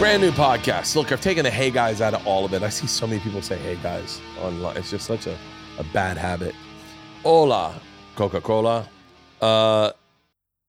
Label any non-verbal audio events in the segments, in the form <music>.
Brand new podcast. Look, I've taken the hey guys out of all of it. I see so many people say hey guys online. It's just such a, a bad habit. Hola, Coca Cola. Uh,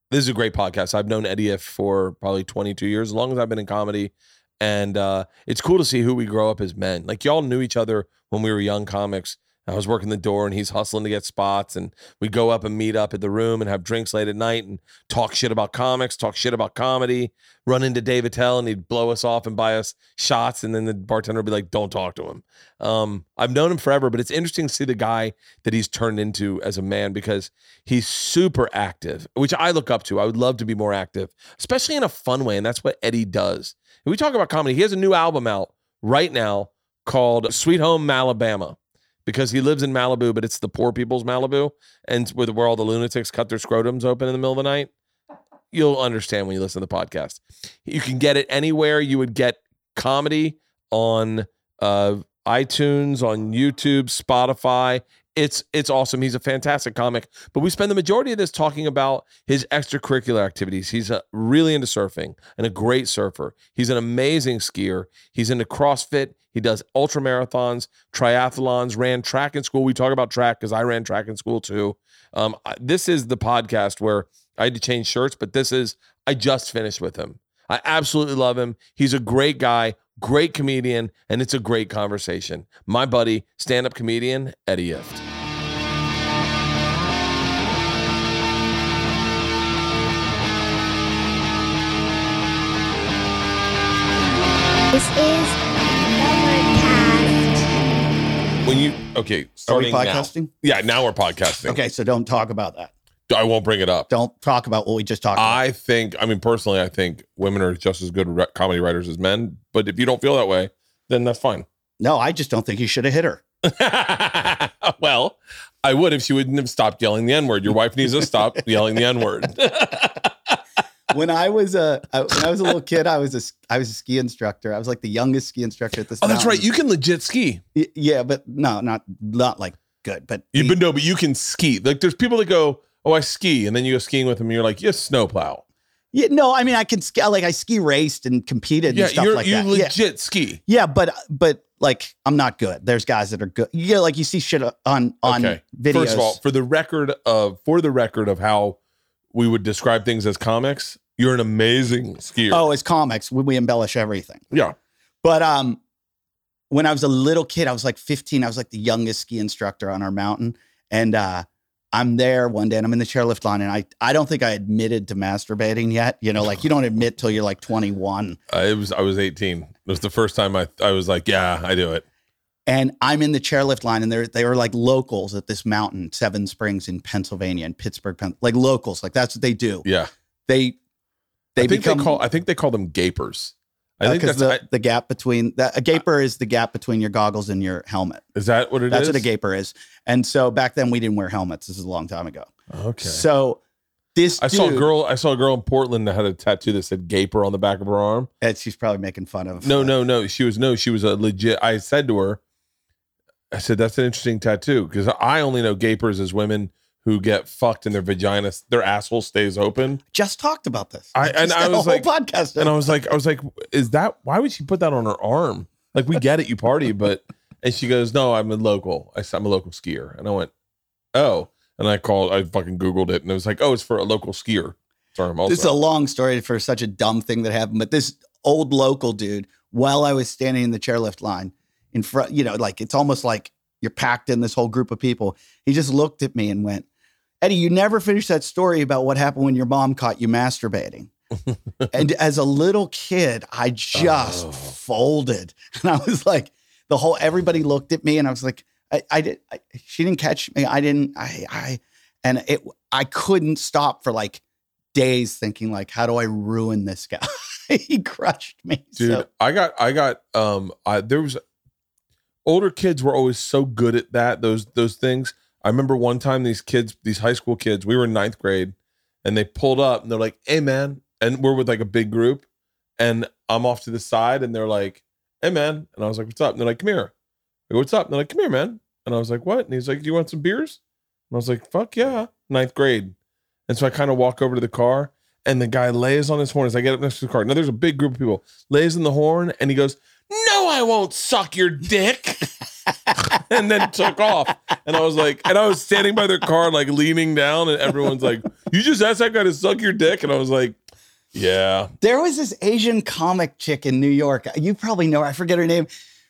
this is a great podcast. I've known Eddie Ifft for probably 22 years, as long as I've been in comedy. And uh, it's cool to see who we grow up as men. Like, y'all knew each other when we were young comics. I was working the door and he's hustling to get spots. And we go up and meet up at the room and have drinks late at night and talk shit about comics, talk shit about comedy, run into Dave Attell and he'd blow us off and buy us shots. And then the bartender would be like, don't talk to him. Um, I've known him forever, but it's interesting to see the guy that he's turned into as a man because he's super active, which I look up to. I would love to be more active, especially in a fun way. And that's what Eddie does. We talk about comedy, he has a new album out right now called Sweet Home Malibama because he lives in Malibu, but it's the poor people's Malibu, and with where all the lunatics cut their scrotums open in the middle of the night. You'll understand when you listen to the podcast. You can get it anywhere you would get comedy on uh, iTunes, on YouTube, Spotify. It's it's awesome. He's a fantastic comic. But we spend the majority of this talking about his extracurricular activities. He's uh, really into surfing and a great surfer. He's an amazing skier. He's into CrossFit. He does ultra marathons, triathlons, ran track in school. We talk about track because I ran track in school too. Um, I- this is the podcast where I had to change shirts, but this is I just finished with him. I absolutely love him. He's a great guy, great comedian, and it's a great conversation. My buddy, stand-up comedian Eddie Ifft. When you okay, Are we starting now. podcasting? Yeah, now we're podcasting. Okay, so don't talk about that. I won't bring it up. Don't talk about what we just talked about. I think, I mean, personally, I think women are just as good re- comedy writers as men. But if you don't feel that way, then that's fine. No, I just don't think he should have hit her. <laughs> well, I would if she wouldn't have stopped yelling the N word. Your wife needs to stop yelling the N word. <laughs> When I was a I- when I was a little kid, I was a I was a ski instructor. I was like the youngest ski instructor at this. oh, that's right. You can legit ski. Y- yeah, but no, not not like good. But You, but no, but you can ski. Like there's people that go, oh, I ski, and then you go skiing with them, and you're like, yes, snowplow. yeah, no, I mean I can ski. Like I ski raced and competed Yeah, and stuff you're like you that. Yeah. legit ski. yeah, but but like I'm not good. There's guys that are good. Yeah, like you see shit on on okay. videos. First of all, for the record of for the record of how we would describe things as comics, you're an amazing skier. oh, as comics, we, we embellish everything. yeah. But um, when I was a little kid, I was like 15. I was like the youngest ski instructor on our mountain, and uh, I'm there one day, and I'm in the chairlift line, and I I don't think I admitted to masturbating yet. You know, like you don't admit till you're like 21. Uh, it was I was 18. It was the first time I I was like, yeah, I do it. And I'm in the chairlift line, and they're they were like locals at this mountain, Seven Springs in Pennsylvania, in Pittsburgh, like locals, like that's what they do. Yeah. They they I think become they call I think they call them gapers. I think that's the, the gap between that a gaper is the gap between your goggles and your helmet. Is that what it is? That's what a gaper is. And so back then we didn't wear helmets. This is a long time ago. Okay. So this I saw a girl. I saw a girl in Portland that had a tattoo that said "gaper" on the back of her arm. and she's probably making fun of. No, uh, no, no. She was no. She was a legit. I said to her, I said that's an interesting tattoo because I only know gapers as women who get fucked and their vagina, their asshole stays open. Just talked about this. I- and I was like- podcast. And I was like, I was like, is that why would she put that on her arm? Like we get it, you party, but and she goes, no, I'm a local. I said I'm a local skier, and I went, oh, and I called, I fucking googled it, and it was like, oh, it's for a local skier term. Also, this is a long story for such a dumb thing that happened. But this old local dude, while I was standing in the chairlift line in front, you know, like it's almost like you're packed in this whole group of people. He just looked at me and went, Eddie, you never finished that story about what happened when your mom caught you masturbating. <laughs> and as a little kid, I just Oh. folded. <laughs> And I was like, the whole everybody looked at me and I was like, I, I did I, she didn't catch me. I didn't, I I and it I couldn't stop for like days thinking like, how do I ruin this guy? <laughs> he crushed me. dude So, i got i got um i there was older kids were always so good at that those those things i remember one time these kids these high school kids we were in ninth grade and they pulled up and they're like hey man and we're with like a big group and i'm off to the side and they're like hey man and i was like what's up? And they're like come here. I go, what's up? And they're like come here man and i was like what? And he's like do you want some beers? And i was like fuck yeah ninth grade. And so i kind of walk over to the car and the guy lays on his horn as I get up next to the car. Now there's a big group of people, lays in the horn, and he goes, No, I won't suck your dick. <laughs> and then took off. And I was like, and I was standing by their car, like leaning down, and everyone's like, You just asked that guy to suck your dick? And I was like, Yeah. There was this Asian comic chick in New York. You probably know her. I forget her name.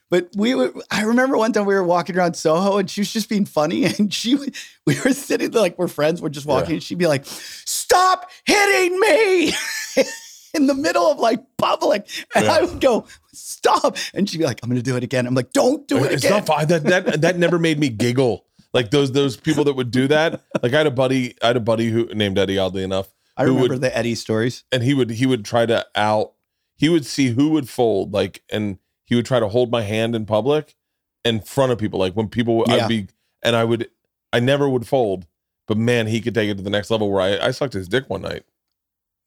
But we were, I remember one time we were walking around Soho and she was just being funny. <laughs> And she, would- we were sitting there like we're friends. We're just walking Yeah. and she'd be like, stop hitting me <laughs> in the middle of like public. And Yeah. I would go, stop. And she'd be like, I'm going to do it again. I'm like, don't do it It's again. not fine. That that that never made me giggle. Like those those people that would do that. Like I had a buddy, I had a buddy who named Eddie, oddly enough. I remember would- the Eddie stories. and he would he would try to out he would see who would fold like and he would try to hold my hand in public in front of people like when people Yeah. i'd be and i would i never would fold but man he could take it to the next level where i, I sucked his dick one night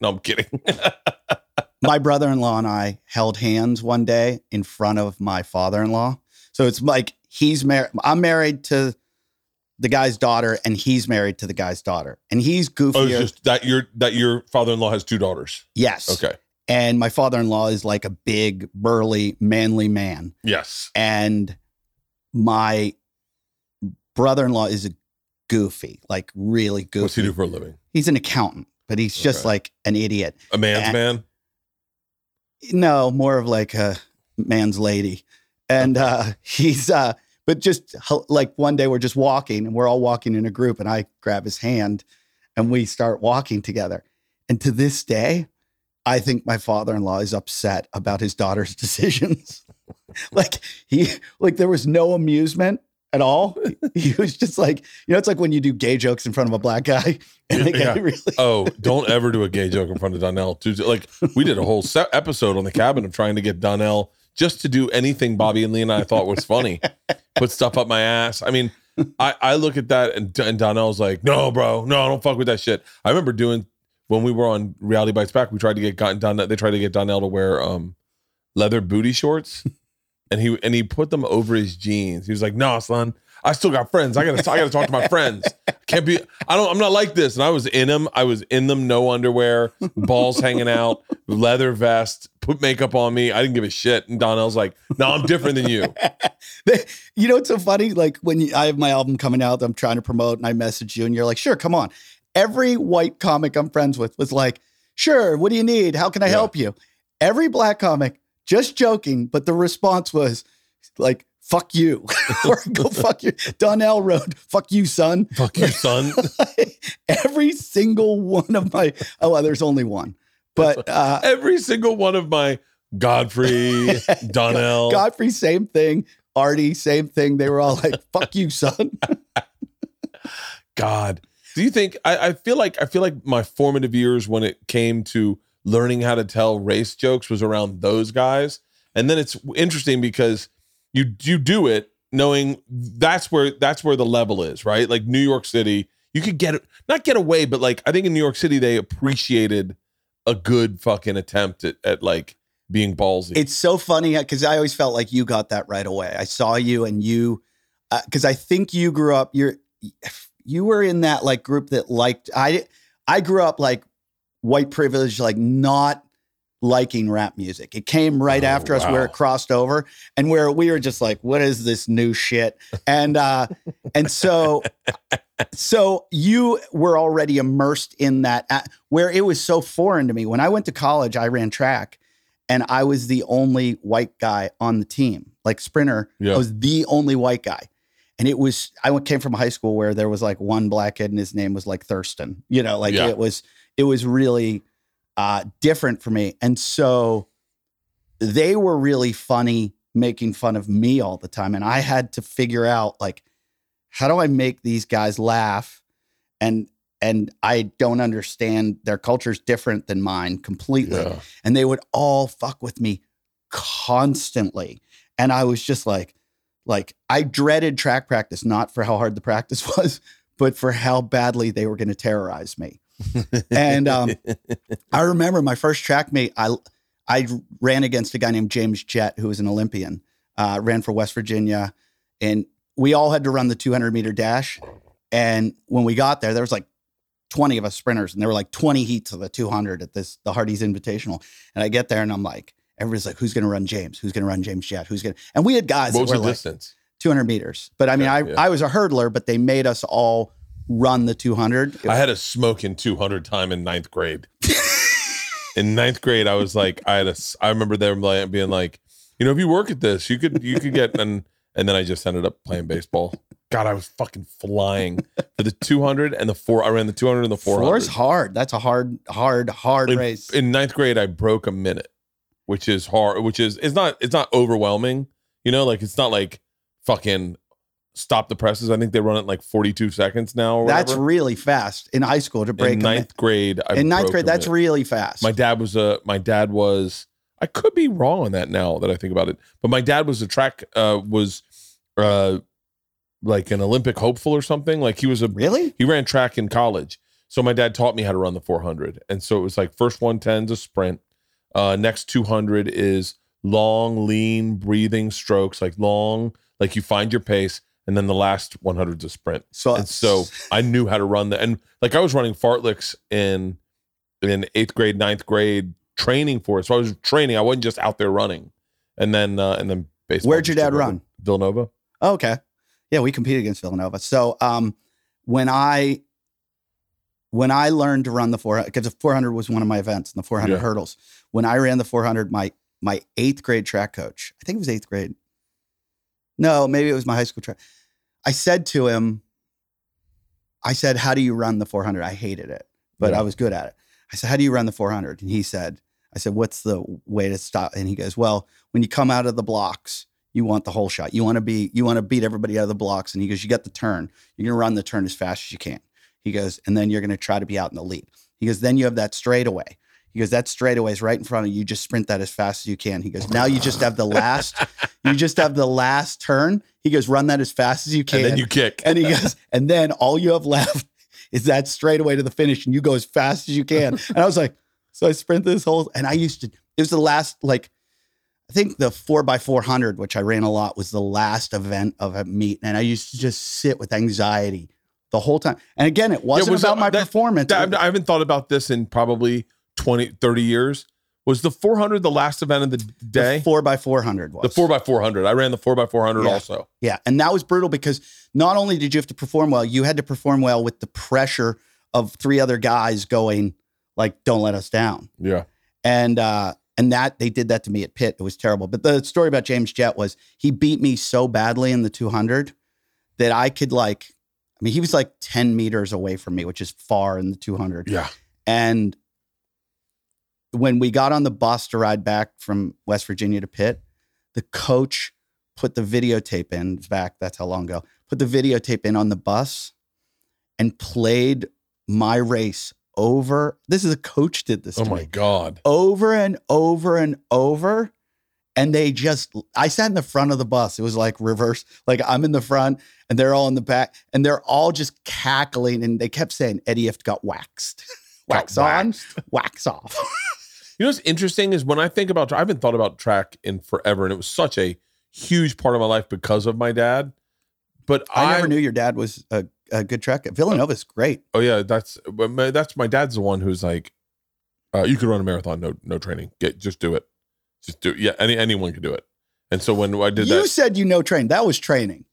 no i'm kidding <laughs> my brother-in-law and I held hands one day in front of my father-in-law. So it's like he's married. I'm married to the guy's daughter, and he's married to the guy's daughter, and he's goofy. oh just that your that your father-in-law has two daughters yes. okay And my father-in-law is like a big, burly, manly man, yes and my brother-in-law is a goofy, like really goofy. what's he do for a living He's an accountant, but he's just like an idiot. a man's And- man no more of like a man's lady. And uh he's uh but just like one day we're just walking and we're all walking in a group and i grab his hand and we start walking together. And to this day i think my father-in-law is upset about his daughter's <laughs> decisions. Like he like there was no amusement at all? <laughs> He was just like you know it's like when you do gay jokes in front of a black guy <laughs> and they Yeah. really <laughs> oh don't ever do a gay joke in front of donnell like we did a whole se- episode on the cabin of trying to get donnell just to do anything bobby and lee and i thought was funny. Put stuff up my ass. I mean i i look at that and, and donnell's like no bro. No don't fuck with that shit. I remember doing when we were on reality bites back we tried to get gotten donnell they tried to get donnell to wear um leather booty shorts and he and he put them over his jeans he was like no son i still got friends i gotta i gotta talk to my friends can't be i don't i'm not like this and i was in them i was in them no underwear balls hanging out leather vest put makeup on me i didn't give a shit and donnell's like no i'm different than you <laughs> you know it's so funny? Like when you, I have my album coming out that I'm trying to promote, and I message you, and you're like, "Sure, come on." Every white comic I'm friends with was like, "Sure, what do you need? How can I Yeah. help you?" Every black comic, just joking, but the response was like, "Fuck you," <laughs> or "Go <laughs> fuck you." Donnell Road, "Fuck you, son." fuck you son <laughs> Every single one of my oh, well, there's only one, but uh, every single one of my godfrey donnell Godfrey, same thing. Artie, same thing. They were all like, "Fuck you, son." God, do you think I, I feel like I feel like my formative years when it came to learning how to tell race jokes was around those guys, and then it's interesting because you you do it knowing that's where that's where the level is, right? Like New York City, you could get not get away, but like I think in New York City they appreciated a good fucking attempt at, at like being ballsy. It's so funny uh, because I always felt like you got that right away. I saw you and you, uh, because I think you grew up. You're you were in that like group that liked. I I grew up like white privilege, like not liking rap music. It came right Oh, after us where it crossed over and where we were just like, what is this new shit? And uh and so so you were already immersed in that uh, where it was so foreign to me. When I went to college, I ran track and I was the only white guy on the team. Like sprinter, Yeah. I was the only white guy. And it was I came from a high school where there was like one black kid and his name was like Thurston. You know, like Yeah. it was it was really uh different for me. And so they were really funny making fun of me all the time. And I had to figure out like how do I make these guys laugh? And and I don't understand their culture's different than mine completely. Yeah. and they would all fuck with me constantly. And i was just like like i dreaded track practice not for how hard the practice <laughs> was but for how badly they were going to terrorize me and um, i remember my first track meet i i ran against a guy named james jett who was an olympian uh, ran for west virginia and we all had to run the 200 meter dash and when we got there there was like 20 of us sprinters, and there were like 20 heats of the 200 at this the Hardy's Invitational. And I get there, and I'm like, everybody's like, "Who's going to run James? Who's going to run James Jett? Who's going?" to And we had guys What that was were the like distance? 200 meters, but I mean, I yeah. I was a hurdler, but they made us all run the 200. I had a smoking 200 time in ninth grade. <laughs> in ninth grade, I was like, I had a, I remember them being like, you know, if you work at this, you could, you could get, and and then I just ended up playing baseball. God, I was fucking flying for the 200 and the four. I ran the 200 and the 400. Four is hard. That's a hard, hard, hard in, race. in ninth grade, I broke a minute, which is hard. Which is it's not it's not overwhelming. You know, like it's not like fucking stop the presses. I think they run it like 42 seconds now. Or That's whatever. really fast in high school to break in ninth grade. I in ninth grade. That's really fast. My dad was a my dad was I could be wrong on that now that I think about it, but my dad was a track uh was uh like an Olympic hopeful or something. Like he was a really? he ran track in college. So my dad taught me how to run the 400. And so it was like first 110 is a sprint. Uh next 200 is long, lean, breathing strokes, like long, like you find your pace and then the last 100 is a sprint. So, And so I knew how to run that. And like I was running fartleks in in eighth grade, ninth grade training for it. So I was training. I wasn't just out there running. And then uh and then baseball. Where'd your dad run? Villanova. Oh, okay. Yeah, we competed against Villanova. So um, when I when I learned to run the 400, because the 400 was one of my events and the 400 Yeah. hurdles. When I ran the 400, my my eighth grade track coach, I think it was eighth grade. No, maybe it was my high school track. I said to him, I said, "How do you run the 400?" I hated it, but Yeah. I was good at it. I said, "How do you run the 400?" And he said, "I said, what's the way to stop?" And he goes, "Well, when you come out of the blocks." you want the whole shot. You want to be, you want to beat everybody out of the blocks. And he goes, you got the turn. You're going to run the turn as fast as you can. He goes, and then you're going to try to be out in the lead. He goes, then you have that straightaway. He goes, that straightaway is right in front of you. You just sprint that as fast as you can. He goes, now you just have the last, you just have the last turn. He goes, run that as fast as you can. And then you kick. And he goes, and then all you have left is that straightaway to the finish, and you go as fast as you can. And I was like, so I sprint this whole, and I used to. It was the last, like, I think the four by four hundred, which I ran a lot, was the last event of a meet, and I used to just sit with anxiety the whole time. And again, it wasn't was about that- my that- performance. I I haven't thought about this in probably 20, 30 years. Was the 400 the last event of the day? the four by four hundred was The 4 by 400 I ran the 4 by 400 Yeah. also. Yeah. And that was brutal because not only did you have to perform well, you had to perform well with the pressure of three other guys going, like, don't let us down. Yeah. And uh and that they did that to me at Pitt. It was terrible. But the story about James Jett was he beat me so badly in the 200 that I could like I mean, he was like 10 meters away from me, which is far in the 200. Yeah. And when we got on the bus to ride back from West Virginia to Pitt, the coach put the videotape in back. That's how long ago. Put the videotape in on the bus and played my race over. This is a coach did this Oh my me god. over and over and over. And they just, I sat in the front of the bus. It was like reverse, like I'm in the front and they're all in the back and they're all just cackling. And they kept saying, Eddie Ifft got waxed. <laughs> Got wax on, wax off. <laughs> You know what's interesting is when I think about I haven't thought about track in forever and it was such a huge part of my life because of my dad. But I I, never knew your dad was a, a good track. Villanova's great. Oh yeah, that's my, that's my dad's the one who's like, uh, you could run a marathon, no no training, get just do it, just do it. Yeah, any anyone can do it. And so when I did You that, you said you know train. That was training.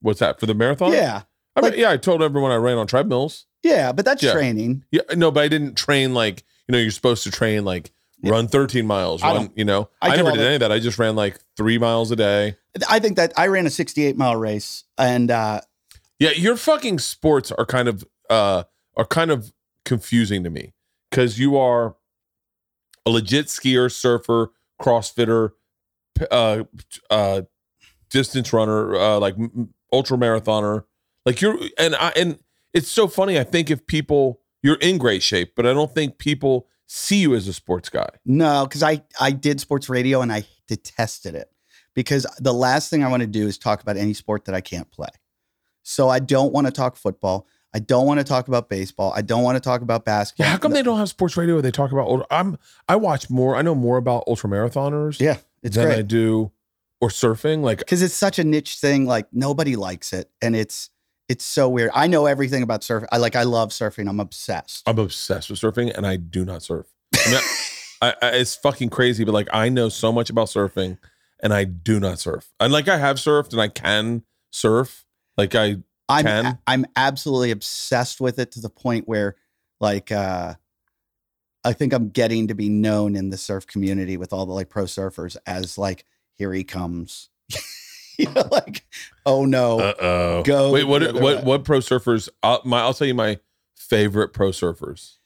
what's that for the marathon? Yeah. I mean, like- yeah, I told everyone I ran on treadmills. Yeah. But that's Yeah. training. Yeah, no, but I didn't train like you know you're supposed to train like. Run 13 miles. I Run, you know, I I, never did that. any of that. I just ran like three miles a day. I think that I ran a 68 mile race and uh, Yeah, your fucking sports are kind of uh are kind of confusing to me because you are a legit skier, surfer, crossfitter, uh, uh, distance runner, uh, like ultra marathoner. Like you're, and I, and it's so funny. I think if people, you're in great shape, but I don't think people see you as a sports guy. No, because I I did sports radio and I detested it because the last thing I want to do is talk about any sport that I can't play. So I don't want to talk football. I don't want to talk about baseball. I don't want to talk about basketball. Yeah, how come they don't have sports radio? where They talk about. I'm. I watch more. I know more about ultra marathoners. Yeah, it's than I great do or surfing. Like because it's such a niche thing. Like nobody likes it, and it's It's so weird. I know everything about surfing. I like. I love surfing. I'm obsessed. I'm obsessed with surfing, and I do not surf. I mean, <laughs> I, I, it's fucking crazy, but like I know so much about surfing, and I do not surf. And like I have surfed, and I can surf. Like I, I'm Can? I'm absolutely obsessed with it to the point where, like, uh, I think I'm getting to be known in the surf community with all the like pro surfers as like, here he comes. <laughs> <laughs> you know, like, oh no, uh oh. go Wait, what? What? way. What pro surfers? I'll, my, I'll tell you my favorite pro surfers.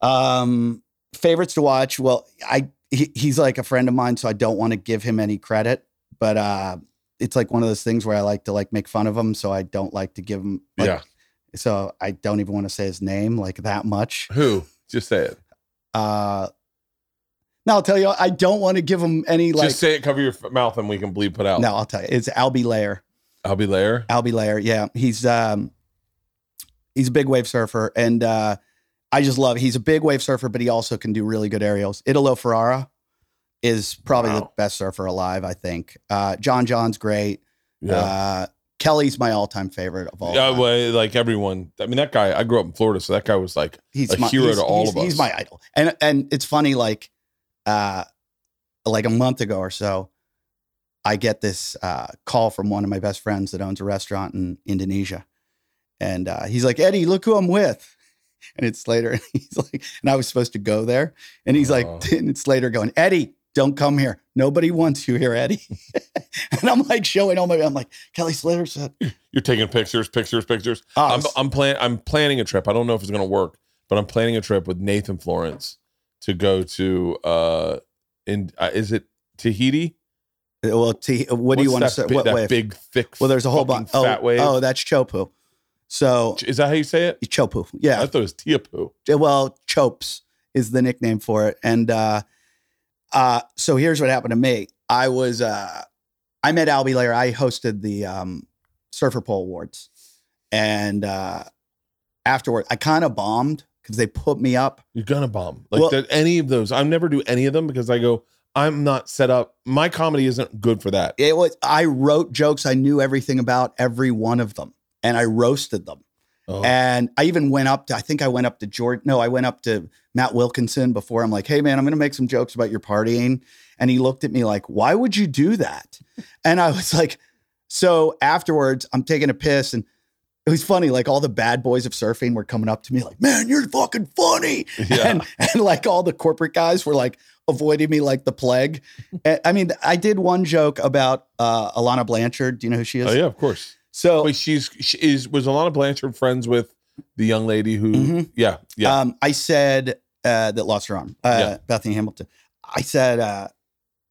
Um, favorites to watch. Well, I he, he's like a friend of mine, so I don't want to give him any credit. But uh, it's like one of those things where I like to like make fun of him, so I don't like to give him. Like, yeah. So I don't even want to say his name like that much. Who? Just say it. Uh, no, I'll tell you. I don't want to give him any like. Just say it. Cover your f- mouth, and we can bleep it out. no, I'll tell you. It's Albee Layer. I'll be. Albee Layer. Yeah, he's um, he's a big wave surfer, and uh, I just love. He's a big wave surfer, but he also can do really good aerials. Italo Ferreira is probably the best surfer alive. I think. Uh, John John's great. Yeah. Uh, Kelly's my all-time favorite of all. yeah, time. well, like everyone. I mean, that guy. I grew up in Florida, so that guy was like, he's a my, hero to all of us. He's my idol, and and it's funny, like, uh, like a month ago or so, I get this uh, call from one of my best friends that owns a restaurant in Indonesia, and uh, he's like, Eddie, look who I'm with, and it's Slater, <laughs> and he's like, and I was supposed to go there, and he's like, Oh. <laughs> and it's Slater going, Eddie. Don't come here. Nobody wants you here, Eddie. <laughs> and I'm like showing all my. I'm like Kelly Slater said. <clears throat> "You're taking pictures, pictures, pictures." Oh, I'm I'm plan I'm planning a trip. I don't know if it's gonna work, but I'm planning a trip with Nathan Florence to go to uh in uh, is it Tahiti? well, T, what do you want to say? bi- What that wave? big thick? Well, there's a whole bunch. Oh, fat wave. oh, that's Chopu. So is that how you say it? Chopu, Yeah, I thought it was Tiapu. Well, Chopes is the nickname for it. And uh, uh, so here's what happened to me. I was uh, I met Albee Layer. I hosted the um, Surfer Poll Awards, and uh, afterward, I kind of bombed because they put me up. You're gonna bomb like Well- any of those. I never do any of them because I go. I'm not set up. My comedy isn't good for that. It was I wrote jokes. I knew everything about every one of them, and I roasted them. Oh. And I even went up to, I think I went up to Jordan. No, I went up to Matt Wilkinson before. I'm like, hey, man, I'm going to make some jokes about your partying. And he looked at me like, why would you do that? And I was like, so afterwards, I'm taking a piss. And it was funny. Like all the bad boys of surfing were coming up to me like, man, you're fucking funny. <laughs> Yeah. And, and like all the corporate guys were like avoiding me like the plague. And, I mean, I did one joke about uh, Alana Blanchard. Do you know who she is? oh yeah, of course. So Wait, she's she is was Alana Blanchard friends with the young lady who? Mhm. Yeah, yeah. Um, I said uh, that lost her arm, uh, Yeah. Bethany Hamilton. I said, uh,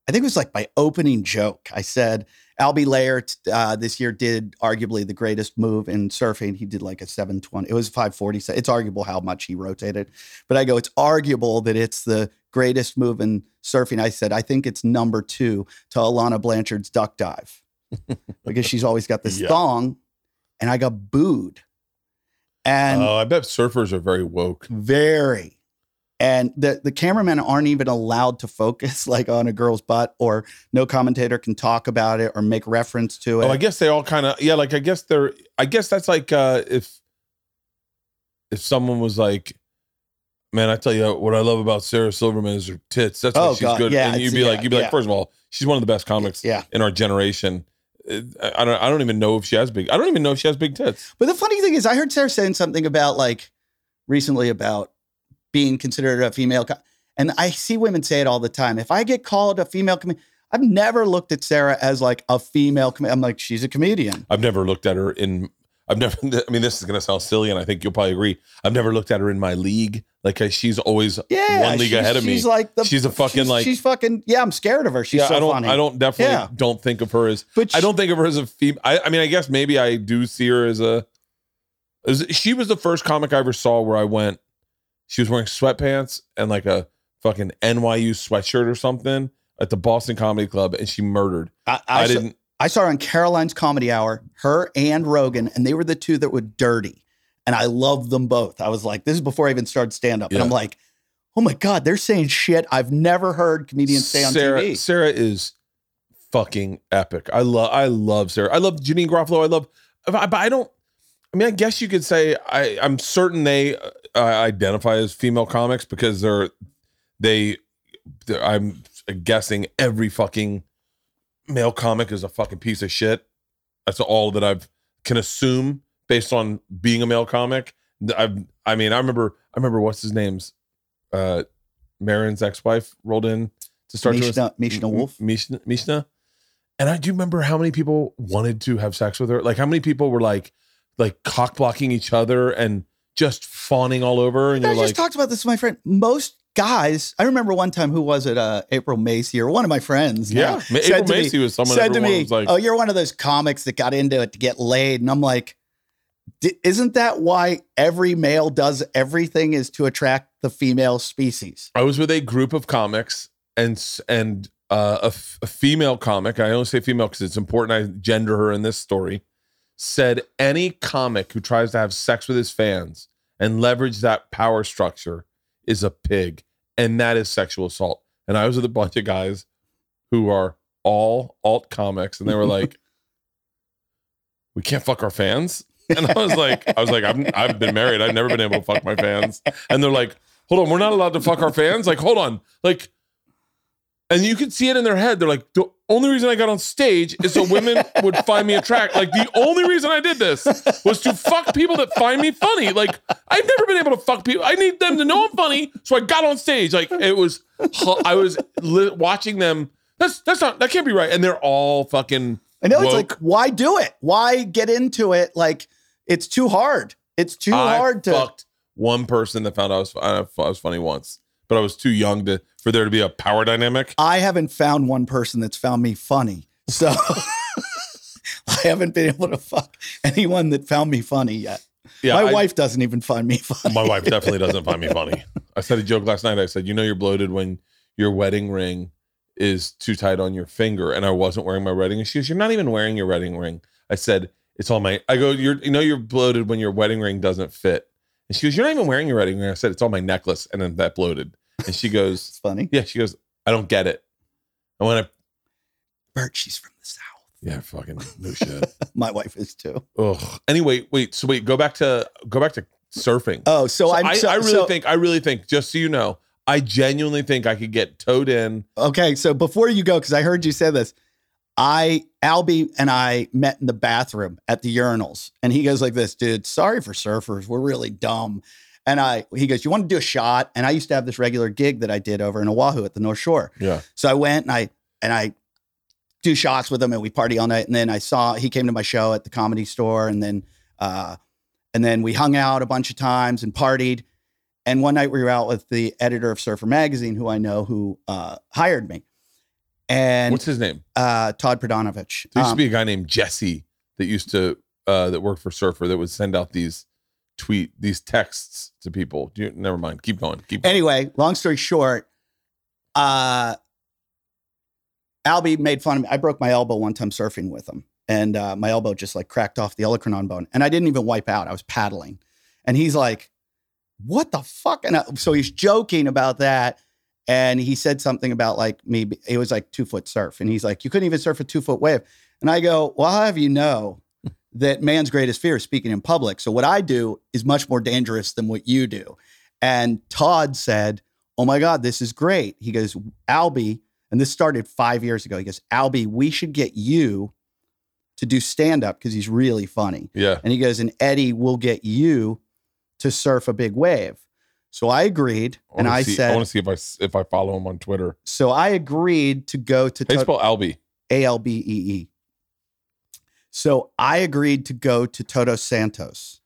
I think it was like my opening joke. I said, Albee Layer uh, this year did arguably the greatest move in surfing. He did like a 720. It was 540. So it's arguable how much he rotated. But I go, it's arguable that it's the greatest move in surfing. I said, I think it's number two to Alana Blanchard's duck dive <laughs> because she's always got this Yeah. thong. And I got booed. And oh, I bet surfers are very woke. very. And the the cameramen aren't even allowed to focus <laughs> like on a girl's butt, or no commentator can talk about it or make reference to it. Oh, I guess they all kind of yeah. Like I guess they're. I guess that's like uh if if someone was like, man, I tell you what I love about Sarah Silverman is her tits. That's why Oh, she's God, good. yeah, and you'd be like, you'd be yeah. like, first of all, she's one of the best comics yeah. in our generation. Uh, I don't. I don't even know if she has big. I don't even know if she has big tits. But the funny thing is, I heard Sarah saying something about like recently about being considered a female, and I see women say it all the time. If I get called a female comedian, I've never looked at Sarah as like a female. Com- I'm like, she's a comedian. I've never looked at her in. I've never. <laughs> I mean, this is gonna sound silly, and I think you'll probably agree. I've never looked at her in my league. Like uh, she's always Yeah, one league ahead of me. She's like the. She's a fucking, she's, like- She's fucking. Yeah, I'm scared of her. She's yeah, so I don't. funny. I don't definitely Yeah. don't think of her as. But I don't think of her as a female. I, I mean, I guess maybe I do see her as a. As, she was the first comic I ever saw where I went. She was wearing sweatpants and like a fucking NYU sweatshirt or something at the Boston Comedy Club, and she murdered. I, I, I, saw, didn't. I saw her on Caroline's Comedy Hour, her and Rogan, and they were the two that were dirty. And I loved them both. I was like, this is before I even started stand up. And I'm like, oh my God, they're saying shit I've never heard comedians say on Sarah, TV. Sarah is fucking epic. I love. I love Sarah. I love Janeane Garofalo. I love. But I don't. I mean, I guess you could say I, I'm certain they uh, identify as female comics because they're they. They're, I'm guessing every fucking male comic is a fucking piece of shit. That's all that I've can assume based on being a male comic. I I mean, I remember I remember what's his name's uh Maron's ex-wife rolled in to start Mishna, Mishna Wolff. Mishna, Mishna. And I do remember how many people wanted to have sex with her. Like how many people were like like cock blocking each other and just fawning all over. And I you're like, I just like, talked about this with my friend. Most guys, I remember one time who was it? Uh, April Macie or one of my friends. yeah, said April to me- Macie was someone said to me, was like, "Oh, you're one of those comics that got into it to get laid," and I'm like, "D- "Isn't that why every male does everything is to attract the female species?" I was with a group of comics and and uh, a, f- a female comic. I only say female because it's important. I gender her in this story. Said any comic who tries to have sex with his fans and leverage that power structure is a pig, and that is sexual assault. And I was with a bunch of guys who are all alt comics, and they were like, <laughs> "We can't fuck our fans." And I was like, I was like, I've, I've been married. I've never been able to fuck my fans. And they're like, hold on, we're not allowed to fuck our fans. Like, hold on. Like, and you could see it in their head. They're like, the only reason I got on stage is so women <laughs> would find me attractive. Like, the only reason I did this was to fuck people that find me funny. Like, I've never been able to fuck people. I need them to know I'm funny. So I got on stage. Like, it was, I was li- watching them. That's, that's not, that can't be right. And they're all fucking, I know it's like, why do it? Why get into it? Like, it's too hard. It's too I hard to. fucked one person that found out I was, I was funny once, but I was too young to for there to be a power dynamic. I haven't found one person that's found me funny. So <laughs> <laughs> I haven't been able to fuck anyone that found me funny yet. Yeah, my I- wife doesn't even find me funny. My wife definitely doesn't find me funny. <laughs> I said a joke last night. I said, "You know, you're bloated when your wedding ring is too tight on your finger." And I wasn't wearing my wedding ring. She goes, "You're not even wearing your wedding ring." I said, "It's on my." I go, "You're, you know, you're bloated when your wedding ring doesn't fit." And she goes, "You're not even wearing your wedding ring." I said, "It's on my necklace," and then that bloated. And she goes, It's funny. "Yeah." She goes, "I don't get it." And when I, Bert, she's from the South. yeah, fucking no shit. <laughs> My wife is too. Ugh. Anyway, wait. So wait, go back to go back to surfing. Oh, so, So I'm I, so, I really so- think I really think just so you know, I genuinely think I could get towed in. Okay, so before you go, because I heard you say this, I Albee and I met in the bathroom at the urinals, and he goes like this, dude. Sorry for surfers, we're really dumb. And I, he goes, you want to do a shot? And I used to have this regular gig that I did over in Oahu at the North Shore. Yeah. So I went and I and I do shots with him, and we party all night. And then I saw he came to my show at the Comedy Store, and then uh, and then we hung out a bunch of times and partied. And one night we were out with the editor of Surfer Magazine, who I know, who uh, hired me, and What's his name? uh, Todd Prodanovich. There used to Um, be a guy named Jesse that used to uh that worked for Surfer that would send out these tweet these texts to people. You, never mind. Keep going. Keep going. anyway, long story short, uh, Albee made fun of me. I broke my elbow one time surfing with him, and uh, my elbow just like cracked off the olecranon bone, and I didn't even wipe out. I was paddling, and he's like, "What the fuck?" And I, so he's joking about that, and he said something about like me. It was like two foot surf, and he's like, "You couldn't even surf a two foot wave," and I go, "Well, how have you know?" That man's greatest fear is speaking in public. So what I do is much more dangerous than what you do. And Todd said, Oh my God, this is great. He goes, Albee, and this started five years ago. He goes, Albee, we should get you to do stand up because he's really funny. Yeah. And he goes, and Eddie will get you to surf a big wave. So I agreed. and wanna I see, I want to see if I if I follow him on Twitter. so I agreed to go to How to- spell Albee? A L B E E. So I agreed to go to Todos Santos,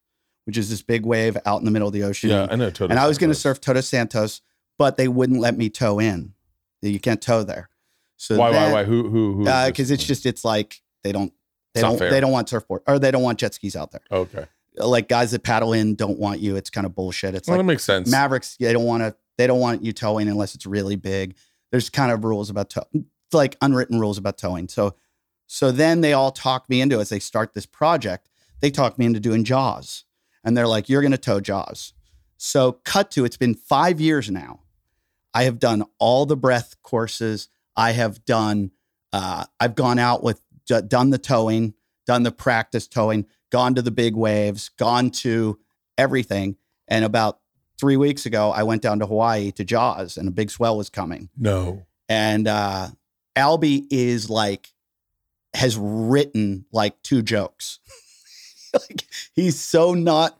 which is this big wave out in the middle of the ocean. Yeah, I know. Todos and I was going to surf Todos Santos, but they wouldn't let me tow in. You can't tow there. So Why? Why? Why? Who? Who? Who? Because uh, it's just it's like they don't they It's don't they don't want surfboard or they don't want jet skis out there. okay. Like guys that paddle in don't want you. It's kind of bullshit. It's Well, like that makes sense. Mavericks. They don't want to. They don't want you towing unless it's really big. There's kind of rules about tow, like unwritten rules about towing. So, so then they all talk me into as they start this project. They talk me into doing Jaws, and they're like, "You're going to tow Jaws." So, cut to it's been five years now. I have done all the breath courses. I have done. Uh, I've gone out with done the towing, done the practice towing, gone to the big waves, gone to everything. And about three weeks ago, I went down to Hawaii to Jaws, and a big swell was coming. No. And uh, Albee is like, has written like two jokes. <laughs> like he's so not,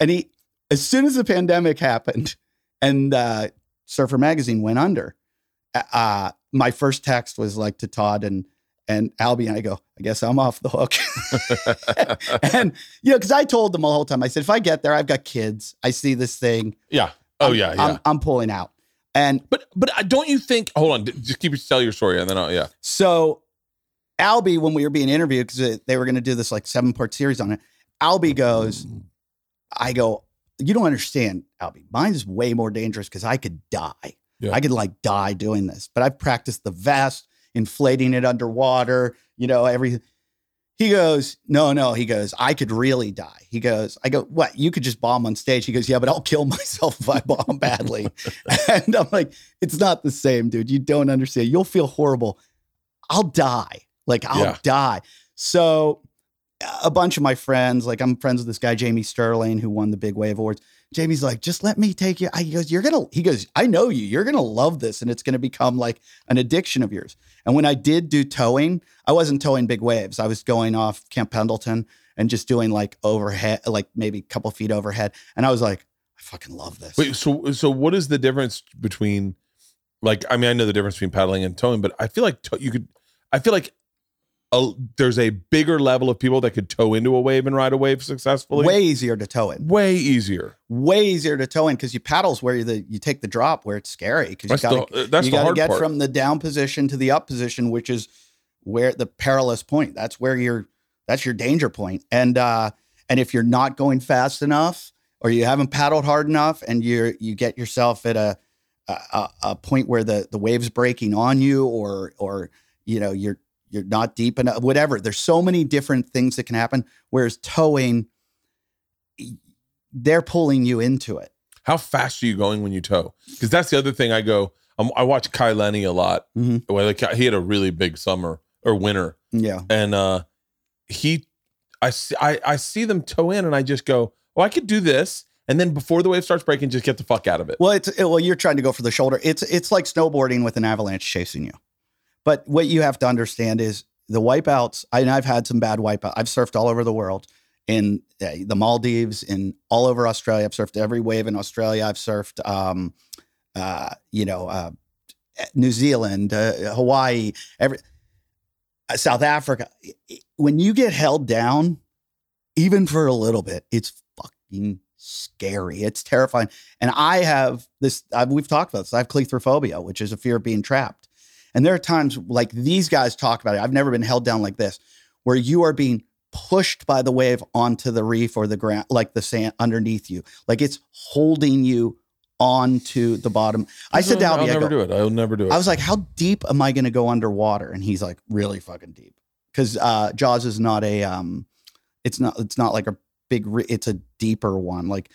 and he, as soon as the pandemic happened and uh, Surfer Magazine went under, uh, my first text was like to Todd and and Albee, and I go, I guess I'm off the hook. <laughs> and you know, because I told them the whole time, I said, if I get there, I've got kids. I see this thing. Yeah. Oh I'm- yeah, yeah. I'm, I'm pulling out. And but but uh, don't you think? Hold on, just keep tell your story, and then I'll, yeah. So, Albee, when we were being interviewed, because they were going to do this like seven part series on it, Albee goes, I go, you don't understand, Albee. Mine is way more dangerous because I could die. Yeah. I could like die doing this, but I've practiced the vest, inflating it underwater, you know, everything. He goes, no, no. He goes, I could really die. He goes, I go, what? You could just bomb on stage. He goes, yeah, but I'll kill <laughs> myself if I bomb badly. <laughs> and I'm like, it's not the same, dude. You don't understand. You'll feel horrible. I'll die. Like I'll Yeah. die. So a bunch of my friends, like I'm friends with this guy, Jamie Sterling, who won the Big Wave Awards. Jamie's like, just let me take you. I, he goes, you're gonna. He goes, I know you. You're gonna love this, and it's gonna become like an addiction of yours. And when I did do towing, I wasn't towing big waves. I was going off Camp Pendleton and just doing like overhead, like maybe a couple feet overhead. And I was like, I fucking love this. Wait, so so what is the difference between, like, I mean, I know the difference between paddling and towing, but I feel like to, you could, I feel like. A, there's a bigger level of people that could tow into a wave and ride a wave successfully. Way easier to tow in. way easier. way easier to tow in because you paddles where you the you take the drop where it's scary because you got the that's you got to get part. from the down position to the up position, which is where the perilous point. That's where you're. That's your danger point. And uh, and if you're not going fast enough, or you haven't paddled hard enough, and you you get yourself at a a, a- a point where the the waves breaking on you, or or you know you're you're not deep enough, whatever. There's so many different things that can happen. Whereas towing, they're pulling you into it. How fast are you going when you tow? Because that's the other thing. I go. Um, I watch Kai Lenny a lot. Mhm. Well, like he had a really big summer or winter, Yeah. and uh he, I see, I, I see them tow in, and I just go, oh, I could do this, and then before the wave starts breaking, just get the fuck out of it. Well, it's it- well, you're trying to go for the shoulder. It's it's like snowboarding with an avalanche chasing you. But what you have to understand is the wipeouts. I, and I've had some bad wipeouts. I've surfed all over the world, in uh, the Maldives, in all over Australia. I've surfed every wave in Australia. I've surfed, um, uh, you know, uh, New Zealand, uh, Hawaii, every uh, South Africa. When you get held down, even for a little bit, it's fucking scary. It's terrifying. And I have this, I've, we've talked about this. I have cleithrophobia, which is a fear of being trapped. And there are times like these guys talk about it. I've never been held down like this, where you are being pushed by the wave onto the reef or the ground, like the sand underneath you. Like it's holding you onto the bottom. I said to I'll Albee, never go, do it. I'll never do it. I was like, how deep am I going to go underwater? And he's like, really fucking deep. Because uh, Jaws is not a, um, it's not, it's not like a big, re- it's a deeper one. Like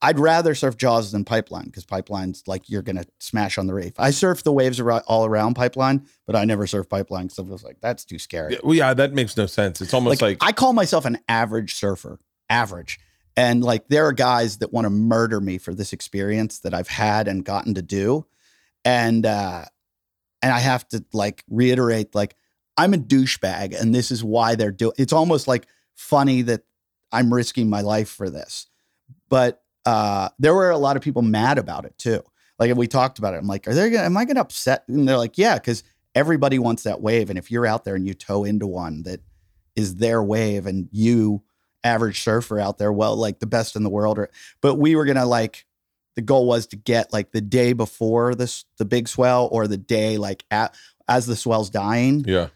I'd rather surf Jaws than Pipeline because Pipeline's like you're going to smash on the reef. I surf the waves all around Pipeline, but I never surf Pipeline because I was like, that's too scary. yeah, well, yeah, that makes no sense. It's almost like, I call myself an average surfer, average. And like there are guys that want to murder me for this experience that I've had and gotten to do. And uh and I have to like reiterate like I'm a douchebag and this is why they're doing it's almost like funny that I'm risking my life for this. But uh there were a lot of people mad about it too. Like we talked about it. I'm like, are they gonna am I gonna upset? And they're like, yeah, because everybody wants that wave. And if you're out there and you tow into one that is their wave and you average surfer out there well like the best in the world or but we were gonna like the goal was to get like the day before this the big swell or the day like at, as the swell's dying yeah,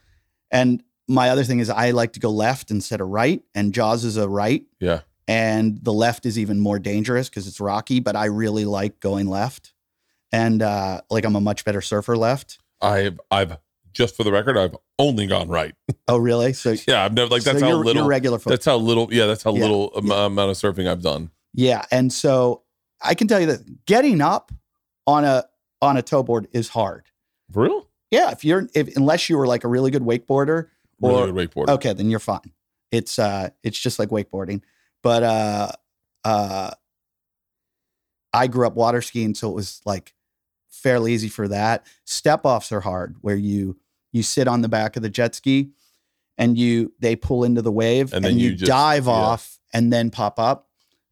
and my other thing is i like to go left instead of right and jaws is a right yeah. and the left is even more dangerous because it's rocky but i really like going left and uh like i'm a much better surfer left I've, I've, just for the record, I've only gone right. oh really so <laughs> Yeah, I've never like that's so how little. regular folk. That's how little. Yeah, that's how Yeah, little am- amount of surfing I've done. Yeah, and so I can tell you that getting up on a on a tow board is hard. For real? Yeah, if you're if unless you were like a really good wakeboarder or wakeboard. okay, then you're fine. It's uh it's just like wakeboarding. But uh uh I grew up water skiing, so it was like fairly easy for that. Step offs are hard where you you sit on the back of the jet ski and you they pull into the wave And and, then you, you just- dive yeah. off and then pop up.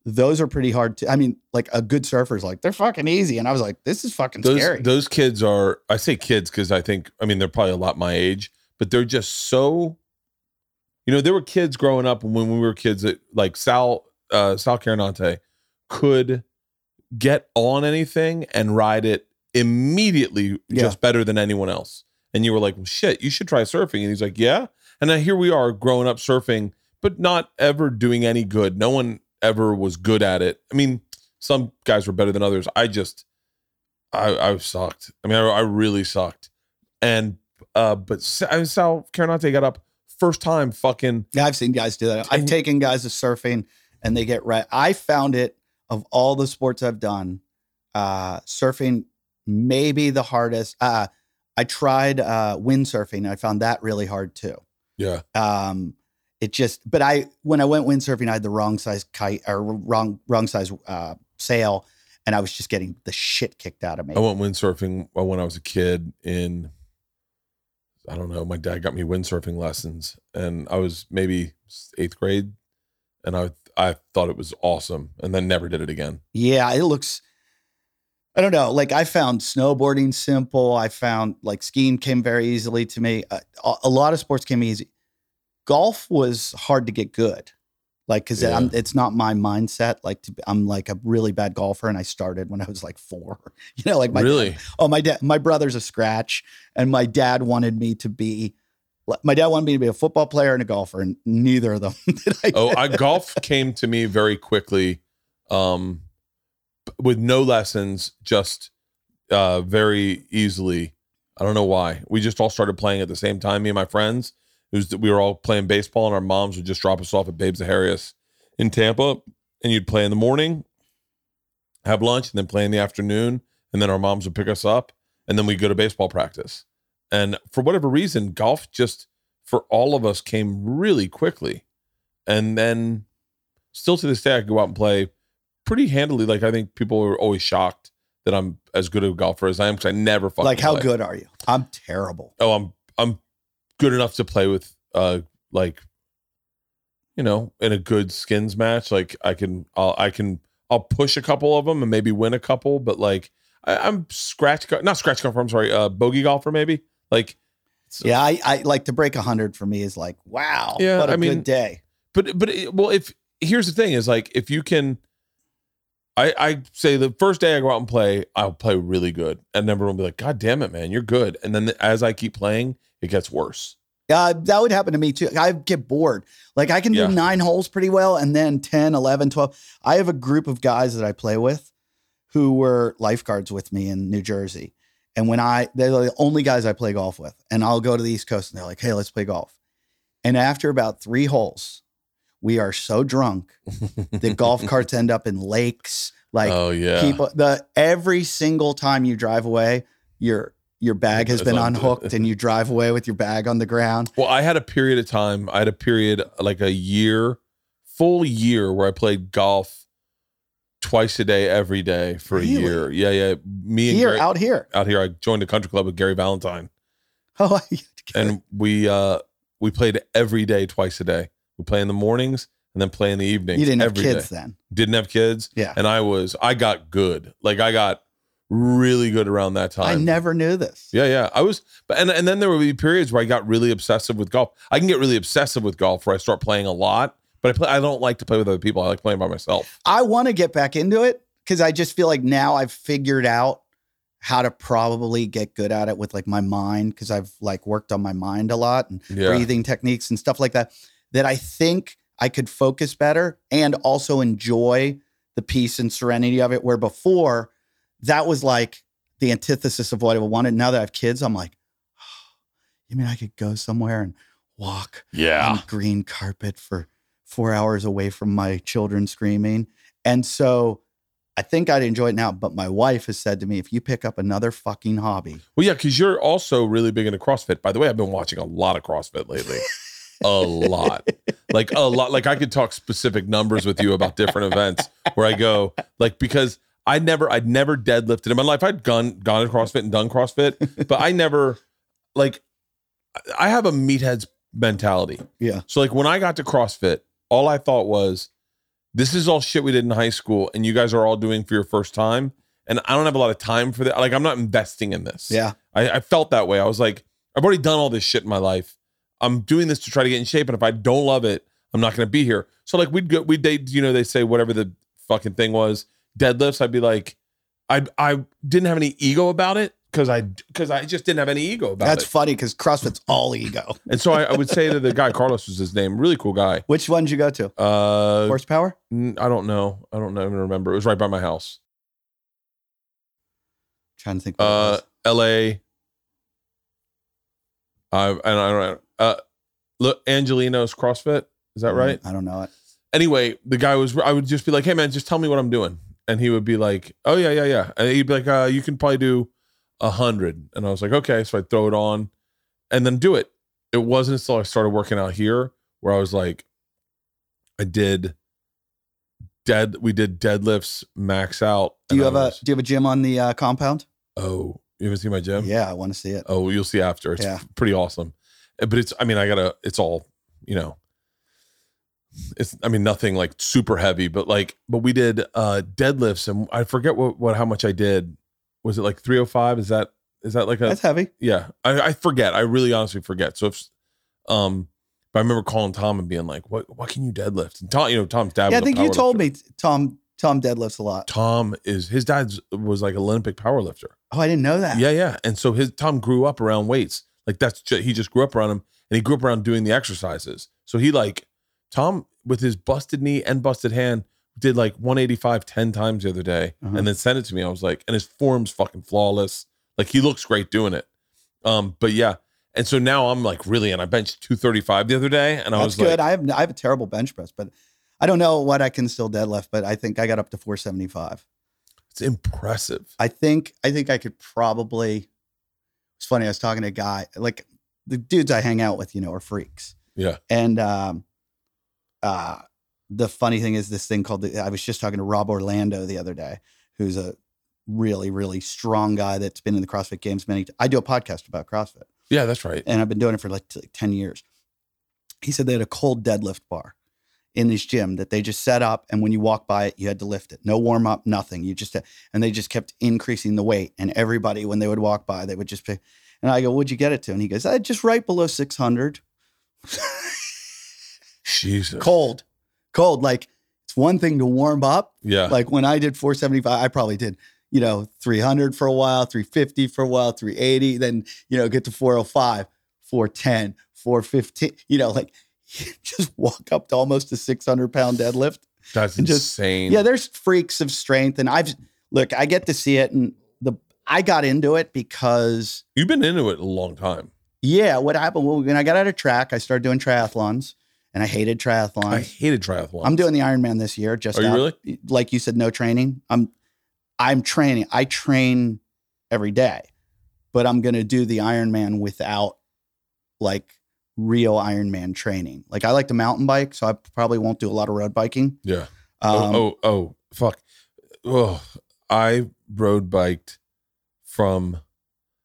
Those are pretty hard to I mean, like a good surfer's like, they're fucking easy. And I was like, this is fucking those scary. those kids are I say kids because I think I mean they're probably a lot my age, but they're just so you know, there were kids growing up when we were kids that like Sal uh Sal Carinante could get on anything and ride it immediately Yeah. just better than anyone else. And you were like, well, shit, you should try surfing. And he's like, yeah. And then here we are growing up surfing, but not ever doing any good. No one ever was good at it. I mean, some guys were better than others. I just, I, I sucked. I mean, I, I really sucked. And, uh, but Sal Carinante got up first time fucking, Yeah, I've seen guys do that. I've taken guys to surfing and they get right. I found it of all the sports I've done, uh, surfing maybe the hardest. Uh, I tried uh, windsurfing. I found that really hard too. yeah. Um, it just, but I when I went windsurfing, I had the wrong size kite or wrong wrong size uh, sail, and I was just getting the shit kicked out of me. I went windsurfing when I was a kid in I don't know, my dad got me windsurfing lessons and I was maybe 8th grade and I I thought it was awesome and then never did it again. Yeah, it looks. I don't know. Like I found snowboarding simple. I found like skiing came very easily to me. Uh, a, a lot of sports came easy. Golf was hard to get good, like because Yeah. it's not my mindset. Like to, I'm like a really bad golfer, and I started when I was like four. <laughs> You know, like my really? oh my dad, my brother's a scratch, and my dad wanted me to be. My dad wanted me to be a football player and a golfer, and neither of them <laughs> did I. Oh. I <laughs> golf came to me very quickly um with no lessons, just uh very easily. I don't know why. We just all started playing at the same time, me and my friends. It was we were all playing baseball and our moms would just drop us off at Babe Zaharias in Tampa and you'd play in the morning, have lunch, and then play in the afternoon, and then our moms would pick us up and then we'd go to baseball practice. And for whatever reason, golf just for all of us came really quickly. And then still to this day, I can go out and play pretty handily. Like I think people are always shocked that I'm as good a golfer as I am because I never fucking like how play. good are you? I'm terrible. Oh, I'm I'm good enough to play with uh like you know in a good skins match. Like I can I'll I can I'll push a couple of them and maybe win a couple, but like I, I'm scratch go- not scratch golfer. I'm sorry, uh bogey golfer maybe. Like So- Yeah, I, I like to break hundred for me is like wow. Yeah, what a I mean- good day. but but it, well if here's the thing is like if you can I, I say the first day I go out and play, I'll play really good, and everyone will be like, "God damn it, man, you're good." And then as I keep playing, it gets worse. Uh, that would happen to me too. I get bored. Like I can do Yeah. nine holes pretty well and then 10, 11, 12. I have a group of guys that I play with who were lifeguards with me in New Jersey. And when I, they're the only guys I play golf with. And I'll go to the East Coast and they're like, hey, let's play golf. And after about three holes, we are so drunk. <laughs> that golf carts end up in lakes. Like oh yeah, people the every single time you drive away your your bag has been unhooked and you <laughs> drive away with your bag on the ground Well, I had a period of time. I had a period like a year, full year, where I played golf twice a day, every day for Really? a year. Yeah, yeah. Me and here Gary, out here out here, I joined a country club with Gary Valentine, <laughs> oh and we uh we played every day, twice a day. We play in the mornings and then play in the evenings. you didn't have kids day. then Didn't have kids, yeah and I was I got good. Like I got really good around that time. i never knew this Yeah, yeah. I was, but and and then there would be periods where I got really obsessive with golf. I can get really obsessive with golf where I start playing a lot, but I play. I don't like to play with other people. I like playing by myself. i want to get back into it because i just feel like now i've figured out how to probably get good at it with like my mind because i've like worked on my mind a lot and Yeah, breathing techniques and stuff like that that I think I could focus better and also enjoy the peace and serenity of it. Where before that was like the antithesis of what I wanted. Now that I have kids, I'm like, oh, you mean I could go somewhere and walk yeah. on green carpet for four hours away from my children screaming? And so I think I'd enjoy it now. But my wife has said to me, if you pick up another fucking hobby, Well, yeah, because you're also really big into CrossFit. By the way, I've been watching a lot of CrossFit lately. a lot, like a lot. Like I could talk specific numbers with you about different events where I go, like because I never, I'd never deadlifted in my life. I'd gone gone to CrossFit and done CrossFit, <laughs> but I never, like, I have a meathead's mentality. Yeah. So like when I got to CrossFit, all I thought was, this is all shit we did in high school, and you guys are all doing for your first time, and I don't have a lot of time for that. Like I'm not investing in this. Yeah. I, I felt that way. I was like, I've already done all this shit in my life. I'm doing this to try to get in shape, and if I don't love it, I'm not going to be here. So like we'd go, we'd date, you know, they say whatever the fucking thing was, deadlifts. I'd be like, I I didn't have any ego about it because I because I just didn't have any ego about it. That's it. funny because CrossFit's all ego. <laughs> And so I, I would say to the guy, Carlos was his name, really cool guy. Which one did you go to? Uh, Horsepower? n- I don't know. I don't know, even remember. It was right by my house. trying to think. what it Uh, was. L.A. I and I don't. know. Uh, look, Angelino's CrossFit. Is that right? I don't know it. anyway, the guy was, I would just be like, hey man, just tell me what I'm doing. And he would be like, oh yeah, yeah, yeah. And he'd be like, uh, you can probably do a hundred. And I was like, okay. So I'd throw it on and then do it. It wasn't until I started working out here where I was like, I did dead, we did deadlifts max out. Do you have I a was- Do you have a gym on the uh, compound? oh, you ever see my gym? Yeah, I want to see it. Oh, you'll see after. It's Yeah. pretty awesome. But it's, I mean, I gotta, it's all, you know, it's, I mean, nothing like super heavy, but like, but we did uh deadlifts and I forget what, what, how much I did. Was it like 305? Is that, is that like a, That's heavy. yeah, I, I forget. I really honestly forget. So if, um, but I remember calling Tom and being like, what, what can you deadlift? And Tom, you know, Tom's dad, Yeah, I think you told powerlifter. me Tom Tom deadlifts a lot. Tom is, his dad's was like an Olympic powerlifter. Oh, I didn't know that. Yeah, yeah. And so his Tom grew up around weights. Like that's ju- he just grew up around him and he grew up around doing the exercises. So he like Tom with his busted knee and busted hand did like 185 10 times the other day, Uh-huh. and then sent it to me. I was like, and his form's fucking flawless. Like he looks great doing it. Um, but yeah. And so now I'm like really, and I benched 235 the other day, and I That's was good. like, I have I have a terrible bench press, but I don't know what I can still deadlift, but I think I got up to 475. it's impressive. I think I think I could probably. It's funny. I was talking to a guy like the dudes I hang out with, you know, are freaks, Yeah. and um, uh, the funny thing is this thing called. The, I was just talking to Rob Orlando the other day, who's a really really strong guy that's been in the CrossFit Games many. I do a podcast about CrossFit, Yeah, that's right. and I've been doing it for like, like 10 years. He said they had a cold deadlift bar in this gym that they just set up. And when you walk by it, you had to lift it. No warm up, nothing. You just, and they just kept increasing the weight. And everybody, when they would walk by, they would just pick And I go, What'd you get it to? And he goes, I just right below 600. <laughs> Jesus. cold, cold. Like it's one thing to warm up. Yeah. Like when I did 475, I probably did, you know, 300 for a while, 350 for a while, 380, then, you know, get to 405, 410, 415, you know, like <laughs> just walk up to almost a 600 pound deadlift. that's just- insane. Yeah, there's freaks of strength. And I've, look, I get to see it. And the, I got into it because, You've been into it a long time. yeah, what happened? Well, when I got out of track, I started doing triathlons and I hated triathlon. I hated triathlon. I'm doing the Ironman this year. Just Are you really? Like you said, no training. I'm I'm training. I train every day, but I'm gonna do the Ironman without like real Ironman training. Like I like to mountain bike, so I probably won't do a lot of road biking. Yeah. Um, oh, oh, oh, fuck. Oh, I road biked from,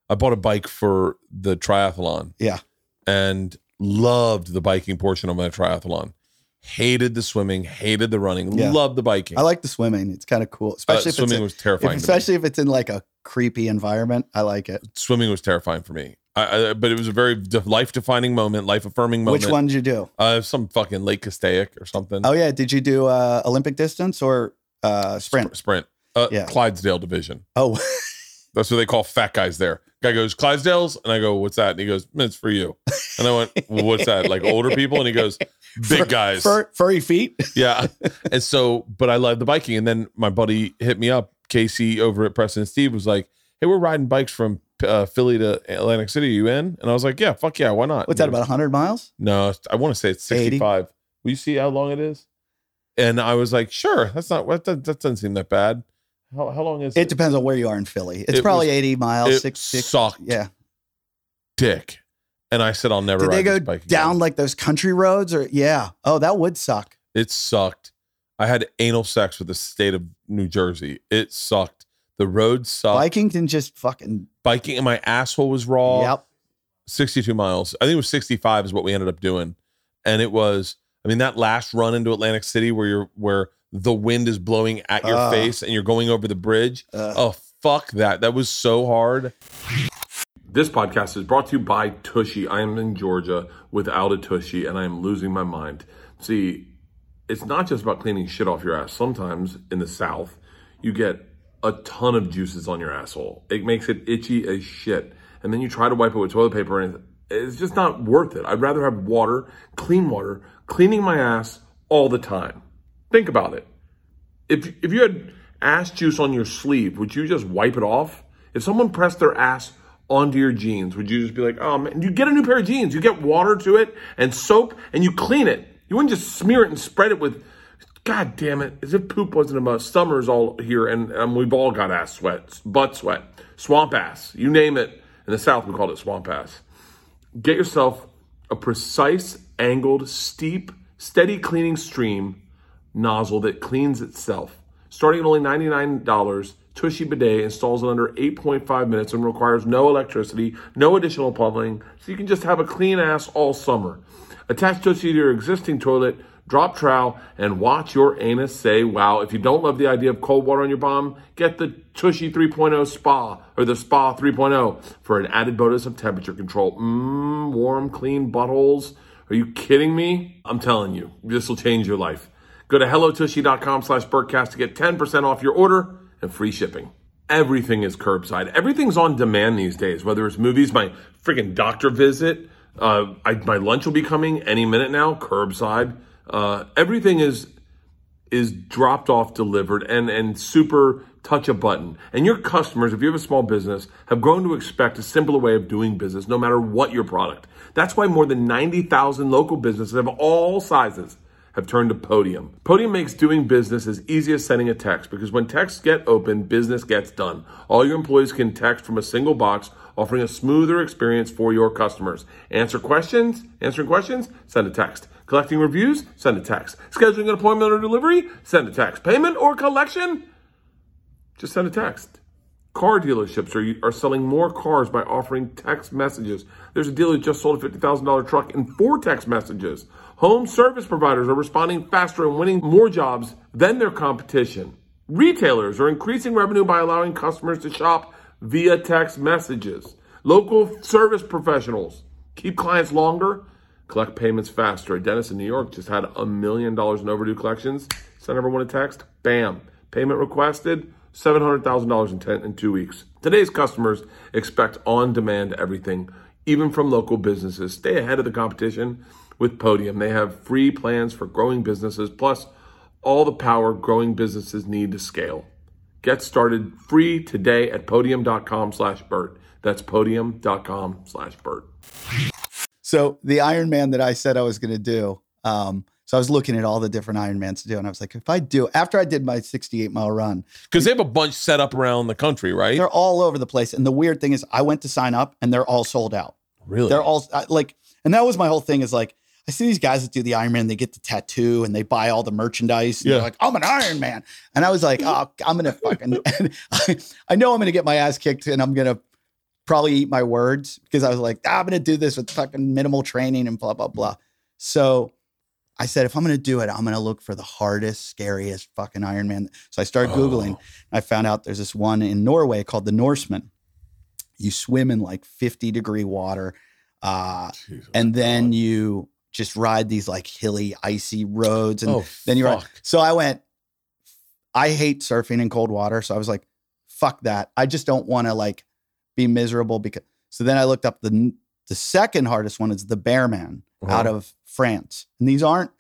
I bought a bike for the triathlon. Yeah. And loved the biking portion of my triathlon. Hated the swimming, hated the running, Yeah. loved the biking. I like the swimming. It's kind of cool, Uh, especially if it's swimming in, was if, terrifying. me. especially if it's in like a creepy environment. I like it. Swimming was terrifying for me. I, I, but it was a very life defining moment, life affirming moment. Which one did you do? Uh, some fucking Lake Castaic or something. Oh yeah, did you do uh, Olympic distance or uh, sprint? Sp- sprint. Uh, Yeah. Clydesdale division. Oh, <laughs> That's what they call fat guys there. Guy goes, Clydesdales? And I go, what's that? And he goes, it's for you. And I went, well, what's that? Like older people? And he goes, <laughs> big Fur- guys. fur, furry feet. <laughs> Yeah. And so, but I love the biking. And then my buddy hit me up, Casey over at Preston and Steve was like, hey, we're riding bikes from uh, Philly to Atlantic City. Are you in? And I was like, yeah, fuck yeah, why not? What's that about 100 miles? No, I want to say it's 80? 65. Will you see how long it is? And I was like, sure, that's not, that, that doesn't seem that bad. How, how long is It it? depends on where you are in Philly. It's It probably was- 80 miles, it six, six. sucked Yeah. dick. And I said, I'll never Did ride they go this bike again. down like those country roads or yeah? Oh, that would suck. It sucked. I had anal sex with the state of New Jersey. It sucked. The roads sucked. Biking can just fucking Biking and my asshole was raw. yep. 62 miles. I think it was 65 is what we ended up doing. And it was, I mean, that last run into Atlantic City where you're where the wind is blowing at your Ah. face and you're going over the bridge. Uh, Oh fuck that. That was so hard. This podcast is brought to you by Tushy. I am in Georgia without a Tushy and I am losing my mind. See, it's not just about cleaning shit off your ass. Sometimes in the South, you get a ton of juices on your asshole. It makes it itchy as shit. And then you try to wipe it with toilet paper and it's just not worth it. I'd rather have water, clean water, cleaning my ass all the time. Think about it. If, if you had ass juice on your sleeve, would you just wipe it off? If someone pressed their ass onto your jeans, would you just be like, oh man, you get a new pair of jeans, you get water to it and soap and you clean it. You wouldn't just smear it and spread it with, god damn it, as if poop wasn't a must. Summer's all here and we've all got ass sweat, butt sweat, swamp ass, you name it. In the South, we called it swamp ass. Get yourself a precise, angled, steep, steady cleaning stream nozzle that cleans itself. Starting at only $99, Tushy Bidet installs in under 8.5 minutes and requires no electricity, no additional plumbing, so you can just have a clean ass all summer. Attach Tushy to your existing toilet, drop trowel, and watch your anus say wow. If you don't love the idea of cold water on your bum, get the Tushy 3.0 Spa or the Spa 3.0 for an added bonus of temperature control. Mmm, warm, clean buttholes. Are you kidding me? I'm telling you, this will change your life. Go to hellotushy.com slash Bertcast to get 10% off your order and free shipping. Everything is curbside. Everything's on demand these days, whether it's movies, my freaking doctor visit, uh, I, my lunch will be coming any minute now, curbside. Uh, everything is is dropped off, delivered, and and super touch a button. And your customers, if you have a small business, have grown to expect a simpler way of doing business, no matter what your product. That's why more than ninety thousand local businesses of all sizes have turned to Podium. Podium makes doing business as easy as sending a text because when texts get open, business gets done. All your employees can text from a single box, offering a smoother experience for your customers. Answer questions, answering questions, send a text. Collecting reviews, send a text. Scheduling an appointment or delivery, send a text. Payment or collection, just send a text. Car dealerships are, are selling more cars by offering text messages. There's a dealer just sold a $50,000 truck in four text messages. Home service providers are responding faster and winning more jobs than their competition. Retailers are increasing revenue by allowing customers to shop via text messages. Local service professionals keep clients longer, collect payments faster. A dentist in New York just had a million dollars in overdue collections. Sent everyone a text, bam. Payment requested, $700,000 in, 10, in two weeks. Today's customers expect on demand everything, even from local businesses. Stay ahead of the competition with Podium. They have free plans for growing businesses, plus all the power growing businesses need to scale. Get started free today at podium.com slash Bert. That's podium.com slash Bert. So the Iron Man that I said I was going to do, um, so I was looking at all the different Ironmans to do, and I was like, if I do, after I did my 68 mile run, Because they have a bunch set up around the country, right? they're all over the place. And the weird thing is, I went to sign up, and they're all sold out. Really? They're all like, and that was my whole thing. Is like, I see these guys that do the Iron Man, they get the tattoo and they buy all the merchandise. And Yeah. they're like, I'm an Iron Man. And I was like, oh, I'm gonna fucking <laughs> and I, I know I'm gonna get my ass kicked and I'm gonna probably eat my words because I was like, ah, I'm gonna do this with fucking minimal training and blah, blah, blah. So I said, if I'm gonna do it, I'm gonna look for the hardest, scariest fucking Iron Man. So I started Googling. Oh. I found out there's this one in Norway called the Norseman. You swim in like 50 degree water. Uh, and then God. you just ride these like hilly, icy roads, and oh, then you're. So I went. I hate surfing in cold water, so I was like, "Fuck that! I just don't want to like be miserable." Because so then I looked up the the second hardest one is the Bearman out Uh-huh. of France, and these aren't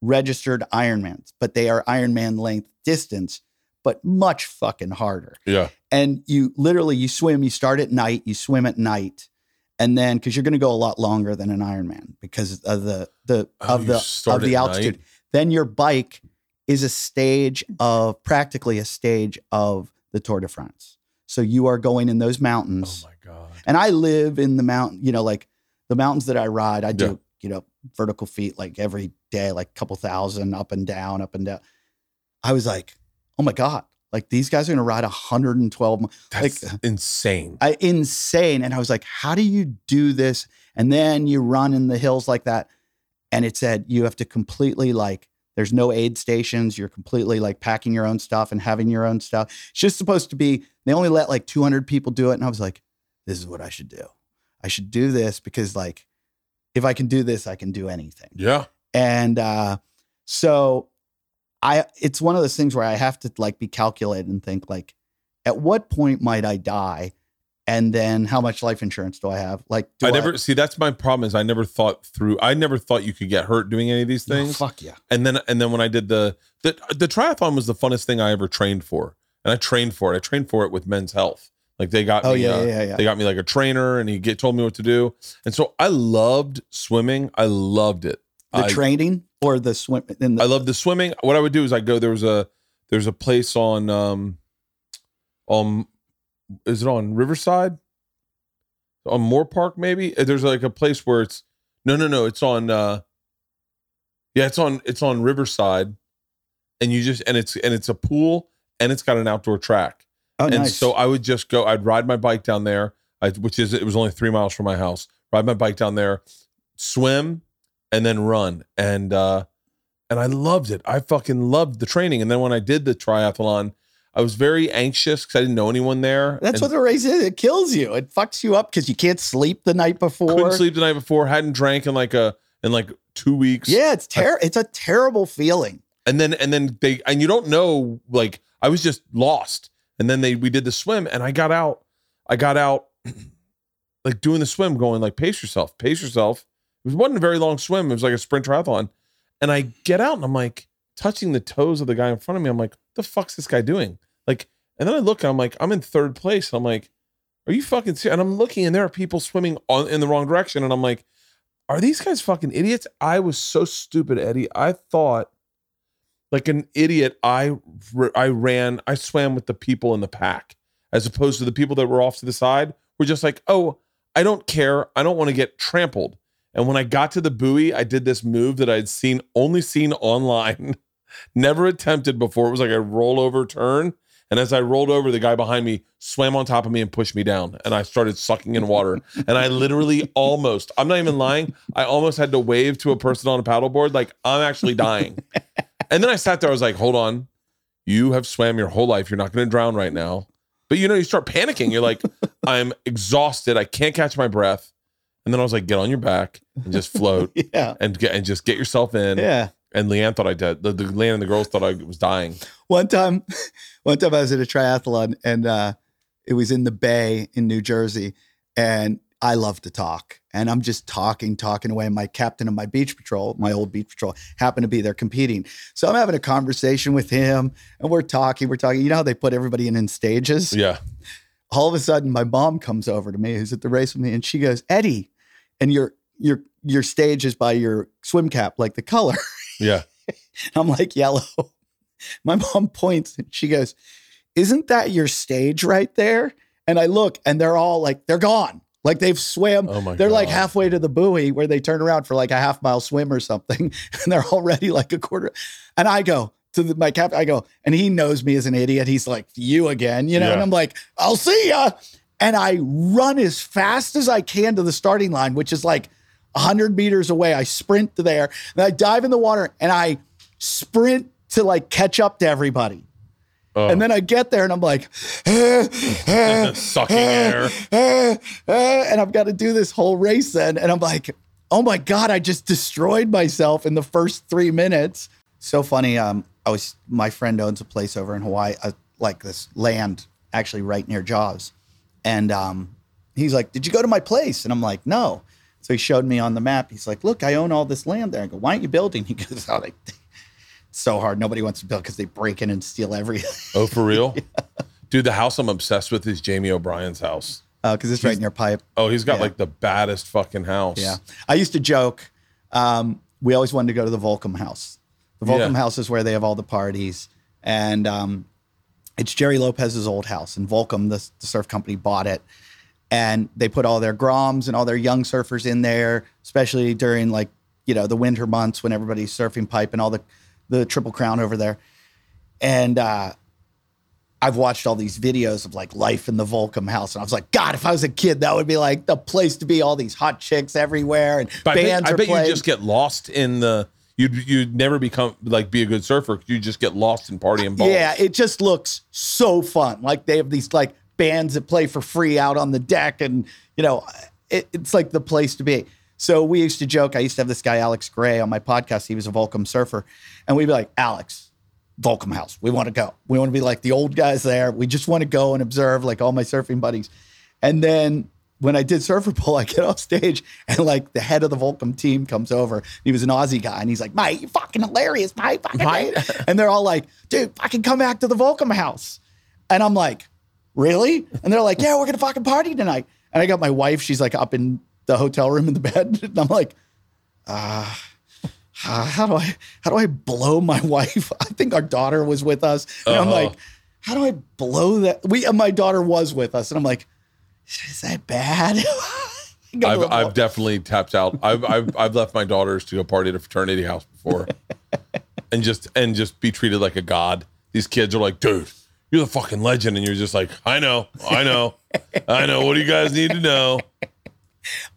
registered Ironmans, but they are Ironman length distance, but much fucking harder Yeah. and you literally you swim you start at night you swim at night and then because you're going to go a lot longer than an ironman because of the the Oh, of the of the altitude night? then your bike is a stage of practically a stage of the tour de france so you are going in those mountains. Oh my God. and i live in the mountain you know like the mountains that I ride, I do, Yeah. you know, vertical feet like every day, like a couple thousand up and down, up and down. I was like, oh my God, like these guys are going to ride 112 mi- That's like- insane. I, insane. And I was like, how do you do this? And then you run in the hills like that. And it said you have to completely like, there's no aid stations. You're completely like packing your own stuff and having your own stuff. It's just supposed to be, they only let like 200 people do it. And I was like, this is what I should do. I should do this because like, if I can do this, I can do anything. yeah. And uh, so I it's one of those things where I have to like be calculated and think like, at what point might I die? And then how much life insurance do I have? Like, do I never see that's my problem is I never thought through I never thought you could get hurt doing any of these No, things. fuck yeah. And then and then when I did the the the triathlon was the funnest thing I ever trained for. And I trained for it. I trained for it with men's health. Like they got Oh me yeah, uh, yeah, yeah, they got me like a trainer and he get, told me what to do. And so I loved swimming. I loved it. the I, training or the swim. In the, I love the swimming. What I would do is I go there was a there's a place on um um is it on Riverside? On Moore Park maybe? Uh, There's like a place where it's no no no, it's on uh yeah, it's on it's on Riverside and you just and it's and it's a pool and it's got an outdoor track. Oh, and nice. so I would just go. I'd ride my bike down there, I, which is it was only three miles from my house. Ride my bike down there, swim, and then run. And uh, and I loved it. I fucking loved the training. And then when I did the triathlon, I was very anxious because I didn't know anyone there. That's and what the race is. It kills you. It fucks you up because you can't sleep the night before. couldn't sleep the night before. Hadn't drank in like a in like two weeks. Yeah, it's ter- It's a terrible feeling. and then and then they and you don't know like I was just lost. And then they we did the swim and I got out. I got out <clears throat> like doing the swim, going like pace yourself, pace yourself. It was wasn't a very long swim. It was like a sprint triathlon. And I get out and I'm like touching the toes of the guy in front of me. I'm like, the fuck's this guy doing? Like, and then I look I'm like, I'm in third place. I'm like, are you fucking serious? And I'm looking and there are people swimming on in the wrong direction. And I'm like, are these guys fucking idiots? I was so stupid, Eddie. I thought like an idiot i i ran i swam with the people in the pack as opposed to the people that were off to the side were just like oh i don't care. I don't want to get trampled. And when i got to the buoy i did this move that i'd seen only seen online <laughs> never attempted before. It was like a rollover turn and as i rolled over the guy behind me swam on top of me and pushed me down and i started sucking in water. <laughs> And i literally almost i'm not even lying i almost had to wave to a person on a paddleboard like i'm actually dying <laughs> and then I sat there, I was like, hold on. You have swam your whole life. You're not going to drown right now. But you know, you start panicking. You're like, <laughs> I'm exhausted. I can't catch my breath. And then I was like, get on your back and just float <laughs> Yeah. and get and just get yourself in. Yeah. And Leanne thought I did. The, the Leanne and the girls thought I was dying. one time <laughs> one time i was at a triathlon and uh it was in the bay in new jersey and i love to talk and i'm just talking talking away my captain of my beach patrol my old beach patrol happened to be there competing so i'm having a conversation with him and we're talking we're talking you know how they put everybody in in stages Yeah. all of a sudden my mom comes over to me who's at the race with me and she goes eddie and your your your stage is by your swim cap like the color Yeah. <laughs> I'm like, yellow. <laughs> My mom points and she goes, Isn't that your stage right there? And I look and they're all like, they're gone. Like they've swam. Oh my they're like halfway to the buoy where they turn around for like a half mile swim or something. <laughs> And they're already like a quarter. And I go to the, my captain, I go, and he knows me as an idiot. He's like, You again, you know? And I'm like, I'll see ya. And I run as fast as I can to the starting line, which is like 100 meters away. I sprint to there and I dive in the water and I sprint to like catch up to everybody. Oh. And then I get there and I'm like, <laughs> Sucking air. and I've got to do this whole race then. And I'm like, oh my God, I just destroyed myself in the first three minutes. So funny. Um, I was, my friend owns a place over in Hawaii, uh, like this land actually right near Jaws. And um, he's like, did you go to my place? And I'm like, no. So he showed me on the map. He's like, look, I own all this land there. I go, why aren't you building? <laughs> He goes, oh, they, so hard. Nobody wants to build because they break in and steal everything. Oh, for real? <laughs> Dude, the house I'm obsessed with is Jamie O'Brien's house. Oh, because it's right near Pipe. Oh, he's got Yeah. like the baddest fucking house. Yeah. I used to joke. Um, we always wanted to go to the Volcom house. The Volcom Yeah. house is where they have all the parties. And um, it's Gerry Lopez's old house. And Volcom, the, the surf company, bought it. and they put all their groms and all their young surfers in there, especially during like you know the winter months when everybody's surfing pipe and all the the triple crown over there. And uh, I've watched all these videos of like life in the Volcom house, and I was like, God, if I was a kid, that would be like the place to be. All these hot chicks everywhere, and But I bet, bands I bet you just get lost in the. You'd you'd never become like be a good surfer. You just get lost in partying balls. Yeah, it just looks so fun. Like they have these like bands that play for free out on the deck, and you know, it, it's like the place to be. So we used to joke. I used to have this guy Alex Gray on my podcast. He was a Volcom surfer, and we'd be like, Alex, Volcom House, we want to go. We want to be like the old guys there. We just want to go and observe, like all my surfing buddies. And then when I did Surfer Poll, <laughs> I get off stage and like the head of the Volcom team comes over. He was an Aussie guy, and he's like, "Mate, you're fucking hilarious, mate, fucking Mate. mate." And they're all like, "Dude, fucking come back to the Volcom house." And I'm like, "Really?" And they're like, "Yeah, we're gonna fucking party tonight." And I got my wife; she's like up in the hotel room in the bed, <laughs> and I'm like, "Ah." uh, how do I how do I blow my <laughs> wife? I think our daughter was with us, and I'm Uh-huh. like, how do I blow that? We and my daughter was with us, and I'm like, is that bad? <laughs> I've I've definitely tapped out. I've I've I've left my daughters to go party at a fraternity house before, and just and just be treated like a god. These kids are like, dude, you're the fucking legend, and you're just like, I know, I know, I know. What do you guys need to know?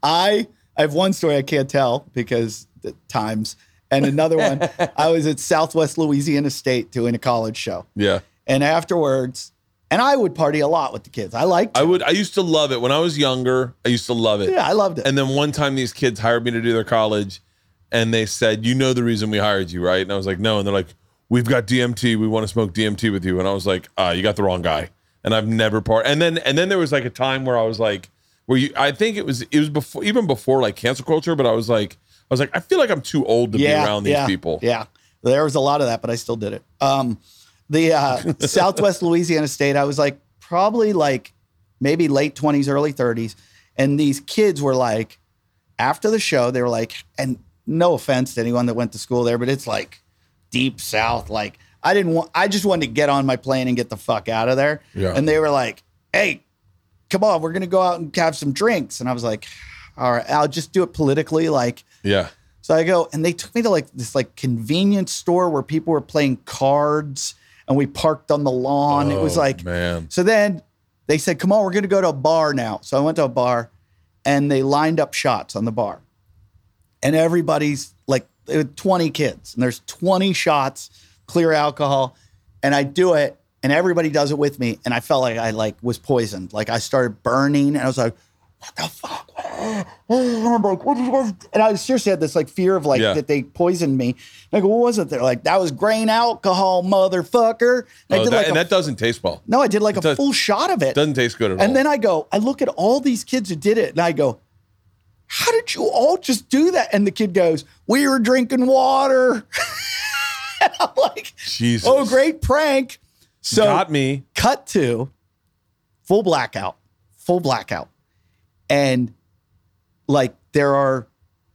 I I have one story I can't tell because the times, and another one. <laughs> I was at Southwest Louisiana State doing a college show, Yeah, and afterwards, and I would party a lot with the kids. I liked, I would. I used to love it when I was younger. I used to love it. yeah, I loved it. And then one time these kids hired me to do their college and they said, You know the reason we hired you, right? And I was like, No. And they're like, We've got DMT. We want to smoke DMT with you. And I was like, uh, you got the wrong guy. And I've never part and then and then there was like a time where I was like, where you I think it was it was before even before like cancel culture, but I was like, I was like, I feel like I'm too old to be around these yeah, people. Yeah, there was a lot of that, but I still did it. Um, the uh, <laughs> Southwest Louisiana State, I was like probably like maybe late twenties, early thirties, and these kids were like, after the show, they were like, and no offense to anyone that went to school there, but it's like deep south. Like I didn't want, I just wanted to get on my plane and get the fuck out of there. Yeah. And they were like, hey, come on, we're gonna go out and have some drinks, and I was like. All right, I'll just do it politically. Like, Yeah. so I go, and they took me to like this like convenience store where people were playing cards, and we parked on the lawn. it was Oh, like, man. so then they said, "Come on, we're going to go to a bar now." So I went to a bar, and they lined up shots on the bar, and everybody's like, twenty kids, and there's twenty shots, clear alcohol, and I do it, and everybody does it with me, and I felt like I like was poisoned, like I started burning, and I was like. What the fuck? And I'm like, what did you guys? And I seriously had this like fear of like Yeah. that they poisoned me. And I go, what was it? They're like, that was grain alcohol, motherfucker. And I Oh, did that- like and a that doesn't taste well. no, I did like a does- full shot of it. Doesn't taste good at all. And then I go, I look at all these kids who did it, and I go, How did you all just do that? And the kid goes, We were drinking water. <laughs> and I'm like, oh, Jesus. Oh, great prank. So Got me. cut to full blackout, full blackout. And like there are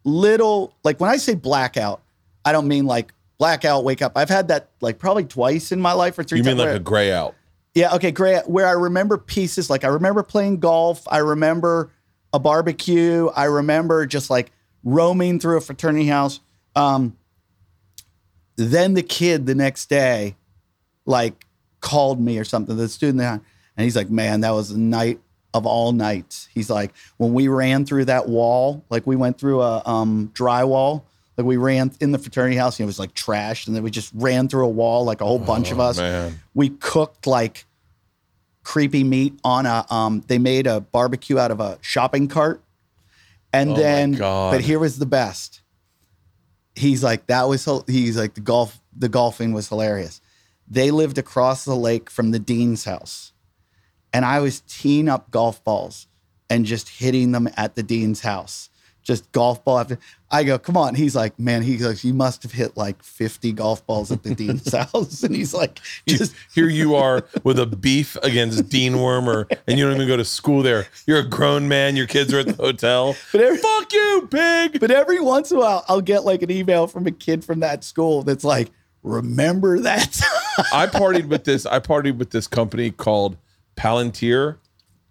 little like when I say blackout, I don't mean like blackout, wake up. I've had that like probably twice in my life or three You mean like where- a gray out? yeah, okay, great. Where I remember pieces, like I remember playing golf, I remember a barbecue, I remember just like roaming through a fraternity house. Um, then the kid the next day, like, called me or something, the student there, and he's like, Man, that was the night of all nights. He's like, When we ran through that wall, like we went through a um, drywall, like we ran in the fraternity house and it was like trashed, and then we just ran through a wall, like a whole bunch of Oh, us. Man. we cooked like creepy meat on a um they made a barbecue out of a shopping cart. And Oh then but here was the best. He's like that was he's like the golf the golfing was hilarious they lived across the lake from the dean's house and i was teeing up golf balls and just hitting them at the dean's house just golf ball after i go come on he's like man he goes you must have hit like 50 golf balls at the dean's <laughs> house and he's like <laughs> just Here you are with a beef against Dean Wormer, <laughs> and you don't even go to school there. You're a grown man. Your kids are at the hotel. But every- Fuck you, pig. But every once in a while, I'll get like an email from a kid from that school that's like, "Remember that?" <laughs> I partied with this. I partied with this company called Palantir,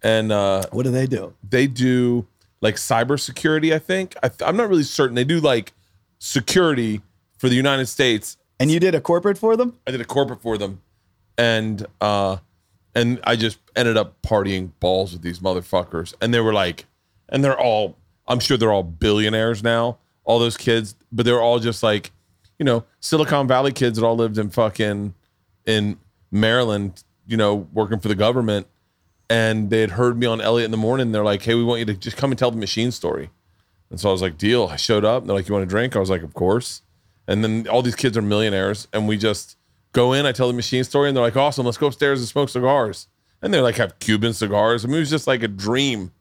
and uh, What do they do? they do like cybersecurity. I think I, I'm not really certain. They do like security for the United States. And you did a corporate for them? I did a corporate for them, and uh, and I just ended up partying balls with these motherfuckers, and they were like, and they're all. I'm sure they're all billionaires now. All those kids, but they're all just like, you know, Silicon Valley kids that all lived in fucking in Maryland, you know, working for the government. And they had heard me on Elliot in the morning. They're like, hey, we want you to just come and tell the machine story. And so I was like, deal. I showed up. They're like, you want a drink? I was like, of course. And then all these kids are millionaires. And we just go in. I tell the machine story. And they're like, awesome. Let's go upstairs and smoke cigars. And they're like have Cuban cigars. I mean, it was just like a dream.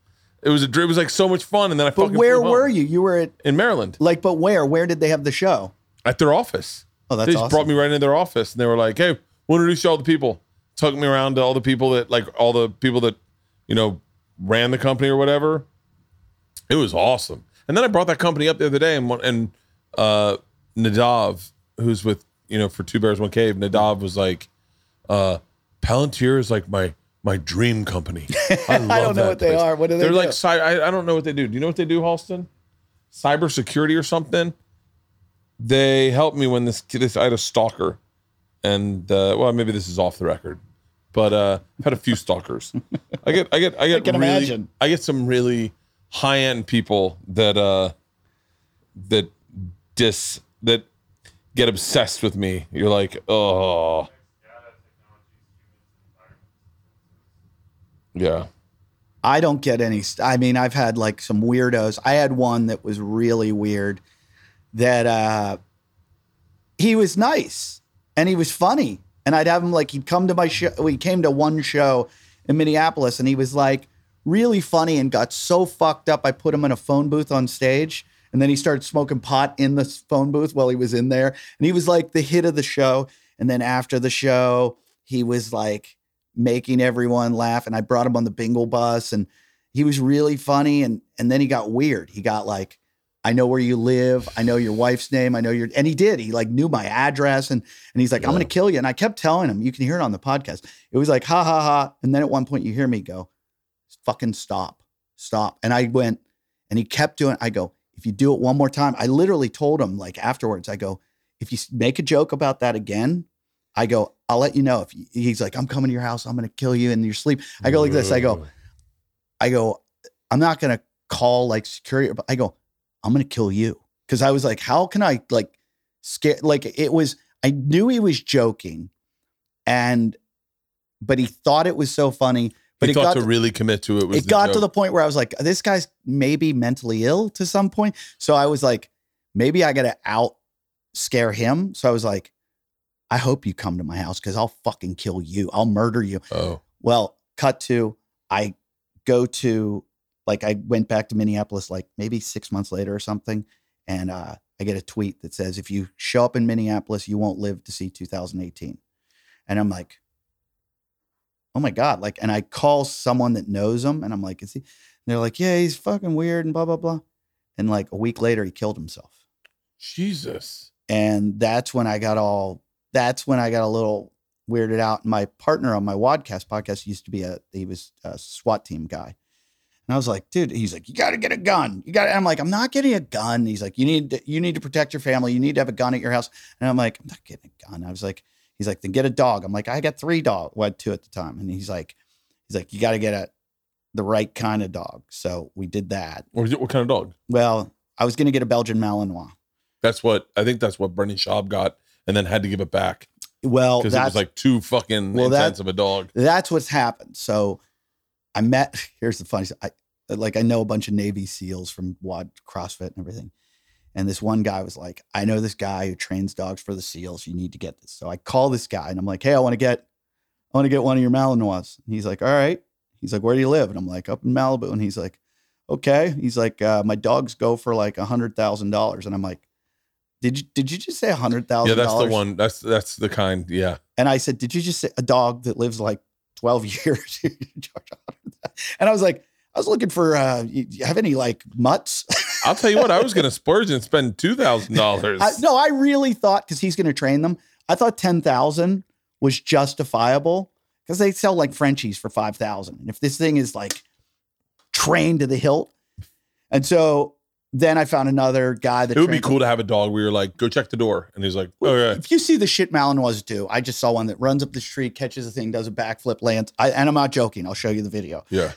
It was a dream. It was like so much fun. And then I But fucking where were you? You were at In Maryland like, but where? Where did they have the show? At their office. Oh, that's they just awesome. brought me right into their office and they were like, "Hey, we'll introduce you all the people." Took me around to all the people that like all the people that you know ran the company or whatever. It was awesome. And then I brought that company up the other day and and uh, Nadav, who's with you know for Two Bears One Cave, Nadav was like, uh, "Palantir is like my." My dream company. <laughs> I, love don't know what they are. What do they They're do? like, I, I don't know what they do. Do you know what they do, Halston? Cybersecurity or something they helped me when this this I had a stalker, and uh, well, maybe this is off the record, but uh, I've had a few stalkers. <laughs> I get I get I get can really, imagine. I get some really high end people that uh that dis that get obsessed with me. You're like, oh, yeah. I don't get any. I mean, I've had like some weirdos. I had one that was really weird. That uh, he was nice and he was funny, and I'd have him like he'd come to my show. We came to one show in Minneapolis, and he was like really funny and got so fucked up. I put him in a phone booth on stage, and then he started smoking pot in the phone booth while he was in there, and he was like the hit of the show. And then after the show, he was like making everyone laugh and I brought him on the bingle bus and he was really funny and and then he got weird. He got like I know where you live. I know your wife's name. I know your and he did. He like knew my address and and he's like I'm going to kill you and I kept telling him you can hear it on the podcast. It was like ha ha ha and then at one point you hear me go fucking stop. Stop. And I went and he kept doing I go if you do it one more time. I literally told him like afterwards I go if you make a joke about that again, I go, I'll let you know if you, he's like, I'm coming to your house. I'm going to kill you in your sleep. I go like this. I go, I go, I'm not going to call like security. But I go, I'm going to kill you. Cause I was like, how can I like scare? Like it was, I knew he was joking and, but he thought it was so funny. But he it thought got to to- really commit to it. Was it got to the point where I was like, this guy's maybe mentally ill to some point. So I was like, maybe I got to out scare him. So I was like, I hope you come to my house because I'll fucking kill you. I'll murder you. Oh, Well, cut to I go to like I went back to Minneapolis like maybe six months later or something, and uh, I get a tweet that says, "If you show up in Minneapolis, you won't live to see 2018." And I'm like, "Oh my god!" Like, and I call someone that knows him, and I'm like, "Is he?" And they're like, "Yeah, he's fucking weird," and blah blah blah. And like a week later, he killed himself Jesus. and that's when I got all. That's when I got a little weirded out. My partner on my WODcast podcast used to be a he was a SWAT team guy, and I was like, dude, he's like, you got to get a gun. You got. I'm like, I'm not getting a gun. He's like, you need to, you need to protect your family. You need to have a gun at your house. And I'm like, I'm not getting a gun. I was like, he's like, then get a dog. I'm like, I got three dog, well, two at the time, and he's like, he's like, you got to get a the right kind of dog. So we did that. What, what kind of dog? Well, I was gonna get a Belgian Malinois. That's what I think. That's what Bernie Schaub got, and then had to give it back Well, because it was like too fucking Well, that- intense of a dog. that's what's happened. So I met. <laughs> Here's the funny. I like I know a bunch of Navy SEALs from WAD CrossFit and everything. And this one guy was like, I know this guy who trains dogs for the SEALs. You need to get this. So I call this guy and I'm like, Hey, I want to get, I want to get one of your Malinois. And he's like, All right. He's like, Where do you live? And I'm like, Up in Malibu. And he's like, Okay. He's like, uh, My dogs go for like a hundred thousand dollars. And I'm like, Did you did you just say a hundred Yeah, that's the one. That's that's the kind. Yeah. And I said, Did you just say a dog that lives like 12 <laughs> years? you charge $100,000?" and I was like, I was looking for, uh, you, you have any like mutts? <laughs> I'll tell you what. I was going to splurge and spend two thousand dollars. No, I really thought, because he's going to train them, I thought 10,000 was justifiable because they sell like Frenchies for five thousand. And if this thing is like trained to the hilt, and so then I found another guy that It would be cool to have a dog where you're like, go check the door. And he's like, oh, yeah. If you see the shit Malinois do, I just saw one that runs up the street, catches a thing, does a backflip, lands. I, and I'm not joking. I'll show you the video. Yeah.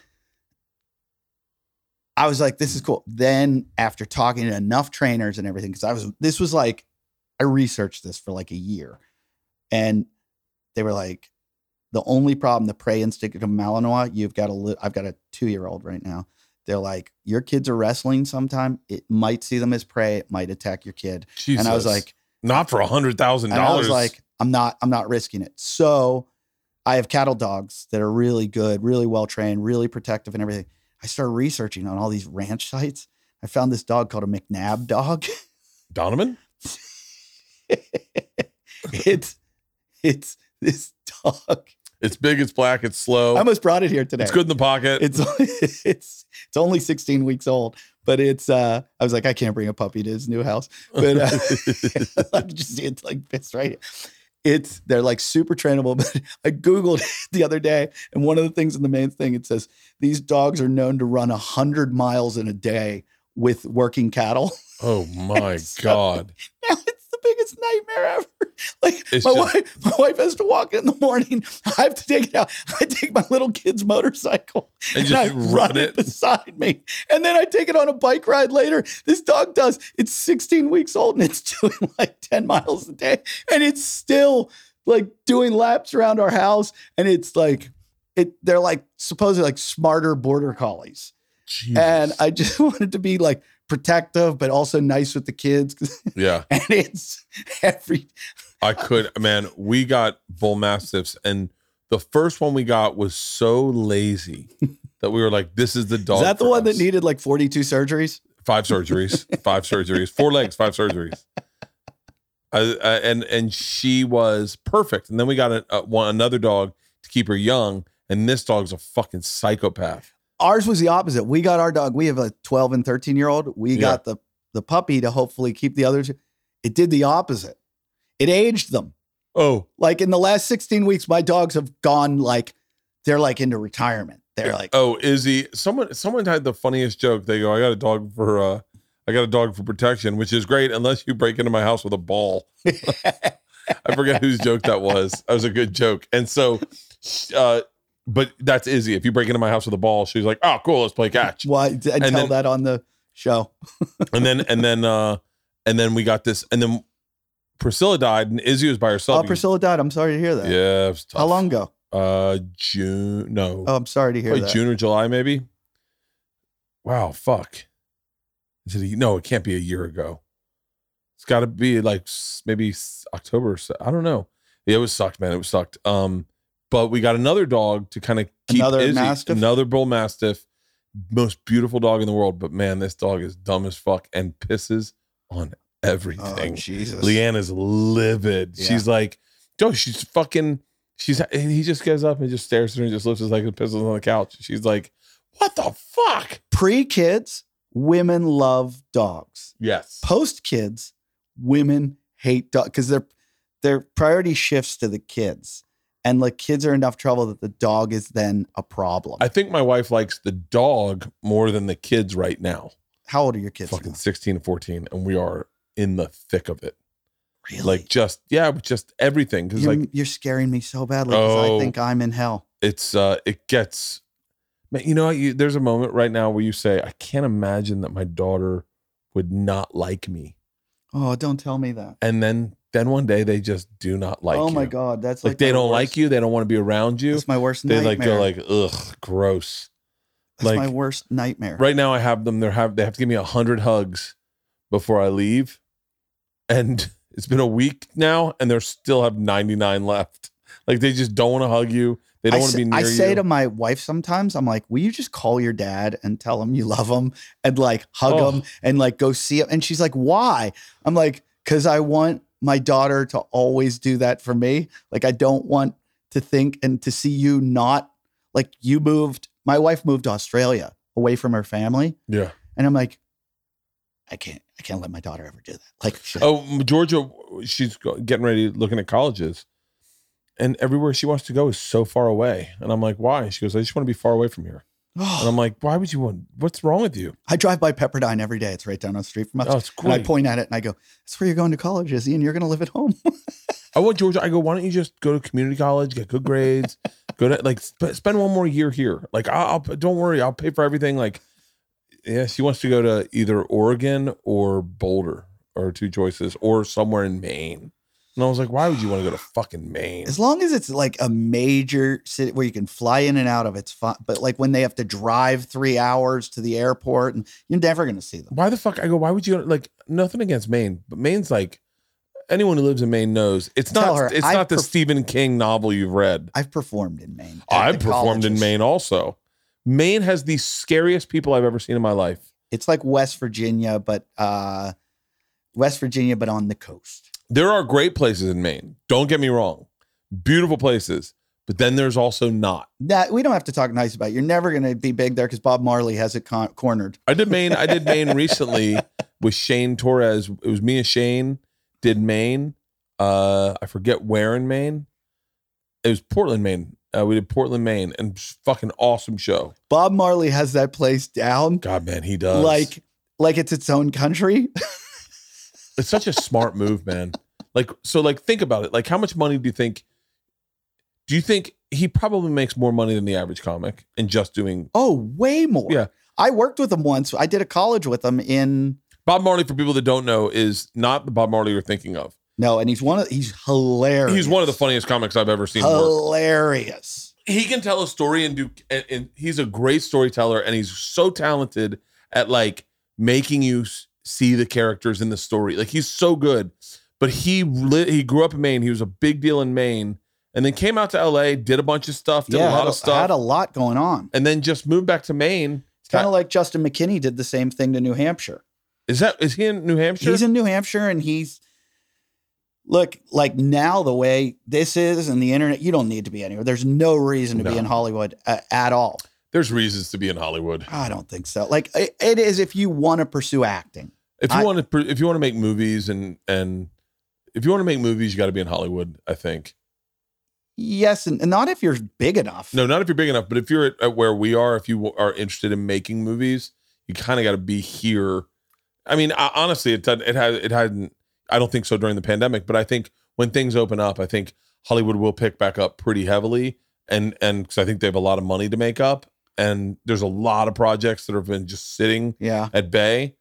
I was like, this is cool. Then after talking to enough trainers and everything, because I was, this was like, I researched this for like a year, and they were like, the only problem, the prey instinct of Malinois, you've got a, li- I've got a two year old right now. They're like, your kids are wrestling sometime. It might see them as prey. It might attack your kid. Jesus. And I was like, not for a hundred thousand dollars. was like, I'm not, I'm not risking it. So I have cattle dogs that are really good, really well trained, really protective and everything. I started researching on all these ranch sites. I found this dog called a McNab dog. <laughs> Donovan? it's it's this dog. It's big, it's black, it's slow. I almost brought it here today. It's good in the pocket. It's <laughs> it's it's only 16 weeks old, but it's uh I was like, I can't bring a puppy to his new house. But uh, <laughs> I just see it like this right here. It's they're like super trainable. <laughs> But I Googled it the other day, and one of the things in the main thing it says these dogs are known to run hundred miles in a day with working cattle. oh <laughs> my So- God. <laughs> Now it's biggest nightmare ever. <laughs> Like It's my just- wife, my wife has to walk in the morning. <laughs> I have to take it out. <laughs> I take my little kid's motorcycle And and, just I run it. it beside me, and then I take it on a bike ride later. This dog does. It's 16 weeks old and it's doing like 10 miles a day, and it's still like doing laps around our house. And it's like it. They're like supposedly like smarter border collies, Jesus. and I just wanted to be like protective, but also nice with the kids. <laughs> yeah. and it's every I could, man. We got bull mastiffs, and the first one we got was so lazy <laughs> that we were like, "This is the dog." is that the one that needed like 42 surgeries? five surgeries, <laughs> five surgeries, four legs, five surgeries. I, I, and and she was perfect. And then we got a, a, one another dog to keep her young, and this dog's a fucking psychopath. Ours was the opposite. We got our dog. We have a 12 and 13 year old. We Yeah. got the the puppy to hopefully keep the others. It did the opposite. It aged them. Oh, Like in the last 16 weeks, my dogs have gone like they're like into retirement. They're like, oh, Izzy. Someone someone had the funniest joke. They go, "I got a dog for uh, I got a dog for protection," which is great unless you break into my house with a ball. <laughs> I forget whose joke that was. That was a good joke. And so, uh, but that's Izzy. If you break into my house with a ball, she's like, "Oh, cool, let's play catch." <laughs> why? I tell then- that on the show. <laughs> and then and then uh and then we got this and then Priscilla died and Izzy was by herself. Oh, Priscilla died. I'm sorry to hear that. Yeah, it was tough. How long ago? Uh June no. Oh, I'm sorry to hear Probably that. June or July maybe. Wow, fuck. Is it a, no, it can't be a year ago. It's got to be like maybe October. or so- I don't know. Yeah, it was sucked, man. It was sucked. Um, but we got another dog to kind of keep Another Izzy, Mastiff? another bull mastiff, most beautiful dog in the world. But man, this dog is dumb as fuck and pisses on Oh, everything. Jesus. Leanne is livid. Yeah. She's like, "Yo, she's fucking." She's and he just gets up and just stares at her and just lifts his leg and pisses on the couch. She's like, "What the fuck?" Pre kids, women love dogs. Yes. Post kids, women hate dogs because their their priority shifts to the kids, and like kids are enough trouble that the dog is then a problem. I think my wife likes the dog more than the kids right now. How old are your kids? Fucking now? 16 and 14 and we are in the thick of it. Really? Like just yeah, just everything cuz like you're scaring me so badly because Oh. I think I'm in hell. it's uh it gets man, you know you, there's a moment right now where you say I can't imagine that my daughter would not like me. Oh, don't tell me that. And then then one day they just do not like oh you. oh you. my god, that's Like, like, they don't worst- like you, they don't want to be around you. It's my worst They nightmare. like go like ugh, gross. that's like- my worst nightmare. Right now I have them. They have they have to give me a hundred hugs before I leave, and <laughs> it's been a week now, and they still have ninety nine left. Like they just don't want to hug you. They don't I want to be near I say you. to my wife sometimes, I'm like, will you just call your dad and tell him you love him and like hug Oh. him and like go see him? And she's like, why? I'm like, because I want my daughter to always do that for me. Like, I don't want to think and to see you not like you moved. My wife moved to Australia away from her family. yeah. And I'm like, I can't, I can't let my daughter ever do that. Like, Oh, Georgia, she's getting ready, looking at colleges, and everywhere she wants to go is so far away. And I'm like, why? She goes, I just want to be far away from here. And I'm like, why would you want? What's wrong with you? I drive by Pepperdine every day. It's right down the street from us. Oh, it's and I point at it and I go, "That's where you're going to college, Izzy, and you're going to live at home." <laughs> I want Georgia. I go, why don't you just go to community college, get good grades, go to like sp- spend one more year here. Like, I'll, I'll don't worry, I'll pay for everything. Like, yeah, she wants to go to either Oregon or Boulder, or two choices, or somewhere in Maine. And I was like, why would you want to go to fucking Maine? as long as it's like a major city where you can fly in and out of, it's fine. But like when they have to drive three hours to the airport, and you're never going to see them. Why the fuck? I go, why would you like nothing against Maine, but Maine's like anyone who lives in Maine knows it's Tell not her, it's I've not the perf- Stephen King novel you've read. I've performed in Maine. I've performed in. Maine also. Maine has the scariest people I've ever seen in my life. It's like West Virginia, but uh, West Virginia, but on the coast. There are great places in Maine. Don't get me wrong. Beautiful places. But then there's also not. That we don't have to talk nice about. You're never going to be big there because Bob Marley has it con- cornered. I did Maine. I did Maine <laughs> recently with Shane Torres. It was me and Shane did Maine. Uh, I forget where in Maine. It was Portland, Maine. Uh, we did Portland, Maine, and fucking awesome show. Bob Marley has that place down God, man, he does. like like it's its own country. <laughs> it's such a smart move, man. Like, so, like, think about it. Like, how much money do you think? Do you think he probably makes more money than the average comic in just doing Oh, way more. Yeah. I worked with him once. I did a college with him in Bob Marley? For people that don't know, is not the Bob Marley you're thinking of. no, and he's one of he's hilarious. He's one of the funniest comics I've ever seen. work. hilarious. he can tell a story and do and, and he's a great storyteller and he's so talented at like making you see the characters in the story like he's so good but he he grew up in maine he was a big deal in maine and then came out to la did a bunch of stuff did Yeah, a lot had, of stuff had a lot going on. and then just moved back to maine It's kind of like Juston McKinney did the same thing to New Hampshire. is that is he in new hampshire He's in New Hampshire and he's look like now the way this is and the internet, you don't need to be anywhere. There's no reason to be in Hollywood uh, at all. there's reasons to be in hollywood I don't think so. Like it, it is if you want to pursue acting. if you I- want to if you want to make movies and and if you want to make movies you got to be in hollywood i think Yes, and, not if you're big enough. No, not if you're big enough, but if you're at, at where we are, if you are interested in making movies, you kind of got to be here. I mean, I, honestly, it it has it hadn't. I don't think so during the pandemic, but I think when things open up, I think Hollywood will pick back up pretty heavily, and and because I think they have a lot of money to make up, and there's a lot of projects that have been just sitting Yeah. at bay.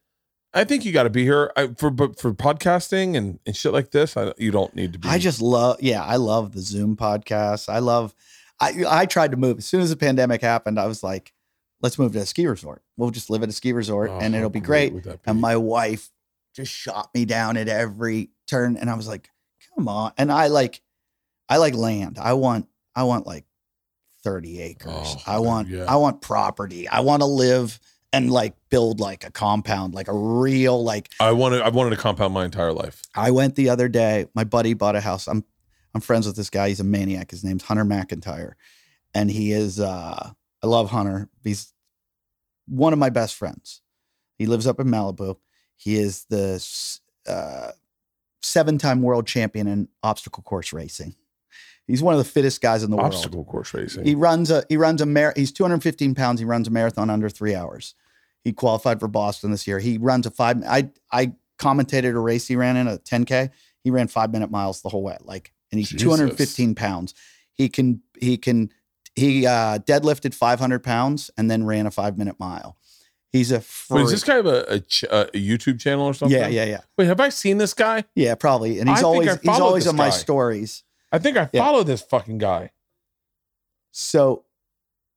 I think you got to be here I, for but for podcasting and, and shit like this. I, you don't need to be. I just love, yeah, I love the Zoom podcast. I love, I I tried to move as soon as the pandemic happened. I was like, let's move to a ski resort. We'll just live at a ski resort Oh, and it'll be great. would that And my wife just shot me down at every turn, and I was like, come on. And I like, I like land. I want, I want like thirty acres. Oh, I want, yeah. I want property. I want to live and like build like a compound, like a real like I wanted I wanted to compound my entire life. I went the other day. My buddy bought a house. I'm I'm friends with this guy. He's a maniac. His name's Hunter McIntyre, and he is. uh I love Hunter. He's one of my best friends. He lives up in Malibu. He is the uh, seven-time world champion in obstacle course racing. He's one of the fittest guys in the world. Obstacle course racing. He runs a he runs a mar- he's 215 pounds. He runs a marathon under three hours. He qualified for Boston this year. He runs a five. I I commentated a race he ran in a 10k. He ran five minute miles the whole way. Like, and he's Jesus. 215 pounds. He can he can he uh, deadlifted 500 pounds and then ran a five minute mile. He's a Wait, freak. does this guy have a, a, ch- a YouTube channel or something? yeah yeah yeah Wait, have I seen this guy? yeah probably. And he's think always he's always on my stories. I think I Yeah. follow this fucking guy. So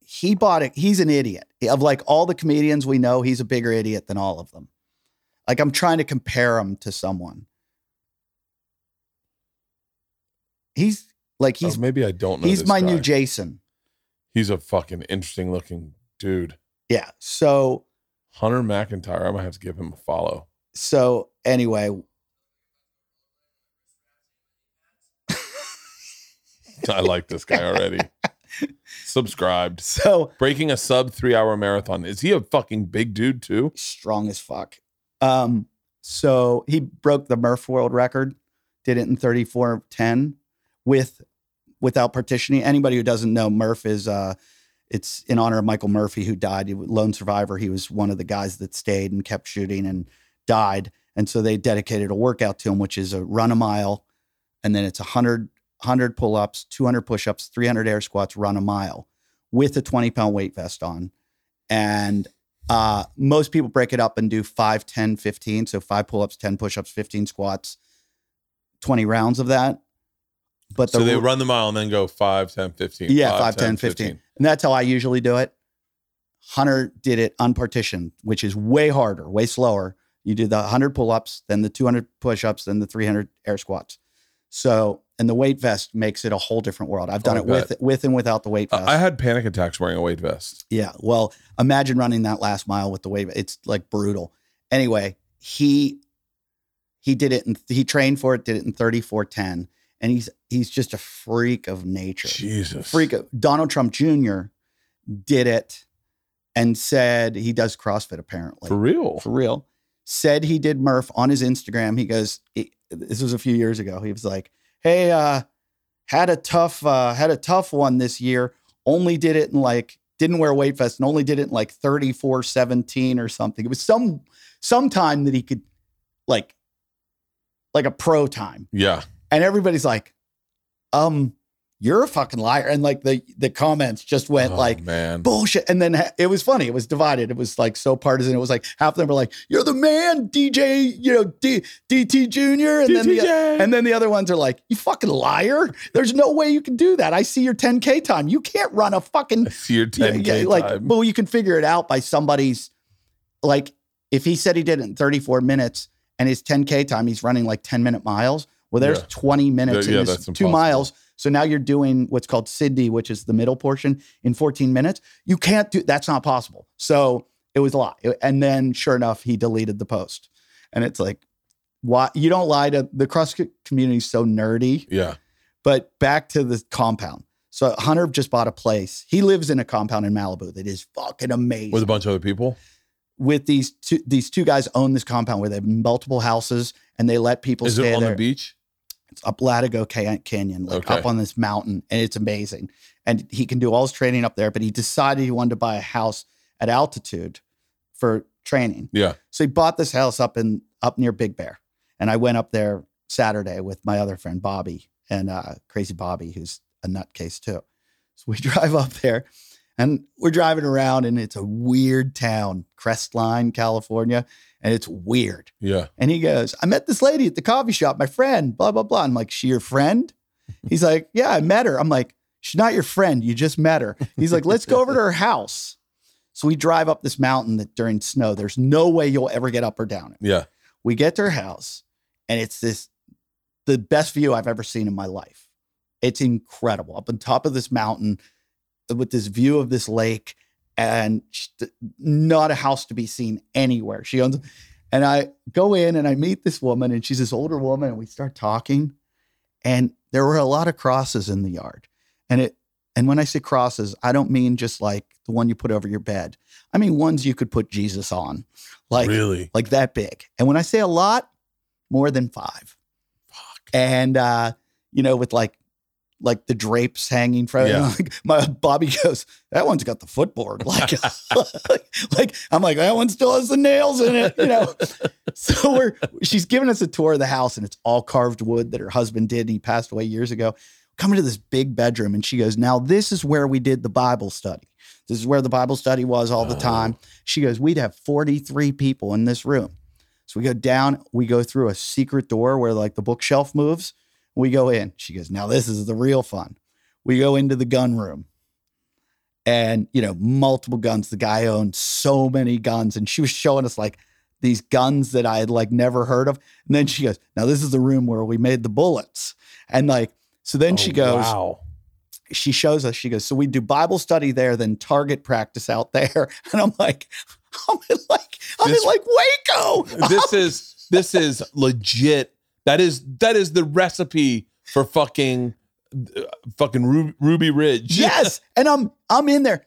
he bought it. He's an idiot. Of like all the comedians we know, he's a bigger idiot than all of them. Like I'm trying to compare him to someone. He's like he's Or maybe I don't know. he's my guy. new Jason. He's a fucking interesting looking dude. Yeah. So Hunter McIntyre. I might have to give him a follow. so anyway, <laughs> I like this guy already. <laughs> Subscribed. <laughs> so Breaking a sub three hour marathon. Is he a fucking big dude too? strong as fuck. Um, so he broke the Murph world record, did it in 34:10 with without partitioning. Anybody who doesn't know, Murph is uh, it's in honor of Michael Murphy, who died, He was lone survivor. He was one of the guys that stayed and kept shooting and died. And so they dedicated a workout to him, which is a run a mile, and then it's a 100, 100 pull ups, 200 push ups, 300 air squats, run a mile with a 20 pound weight vest on. And uh, most people break it up and do 5, 10, 15. So five pull ups, 10 push ups, 15 squats, 20 rounds of that. But So they ru- run the mile and then go 5, 10, 15. yeah, 5, 10, 15. And that's how I usually do it. Hunter did it unpartitioned, which is way harder, way slower. You do the 100 pull ups, then the 200 push ups, then the 300 air squats. So, and the weight vest makes it a whole different world. I've done Oh, it with with and without the weight vest. I had panic attacks wearing a weight vest. Yeah. Well, imagine running that last mile with the weight. It's like brutal. Anyway, he he did it and he trained for it, did it in 3410. And he's he's just a freak of nature. Jesus. Freak of Donald Trump Jr. did it and said he does CrossFit apparently. For real. For real. Said he did Murph on his Instagram. He goes, he- this was a few years ago. He was like, Hey, uh, had a tough, uh, had a tough one this year. Only did it in like, didn't wear weight vest and only did it in like 34 17 or something. It was some some time that he could like like a pro time. Yeah. And everybody's like, um, you're a fucking liar. And like the the comments just went Oh, like man. bullshit. And then it was funny. It was divided. It was like so partisan. It was like half of them were like, "You're the man, DJ," you know, D- DT Junior, and then the and then the other ones are like, "You fucking liar! There's no way you can do that. I see your 10k time. You can't run a fucking I see your yeah, 10K yeah, like, time. well, you can figure it out by somebody's like if he said he did it in 34 minutes and his 10k time, he's running like 10 minute miles. Well, there's Yeah. 20 minutes Yeah, yeah, in two miles. So now you're doing what's called Cindy, which is the middle portion in 14 minutes. You can't do that's not possible. So it was a lot. And then sure enough, he deleted the post. And it's like, why you don't lie to the CrossFit community is so nerdy. yeah. But back to the compound. So Hunter just bought a place. He lives in a compound in Malibu that is fucking amazing. With a bunch of other people. With these two, these two guys own this compound where they have multiple houses and they let people Is stay it on there. the beach? It's up Latigo Canyon, like Okay. up on this mountain, and it's amazing. And he can do all his training up there. But he decided he wanted to buy a house at altitude for training. Yeah. So he bought this house up in up near Big Bear, and I went up there Saturday with my other friend Bobby and uh, Crazy Bobby, who's a nutcase too. So we <laughs> drive up there, and we're driving around, and it's a weird town, Crestline, California, and it's weird. Yeah. And he goes, I met this lady at the coffee shop, my friend, blah, blah, blah. I'm like, she your friend? <laughs> He's like, yeah, I met her. I'm like, she's not your friend. You just met her. He's like, let's go over to her house. So we drive up this mountain that during snow, there's no way you'll ever get up or down it. Yeah. We get to her house and it's this, the best view I've ever seen in my life. It's incredible up on top of this mountain with this view of this lake and not a house to be seen anywhere. She owns, and I go in and I meet this woman, and she's this older woman, and we start talking. And there were a lot of crosses in the yard. And it, and when I say crosses, I don't mean just like the one you put over your bed. I mean ones you could put Jesus on, like really? like that big. And when I say a lot, more than five. Fuck. And uh, you know, with like like the drapes hanging from Yeah. <laughs> like my Bobby goes, that one's got the footboard. <laughs> Like, <laughs> like I'm like, that one still has the nails in it, you know. so we're she's giving us a tour of the house and it's all carved wood that her husband did and he passed away years ago. Coming to this big bedroom and she goes, Now this is where we did the Bible study. This is where the Bible study was all the Oh. time. She goes, We'd have 43 people in this room. So we go down, we go through a secret door where like the bookshelf moves. We go in. She goes, Now this is the real fun. We go into the gun room and, you know, multiple guns. The guy owned so many guns. And she was showing us like these guns that I had like never heard of. And then she goes, Now this is the room where we made the bullets. And like, so then she Oh, goes, Wow. she shows us, she goes, so we do Bible study there, then target practice out there. <laughs> And I'm like, I'm in like, I'm This- in like Waco. this <laughs> is this is legit. That is that is the recipe for fucking uh, fucking Ru- Ruby Ridge. <laughs> yes. And I'm I'm in there.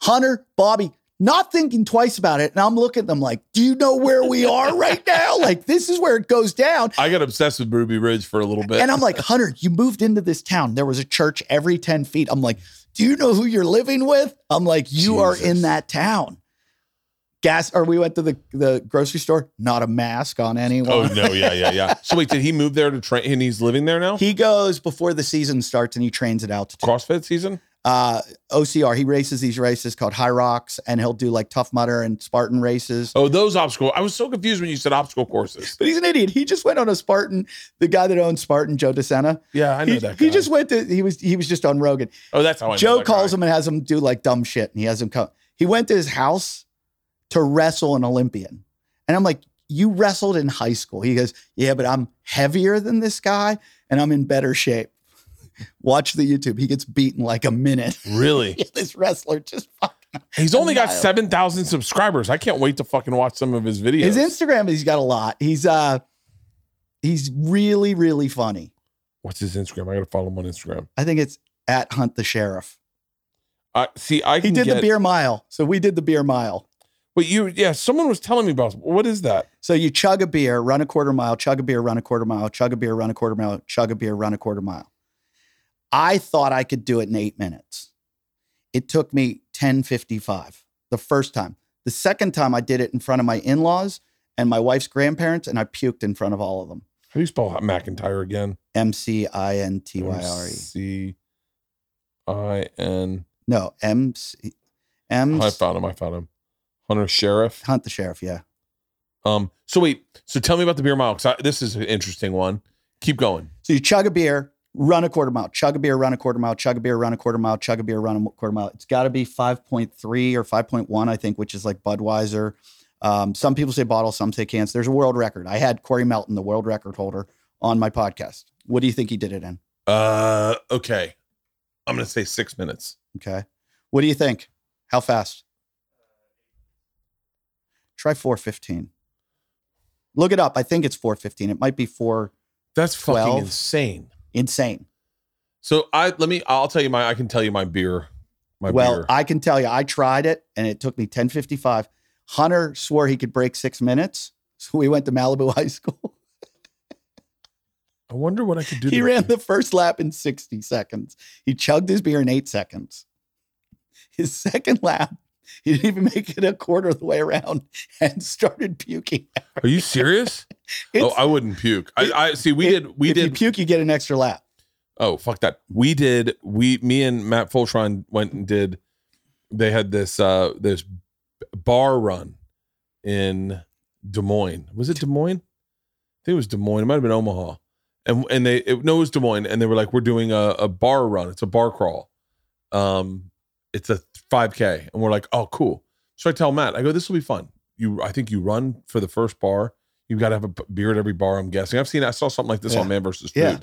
Hunter, Bobby, not thinking twice about it. And I'm looking at them like, do you know where we are <laughs> right now? Like, this is where it goes down. I got obsessed with Ruby Ridge for a little bit. And I'm like, Hunter, you moved into this town. There was a church every 10 feet. I'm like, do you know who you're living with? I'm like, you are in that town. Gas, or we went to the, the grocery store, not a mask on anyone. oh no, yeah, yeah, yeah. So wait, did he move there to train? And he's living there now. He goes before the season starts and he trains at altitude. CrossFit season. Uh, OCR, he races these races called HYROX and he'll do like Tough Mudder and Spartan races. Oh, those obstacle. I was so confused when you said obstacle courses. But he's an idiot. He just went on a Spartan. The guy that owns Spartan, Joe DeSena. Yeah, I know He, that. he just went to. He was he was just on Rogan. Oh, that's how I know Joe calls guy. him and has him do like dumb shit, and he has him come. He went to his house to wrestle an Olympian, and I'm like, "You wrestled in high school?" He goes, "Yeah, but I'm heavier than this guy, and I'm in better shape." <laughs> Watch the YouTube. He gets beaten like a minute. <laughs> Really? this wrestler just fucking. He's only got Wild. seven thousand subscribers. I can't wait to fucking watch some of his videos. His Instagram, he's got a lot. He's uh, he's really really funny. What's his Instagram? I gotta follow him on Instagram. I think it's at Hunt the Sheriff. Uh, see, I He did get, the beer mile, so we did the beer mile. But you, yeah, someone was telling me about. What is that? So you chug a beer, run a quarter mile, chug a beer, run a quarter mile, chug a beer, run a quarter mile, chug a beer, run a quarter mile. I thought I could do it in eight minutes. It took me 1055 the first time. The second time I did it in front of my in-laws and my wife's grandparents, and I puked in front of all of them. How do you spell McIntyre again? M C I N T Y R E. C I N. No, M C M I found him. I found him. Hunter Sheriff. Hunt the Sheriff. Yeah. Um. So wait. So tell me about the beer mile. 'cause I, this is an interesting one. Keep going. So you chug a beer, run a quarter mile, chug a beer, run a quarter mile, chug a beer, run a quarter mile, chug a beer, run a quarter mile. It's got to be 5.3 or 5.1, I think, which is like Budweiser. Um, some people say bottle, some say cans. There's a world record. I had Corey Melton, the world record holder, on my podcast. What do you think he did it in? Uh. Okay. I'm gonna say six minutes. Okay. What do you think? How fast? Try 415. Look it up. I think it's 415. It might be 4 That's fucking insane. insane. So I let me. I'll tell you my. I can tell you my beer. My well, beer. I can tell you, I tried it and it took me 1055. Hunter swore he could break six minutes. So <laughs> we went to Malibu High School. I wonder what I could do. he ran the first lap in 60 seconds. He chugged his beer in eight seconds. His second lap, <laughs> he didn't even make it a quarter of the way around <laughs> and started puking. Are you serious? <laughs> oh, I wouldn't puke. I, I see. We it- did. We if did. you puke, you get an extra lap. Oh, fuck that. We did we me and Matt Fulchiron went and did they had this uh this bar run in Des Moines. Was it Des Moines? I think it was Des Moines. It might have been Omaha. And and they it, no, it was Des Moines. And they were like, We're doing a, a bar run. It's a bar crawl. Um it's a 5K. And we're like, oh cool. So I tell Matt, I go, this will be fun. You I think you run for the first bar. You've got to have a beer at every bar, I'm guessing. I've seen I saw something like this Yeah. on Man versus Food. Yeah.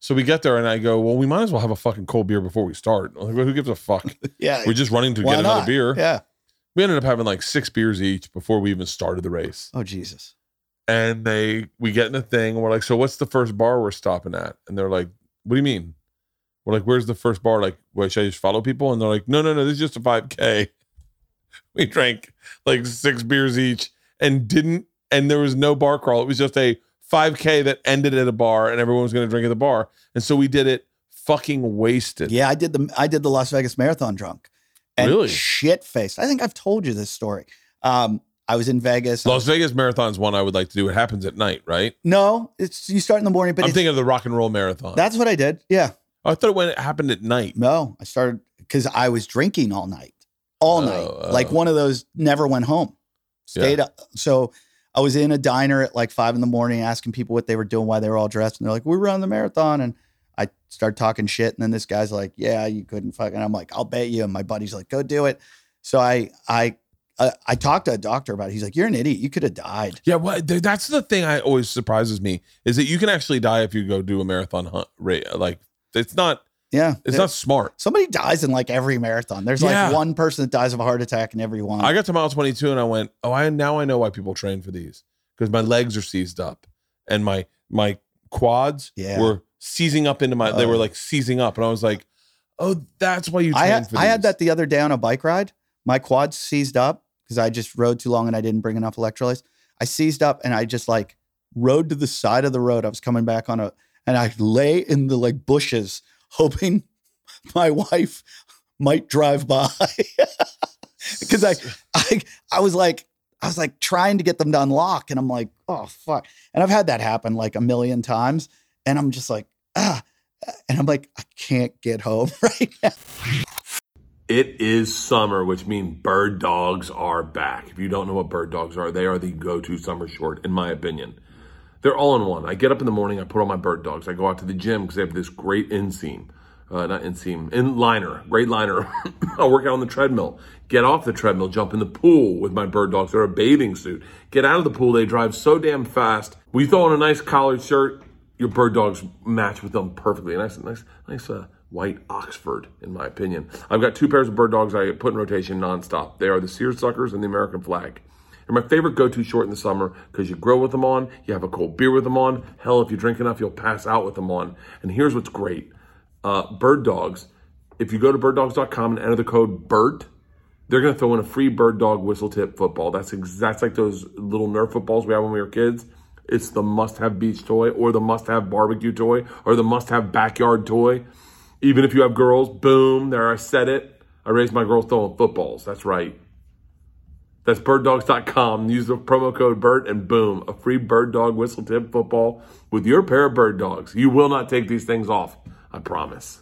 So we get there and I go, well, we might as well have a fucking cold beer before we start. I'm like, well, who gives a fuck? <laughs> Yeah. We're just running to Why get another beer. Yeah. We ended up having like six beers each before we even started the race. Oh, Jesus. And they, we get in the thing and we're like, so what's the first bar we're stopping at? And they're like, what do you mean? We're like, where's the first bar? Like, what, should I just follow people? And they're like, no, no, no, this is just a 5K. <laughs> We drank like six beers each and didn't, and there was no bar crawl. It was just a 5K that ended at a bar and everyone was going to drink at the bar. And so we did it fucking wasted. Yeah, I did the I did the Las Vegas Marathon drunk. And Really? shit faced. I think I've told you this story. Um, I was in Vegas. Las Vegas Marathon's one I would like to do. It happens at night, right? no, it's you start in the morning, but I'm thinking of the rock and roll marathon. that's what I did. Yeah. Oh, I thought it when it happened at night. No, I started because I was drinking all night, all Oh, night, oh. like one of those never went home, stayed up. So I was in a diner at like five in the morning, asking people what they were doing, why they were all dressed, and they're like, "We're running the marathon," and I started talking shit, and then this guy's like, "Yeah, you couldn't fucking." And I'm like, "I'll bet you," and my buddy's like, "Go do it." So I I I, I talked to a doctor about it. He's like, "You're an idiot. You could have died." Yeah, well, that's the thing I always surprises me is that you can actually die if you go do a marathon hunt. Like it's not Yeah, it's not smart. Somebody dies in like every marathon. There's Yeah. like one person that dies of a heart attack in every one. I got to mile 22 and I went, oh, I now I know why people train for these because my legs are seized up and my my quads Yeah. were seizing up into my. They Oh. were like seizing up, and I was like, oh, that's why you train I had for I had that the other day on a bike ride. my quads seized up because I just rode too long and I didn't bring enough electrolytes. I seized up and I just like rode to the side of the road. I was coming back on a, and I lay in the like bushes, hoping <laughs> my wife might drive by <laughs> because I, I, I was like, I was like trying to get them to unlock, and I'm like, oh fuck. And I've had that happen like a million times, and I'm just like, ah, and I'm like, I can't get home <laughs> right now. It is summer, which means bird dogs are back. If you don't know what bird dogs are, they are the go to summer short, in my opinion. They're all in one. I get up in the morning, I put on my bird dogs, I go out to the gym because they have this great inseam. Uh, not inseam, in liner, great liner. <laughs> I'll work out on the treadmill. Get off the treadmill, jump in the pool with my bird dogs. They're a bathing suit. Get out of the pool. They drive so damn fast. We throw on a nice collared shirt. Your bird dogs match with them perfectly. Nice, nice, nice. Uh, white Oxford, in my opinion. I've got two pairs of bird dogs I put in rotation nonstop. They are the seersuckers and the American flag. They're my favorite go-to short in the summer because you grill with them on, you have a cold beer with them on. Hell, if you drink enough, you'll pass out with them on. And here's what's great. Uh, bird dogs, if you go to birddogs.com and enter the code BERT, they're going to throw in a free bird dog whistle tip football. That's exactly like those little Nerf footballs we had when we were kids. It's the must have beach toy or the must have barbecue toy or the must have backyard toy. Even if you have girls, boom, there I said it. I raised my girls throwing footballs. That's right. That's birddogs.com. Use the promo code BERT and boom, a free bird dog whistle tip football with your pair of bird dogs. You will not take these things off. I promise.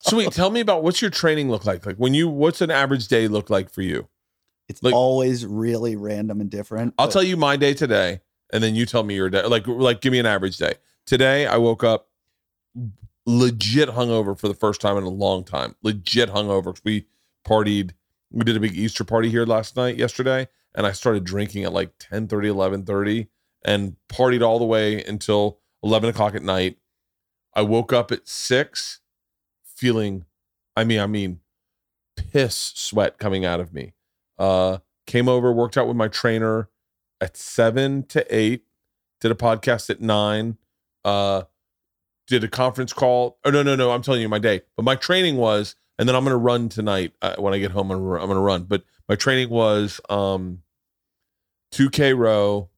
So wait, tell me about what's your training look like? Like when you, what's an average day look like for you? It's Like- always really random and different. I'll but tell you my day today, and then you tell me your day. Like, like give me an average day. Today, I woke up legit hungover for the first time in a long time. Legit hungover. We partied. We did a big Easter party here last night, yesterday, and I started drinking at like 10 30, 11 30, and partied all the way until 11 o'clock at night. I woke up at six feeling, I mean, I mean, piss sweat coming out of me. Uh, came over, worked out with my trainer at seven to eight, did a podcast at nine, uh, did a conference call. Oh, no, no, no. I'm telling you my day. But my training was, and then I'm going to run tonight uh, when I get home. I'm going to run. But my training was um, 2K row.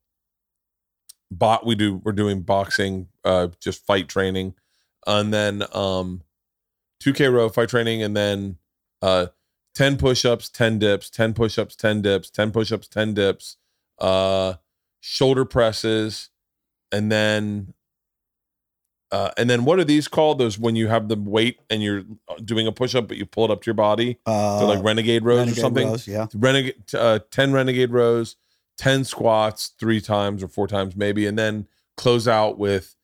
Bot, we do, we're doing boxing, uh, just fight training. And then um, 2K row fight training. And then uh, 10 push-ups 10 dips 10 push-ups 10 dips 10 push-ups 10 dips uh shoulder presses and then uh and then what are these called those when you have the weight and you're doing a push-up but you pull it up to your body uh, so like renegade rows renegade or something rows, yeah. renegade uh 10 renegade rows 10 squats three times or four times maybe and then close out with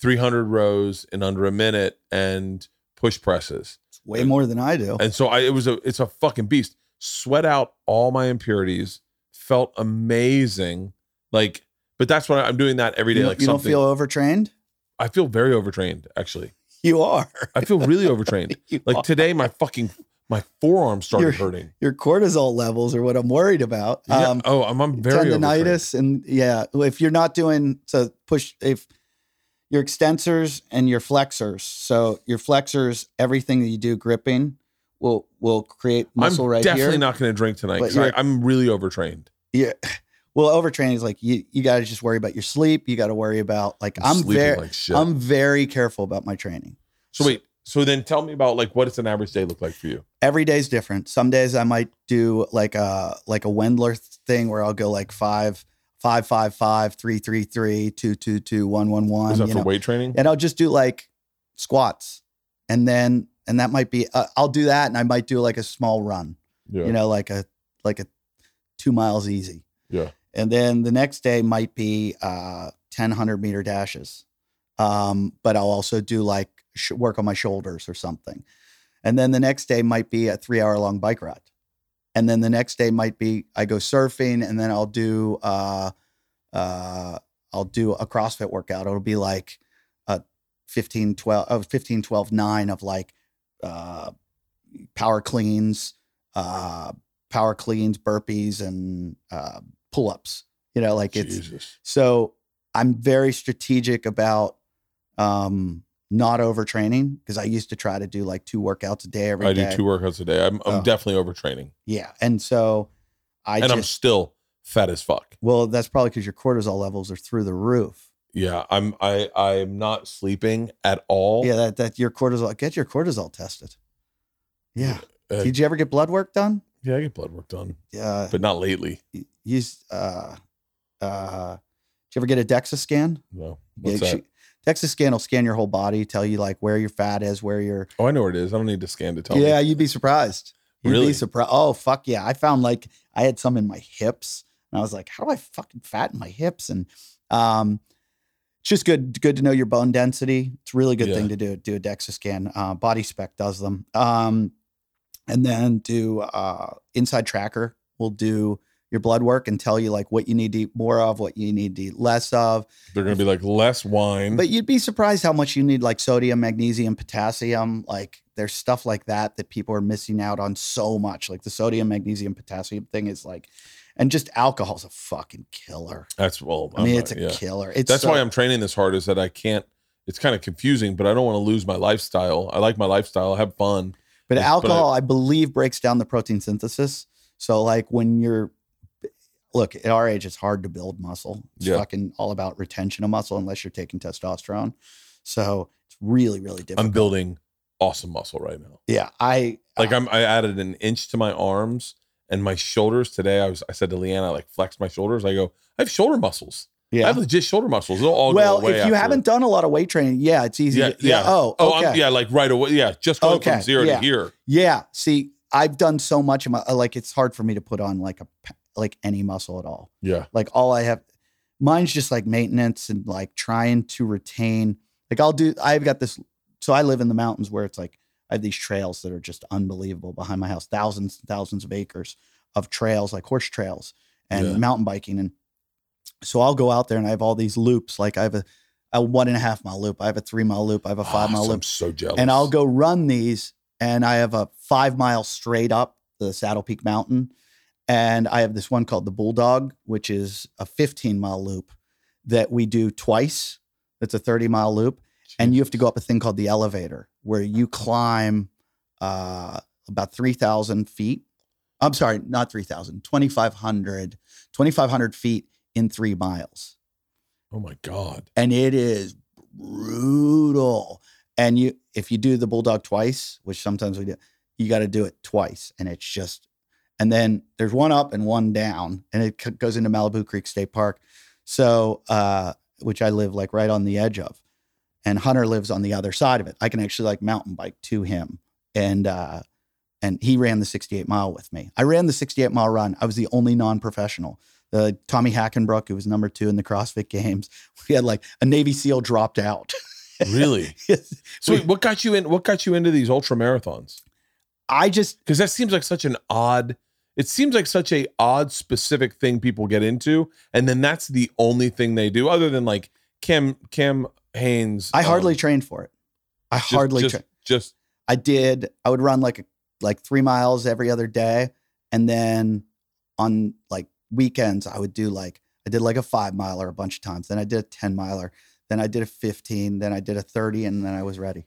300 rows in under a minute and push presses It's way more than I do. and so I it was a it's a fucking beast. Sweat out all my impurities. Felt amazing. Like, but that's what I'm doing that every day. you like you don't feel overtrained? I feel very overtrained. Actually, You are. I feel really <laughs> overtrained. Like are. today, my fucking my forearm started You're- hurting. Your cortisol levels are what I'm worried about. Yeah. Um, oh, I'm, I'm very tendonitis and yeah, if you're not doing so push if your extensors and your flexors. So your flexors, everything that you do gripping will will create muscle I'm right definitely not going to drink tonight I, I'm really overtrained. yeah. Well, overtraining is like you you got to just worry about your sleep. You got to worry about like I'm, sleeping very like I'm very careful about my training. so wait, so then tell me about like what does an average day look like for you? every day's different. Some days I might do like a like a Wendler thing where I'll go like five, five, five, five, three, three, three, two, two, two, one, one, one. Is that you for know? weight training? And I'll just do like squats, and then and that might be uh, I'll do that, and I might do like a small run. Yeah. You know, like a like a two miles easy. Yeah. And then the next day might be uh 10 100 meter dashes. Um, but I'll also do like sh- work on my shoulders or something. And then the next day might be a three hour long bike ride. And then the next day might be I go surfing and then I'll do uh uh I'll do a CrossFit workout. It'll be like a 15 12 oh, 15 12 9 of like uh power cleans, uh power cleans, burpees and uh pull-ups. You know, like it's Jesus. so I'm very strategic about um not overtraining because I used to try to do like two workouts a day every I day. do two workouts a day. I'm, I'm Oh. definitely overtraining, Yeah, and so I and I'm still fat as fuck. well, that's probably because your cortisol levels are through the roof. Yeah, I'm I I'm not sleeping at all. Yeah, that that your cortisol get your cortisol tested. Yeah. Uh, Did you ever get blood work done? Yeah, I get blood work done, Uh, but not lately. use uh uh. Did you ever get a DEXA scan? No, what's Yeah, that? DEXA scan will scan your whole body, tell you like where your fat is, where your Oh, I know where it is. I don't need to scan to tell me. yeah, me. you'd be surprised. You'd Really? be surprised. Oh fuck yeah! I found like I had some in my hips, and I was like, how do I fucking fatten my hips? And um, it's just good good to know your bone density. It's a really good Yeah. thing to do. Do a DEXA scan. Uh, BodySpec does them. Um, and then do uh, InsideTracker will do your blood work and tell you like what you need to eat more of, what you need to eat less of. They're gonna be like less wine. But you'd be surprised how much you need like sodium, magnesium, potassium. Like there's stuff like that that people are missing out on so much. Like the sodium, magnesium, potassium thing is like, and just alcohol's a fucking killer. That's well. I mean, I'm it's a yeah. killer. It's That's so- why I'm training this hard. Is that I can't. It's kind of confusing, but I don't want to lose my lifestyle. I like my lifestyle. I have fun. But but I- alcohol, I believe, breaks down the protein synthesis. So like when you're look at our age, it's hard to build muscle. It's Yeah. fucking all about retention of muscle unless you're taking testosterone. So it's really, really difficult. I'm building awesome muscle right now. Yeah, I Like I'm. I added an inch to my arms and my shoulders today. I was. I said to Leanna, I like flexed my shoulders. I go. I have shoulder muscles. I have legit shoulder muscles. They'll all well, go away if you after- haven't done a lot of weight training, yeah, it's easy. Yeah, to, yeah. yeah. Oh, Oh. I'm, yeah, like right away. Yeah, just going Okay, from zero yeah. to here. Yeah. See, I've done so much of my uh, like it's hard for me to put on like a like any muscle at all. Yeah. Like all I have mine's just like maintenance and like trying to retain like I'll do I've got this so I live in the mountains where it's like I have these trails that are just unbelievable behind my house, thousands and thousands of acres of trails, like horse trails and Yeah. mountain biking. And so I'll go out there and I have all these loops. Like I have a, a one and a half mile loop, I have a three mile loop, I have a five Oh, mile so loop I'm so jealous. and I'll go run these. And I have a five mile straight up the Saddle Peak Mountain. And I have this one called the Bulldog, which is a 15 mile loop that we do twice. That's a 30 mile loop. And you have to go up a thing called the elevator where you climb uh, about 3,000 feet. I'm sorry, not 3,000, 2,500, 2,500 feet in three miles Oh my god. and it is brutal. And you, if you do the bulldog twice, which sometimes we do, you got to do it twice, and it's just. And then there's one up and one down, and it c- goes into Malibu Creek State Park, so uh, which I live like right on the edge of, and Hunter lives on the other side of it. I can actually like mountain bike to him, and uh, and he ran the 68 mile with me. I ran the 68 mile run. I was the only non-professional. Uh, Tommy Hackenbruck, who was number two in the CrossFit Games, <laughs> we had like a Navy SEAL dropped out. Really? <laughs> So wait, what got you in? What got you into these ultra marathons? I just Because that seems like such an odd. It seems like such a odd specific thing people get into, and then that's the only thing they do, other than like Kim Kim Haynes. I hardly um, trained for it. I just- hardly just, trained. just I did. I would run like a, like three miles every other day, and then on like weekends I would do like I did like a five miler a bunch of times. Then I did a ten miler. Then I did a fifteen. Then I did a thirty, and then I was ready.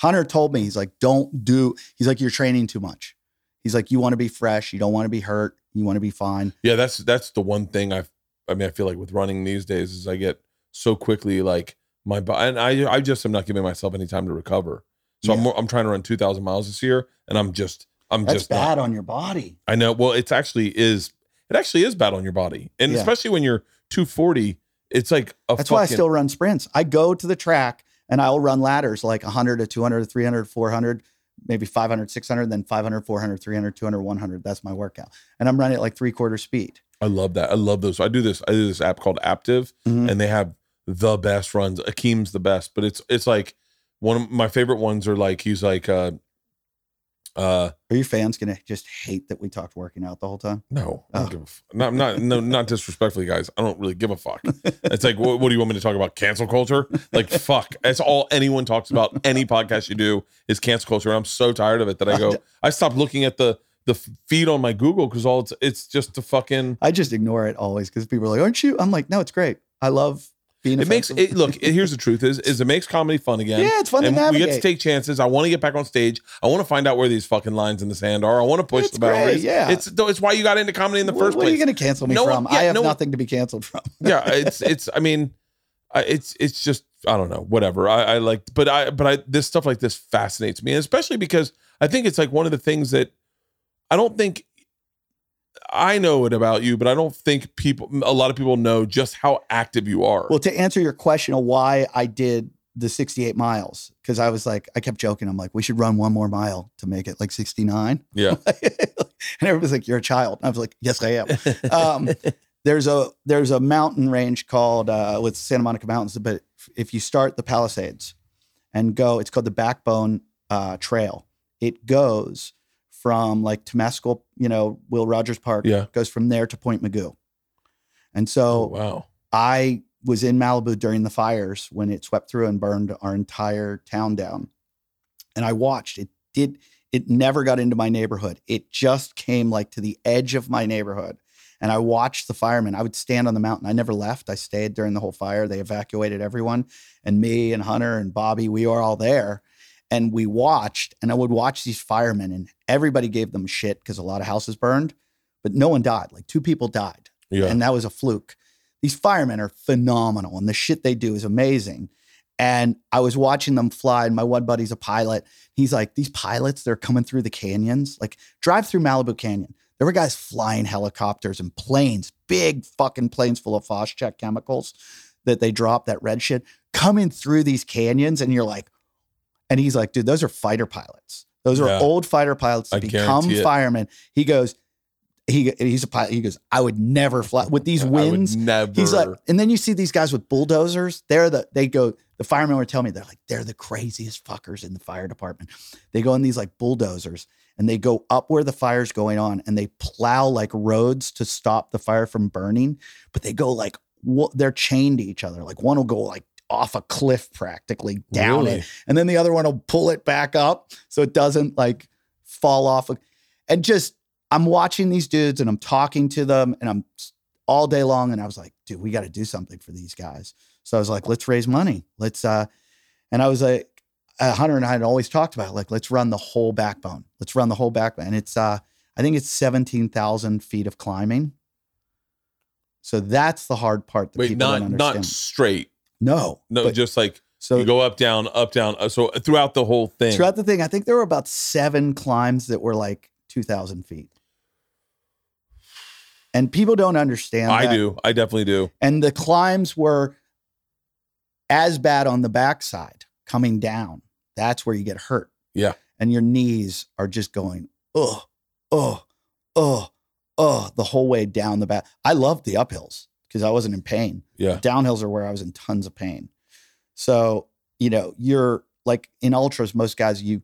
Hunter told me he's like, don't do. He's like, you're training too much. He's like, you want to be fresh. You don't want to be hurt. You want to be fine. yeah. That's that's the one thing I've. I mean, I feel like with running these days is I get so quickly like my body, and I I just am not giving myself any time to recover. So I'm I'm trying to run two thousand miles this year, and I'm just I'm That's just not- bad on your body. I know. Well, it's actually is. It actually is bad on your body, and Yeah. especially when you're 240, it's like a That's why I still run sprints. I go to the track and I'll run ladders like 100 to 200 to 300, 400, maybe 500, 600, then 500, 400, 300, 200, 100. That's my workout. And I'm running at like three quarter speed. I love that. I love those. I do this. I do this app called Aaptiv, Mhm. and they have the best runs. Akeem's the best, but it's it's like one of my favorite ones are like he's like uh uh Are your fans going to just hate that we talked working out the whole time? no, I don't Oh. give a f- not not no not disrespectfully, guys. I don't really give a fuck. It's like what, what do you want me to talk about? Cancel culture? Like <laughs> fuck. That's all anyone talks about. Any podcast you do is cancel culture. And I'm so tired of it that I go. I stopped looking at the the feed on my Google because all it's it's just the fucking I just ignore it always because people are like, aren't you? I'm like, no, it's great. I love, being It makes it look. It, here's the truth: is is it makes comedy fun again. Yeah, it's fun to and we get to take chances. I want to get back on stage. I want to find out where these fucking lines in the sand are. I want to push It's the boundaries. great, yeah. it's it's why you got into comedy in the first what place. are you going to cancel me No one- from? yeah, I have no one- nothing to be canceled from. <laughs> yeah, it's it's. I mean, it's it's just I don't know. Whatever. I, I like, but I but I this stuff like this fascinates me, and especially because I think it's like one of the things that I don't think I know it about you, but I don't think people a lot of people know just how active you are. Well, to answer your question of why I did the 68 miles, because I was like, I kept joking. I'm like, we should run one more mile to make it like 69. yeah. <laughs> and everybody's like, you're a child. And I was like, yes, I am. Um, <laughs> there's a there's a mountain range called uh, with Santa Monica Mountains, but if you start the Palisades and go, it's called the Backbone uh, Trail. It goes from like Temescal, you know, Will Rogers Park. Yeah. goes from there to Point Mugu. And Oh so wow. I was in Malibu during the fires when it swept through and burned our entire town down. And I watched it did it never got into my neighborhood. It just came like to the edge of my neighborhood. And I watched the firemen. I would stand on the mountain. I never left. I stayed during the whole fire. They evacuated everyone. And me and Hunter and Bobby, we were all there. And we watched, and I would watch these firemen, and everybody gave them shit because a lot of houses burned, but no one died. Like two people died Yeah. and that was a fluke. These firemen are phenomenal, and the shit they do is amazing. And I was watching them fly, and my one buddy's a pilot. He's like, these pilots, they're coming through the canyons, like drive through Malibu Canyon. There were guys flying helicopters and planes, big fucking planes full of Phos-Chek chemicals that they drop that red shit coming through these canyons, and you're like, and he's like, dude, those are fighter pilots. Those are Yeah. old fighter pilots I become firemen. He goes, he he's a pilot. He goes, I would never fly with these winds. never. He's like, and then you see these guys with bulldozers. They're the they go. The firemen were telling me they're like they're the craziest fuckers in the fire department. They go in these like bulldozers and they go up where the fire's going on and they plow like roads to stop the fire from burning. But they go like they're chained to each other. Like one will go like off a cliff practically down Really? it, and then the other one will pull it back up so it doesn't like fall off. And just I'm watching these dudes and I'm talking to them and I'm all day long. And I was like, dude, we got to do something for these guys. So I was like, let's raise money. Let's, uh, and I was like, uh, Hunter and I had always talked about like, let's run the whole backbone. Let's run the whole backbone. And it's, uh, I think it's 17,000 feet of climbing. So that's the hard part that Wait, people not don't understand. not straight. No, No, but- just like so you go up, down, up, down. uh, So throughout the whole thing. throughout the thing, I think there were about seven climbs that were like 2,000 feet. And people don't understand. I that. do. I definitely do. and the climbs were as bad on the backside coming down. That's where you get hurt. Yeah. And your knees are just going, oh, oh, oh, oh, the whole way down the back. I love the uphills because I wasn't in pain. Yeah. Downhills are where I was in tons of pain. So, you know, you're like in ultras, most guys, you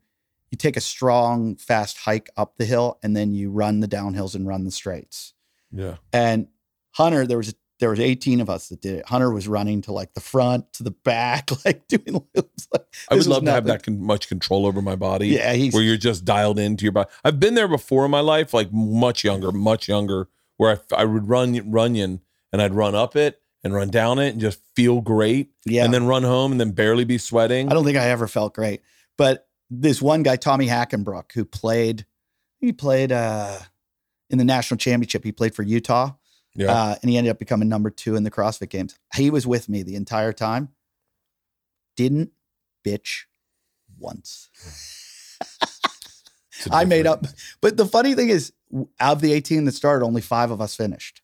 you take a strong, fast hike up the hill and then you run the downhills and run the straights. Yeah. And Hunter, there was there was 18 of us that did it. Hunter was running to like the front, to the back, <laughs> like doing loops. Like, I would love to have that con- much control over my body. Yeah, he's Where you're just dialed into your body. I've been there before in my life, like much younger, much younger, where I, I would run Runyon and I'd run up it and run down it and just feel great. yeah. And then run home and then barely be sweating. I don't think I ever felt great. But this one guy, Tommy Hackenbruck, who played, he played uh in the national championship. He played for Utah. Yeah. Uh, and he ended up becoming number two in the CrossFit games. He was with me the entire time. Didn't bitch once. <laughs> I made up. But the funny thing is, out of the 18 that started, only five of us finished.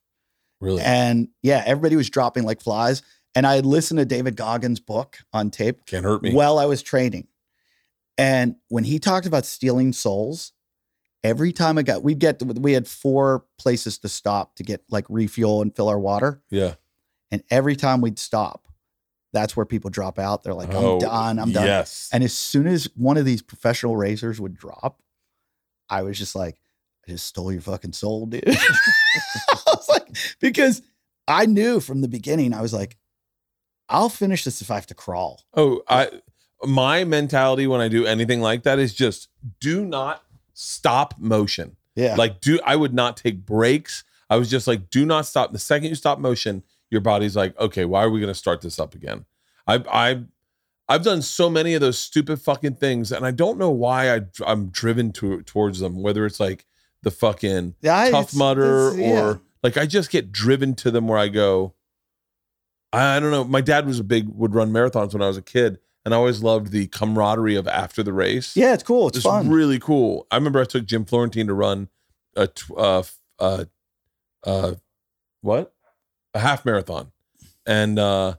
Really. And yeah, everybody was dropping like flies. And I had listened to David Goggins' book on tape Can't hurt me. while I was training. And when he talked about stealing souls, every time I got, we'd get, we had four places to stop to get like refuel and fill our water. yeah. And every time we'd stop, that's where people drop out. They're like, I'm Oh, done. I'm done. Yes. And as soon as one of these professional racers would drop, I was just like, I just stole your fucking soul, dude. <laughs> I was like, because I knew from the beginning, I was like, I'll finish this if I have to crawl. Oh, I my mentality when I do anything like that is just do not stop motion. Yeah. Like do I would not take breaks. I was just like, do not stop. The second you stop motion, your body's like, okay, why are we going to start this up again? I've I've I've done so many of those stupid fucking things, and I don't know why I I'm driven to towards them. Whether it's like the fucking Yeah, tough mudder yeah. or like I just get driven to them where I go. I, I don't know. My dad was a big would run marathons when I was a kid, and I always loved the camaraderie of after the race. yeah, it's cool. It's It's fun. really cool. I remember I took Jim Florentine to run a uh, uh, uh, what a half marathon, and uh,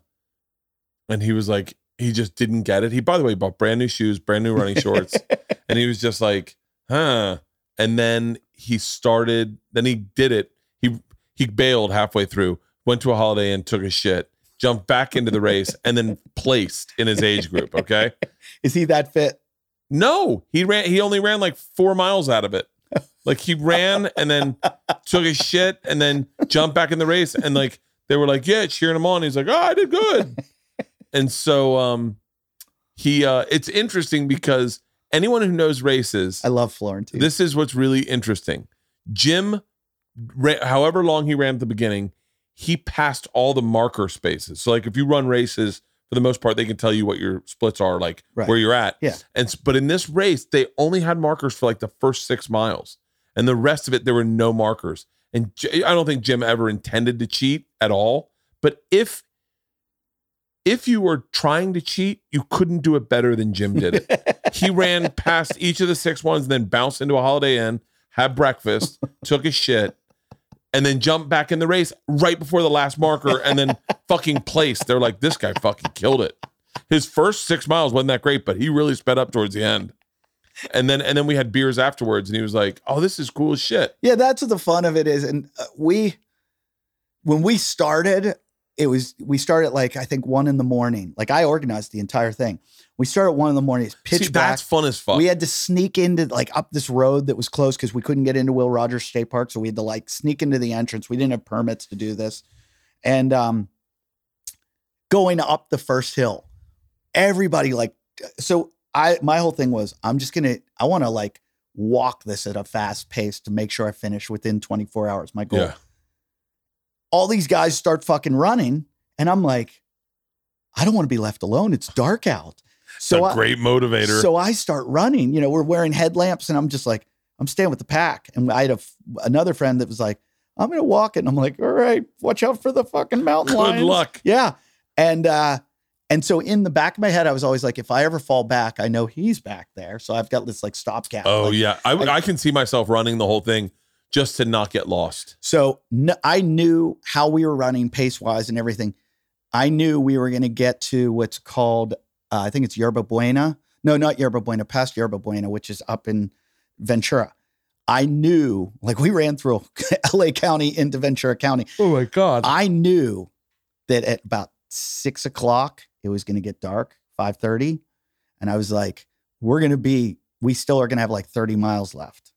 and he was like, he just didn't get it. He, by the way, bought brand new shoes, brand new running shorts, <laughs> and he was just like, huh. And then he started. Then he did it. He he bailed halfway through, went to a holiday and took a shit. Jumped back into the race and then placed in his age group. Okay. <laughs> Is he that fit? No, he ran. He only ran like four miles out of it. Like he ran and then took a shit and then jumped back in the race. And like they were like, yeah, cheering him on. He's like, oh, I did good. <laughs> and so um, he. uh It's interesting because anyone who knows races, I love Florentine. this is what's really interesting. Jim, ra- however long he ran at the beginning, he passed all the marker spaces. So like if you run races, for the most part, they can tell you what your splits are, like Right. where you're at. Yeah. And but in this race, they only had markers for like the first six miles, and the rest of it there were no markers. And I don't think Jim ever intended to cheat at all. But if if you were trying to cheat, you couldn't do it better than Jim did it. <laughs> He ran past each of the six ones and then bounced into a holiday inn had breakfast took a shit and then jumped back in the race right before the last marker and then fucking placed. They're like this guy fucking killed it. His first six miles wasn't that great but he really sped up towards the end. And then and then we had beers afterwards and he was like oh this is cool as shit. Yeah, that's what the fun of it is. And uh, we, when we started, it was we started at like I think one in the morning. Like I organized the entire thing. We started at one in the morning. It's pitch See, black. that's fun as fuck We had to sneak into like up this road that was closed because we couldn't get into Will Rogers State Park. So we had to like sneak into the entrance. We didn't have permits to do this. And um going up the first hill, everybody like so I my whole thing was I'm just gonna I want to like walk this at a fast pace to make sure I finish within 24 hours. My goal. yeah All these guys start fucking running, and I'm like, I don't want to be left alone. It's dark out. so a I, great motivator so I start running. You know, we're wearing headlamps, and I'm just like, I'm staying with the pack. And I had a, another friend that was like, I'm gonna walk it. And I'm like, all right, watch out for the fucking mountain good lions. luck Yeah. And uh, and so in the back of my head, I was always like, if I ever fall back, I know he's back there. So I've got this like stopgap. oh Like, yeah I, I- I can see myself running the whole thing just to not get lost So n- I knew how we were running pace wise and everything. I knew we were going to get to what's called, uh, I think it's Yerba Buena. No, not Yerba Buena, past Yerba Buena, which is up in Ventura. I knew, like we ran through <laughs> LA County into Ventura County. oh my god I knew that at about six o'clock it was going to get dark, five thirty, and I was like, "We're going to be, we still are going to have like thirty miles left."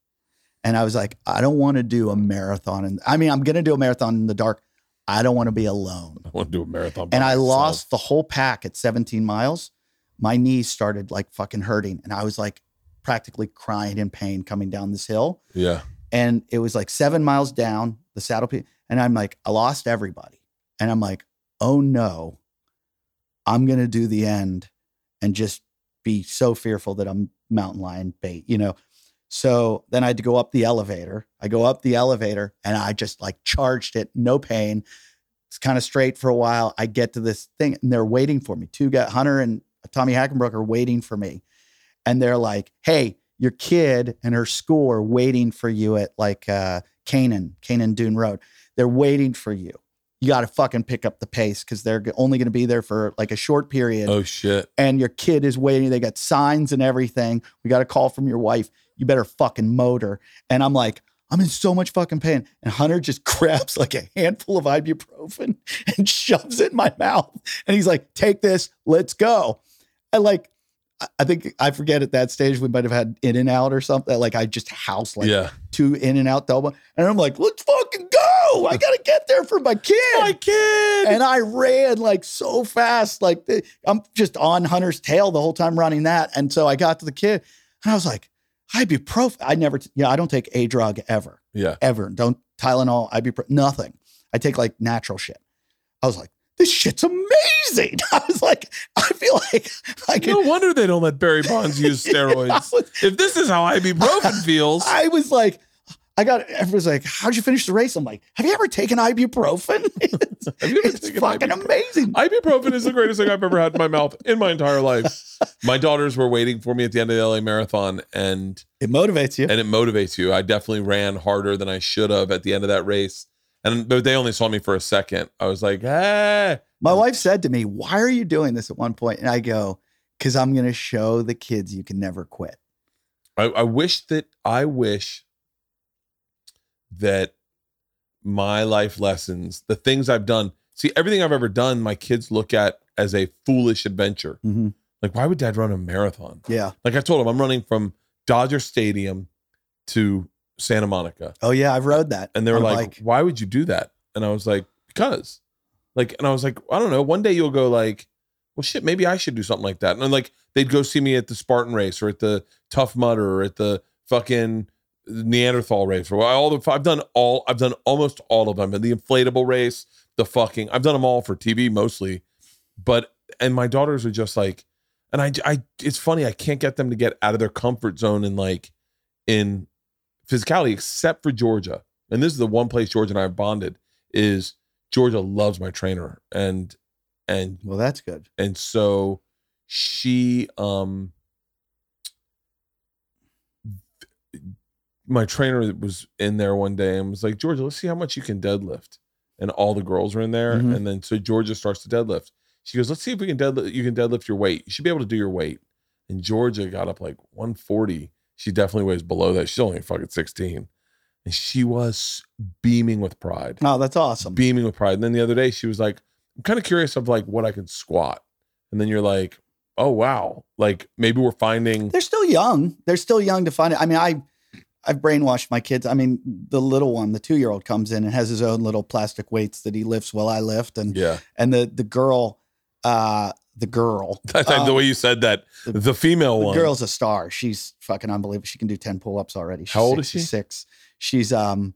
And I was like, "I don't want to do a marathon, and I mean, I'm going to do a marathon in the dark. I don't want to be alone." I want to do a marathon And I myself. lost the whole pack at 17 miles. My knees started like fucking hurting, and I was like practically crying in pain coming down this hill yeah and it was like seven miles down the saddle and i'm like i lost everybody and i'm like oh no i'm gonna do the end and just be so fearful that i'm mountain lion bait you know so then i had to go up the elevator i go up the elevator and i just like charged it no pain it's kind of straight for a while i get to this thing and they're waiting for me two guys hunter and tommy hackenbruck are waiting for me and they're like, "Hey, your kid and her school are waiting for you at like uh, Kanan, Kanan Dume Road. They're waiting for you. You got to fucking pick up the pace because they're only going to be there for like a short period. oh shit And your kid is waiting. They got signs and everything. We got a call from your wife. You better fucking motor." And I'm like. I'm in so much fucking pain. And Hunter just <laughs> grabs like a handful of ibuprofen <laughs> and shoves it in my mouth. And he's like, take this, let's go. And like, I- think I forget at that stage we might have had In and Out or something. Like I just house like yeah two In and Out double, and I'm like, let's fucking go! I gotta get there for my kid. my kid and I ran like so fast, like I'm just on Hunter's tail the whole time running that. And so I got to the kid, and I was like, ibuprofen. I never, t- yeah, I don't take a drug ever yeah ever. Don't Tylenol, ibuprofen, nothing. I take like natural shit. I was like, this shit's amazing. <laughs> I was like, I feel like I could. No wonder they don't let Barry Bonds use <laughs> steroids. was, if this is how ibuprofen <laughs> feels, I was like, I got everyone's like, how'd you finish the race? I'm like, have you ever taken ibuprofen? It's, <laughs> Have you ever <laughs> it's fucking ibuprofen? amazing. Ibuprofen is the greatest thing I've ever had in my mouth in my entire life. <laughs> My daughters were waiting for me at the end of the LA marathon and It motivates you. and it motivates you. I definitely ran harder than I should have at the end of that race. And but they only saw me for a second. I was like, hey. My wife said to me, Why are you doing this at one? And I go, Because I'm going to show the kids you can never quit. I, I wish that I wish that my life lessons, the things I've done, see everything I've ever done, my kids look at as a foolish adventure. Mhm. Like, why would dad run a marathon? Yeah. Like I told him, I'm running from Dodger Stadium to Santa Monica. Oh, yeah. I've rode that. And they were a like, why would you do that? And I was like, because. Like, and I was like, I don't know. One day you'll go like, well, shit, maybe I should do something like that. And then, like, they'd go see me at the Spartan race or at the Tough Mudder or at the fucking Neanderthal race all the. I've done all. I've done almost all of them. And the inflatable race, the fucking. I've done them all for TV mostly, but and my daughters are just like, and I, I. It's funny. I can't get them to get out of their comfort zone and like, in physicality, except for Georgia. And this is the one place Georgia and I have bonded is Georgia loves my trainer and and Well, that's good. and so she um my trainer was in there one day and was like georgia let's see how much you can deadlift and all the girls are in there Mhm. and then so georgia starts to deadlift she goes let's see if we can deadlift you can deadlift your weight you should be able to do your weight and georgia got up like 140 she definitely weighs below that she's only fucking 16 and she was beaming with pride Oh, that's awesome. beaming with pride. And then the other day she was like, I'm kind of curious of like what I can squat. And then you're like, oh wow. Like maybe we're finding They're still young. They're still young to find it. I mean, I, I've brainwashed my kids. I mean, the little one, the two year old, comes in and has his own little plastic weights that he lifts while I lift, and yeah. and the the girl, uh, the girl, <laughs> that- the um, way you said that, the- the female The one. girl's a star. She's fucking unbelievable. She can do 10 pull-ups already. She's How old is she? Six. She's um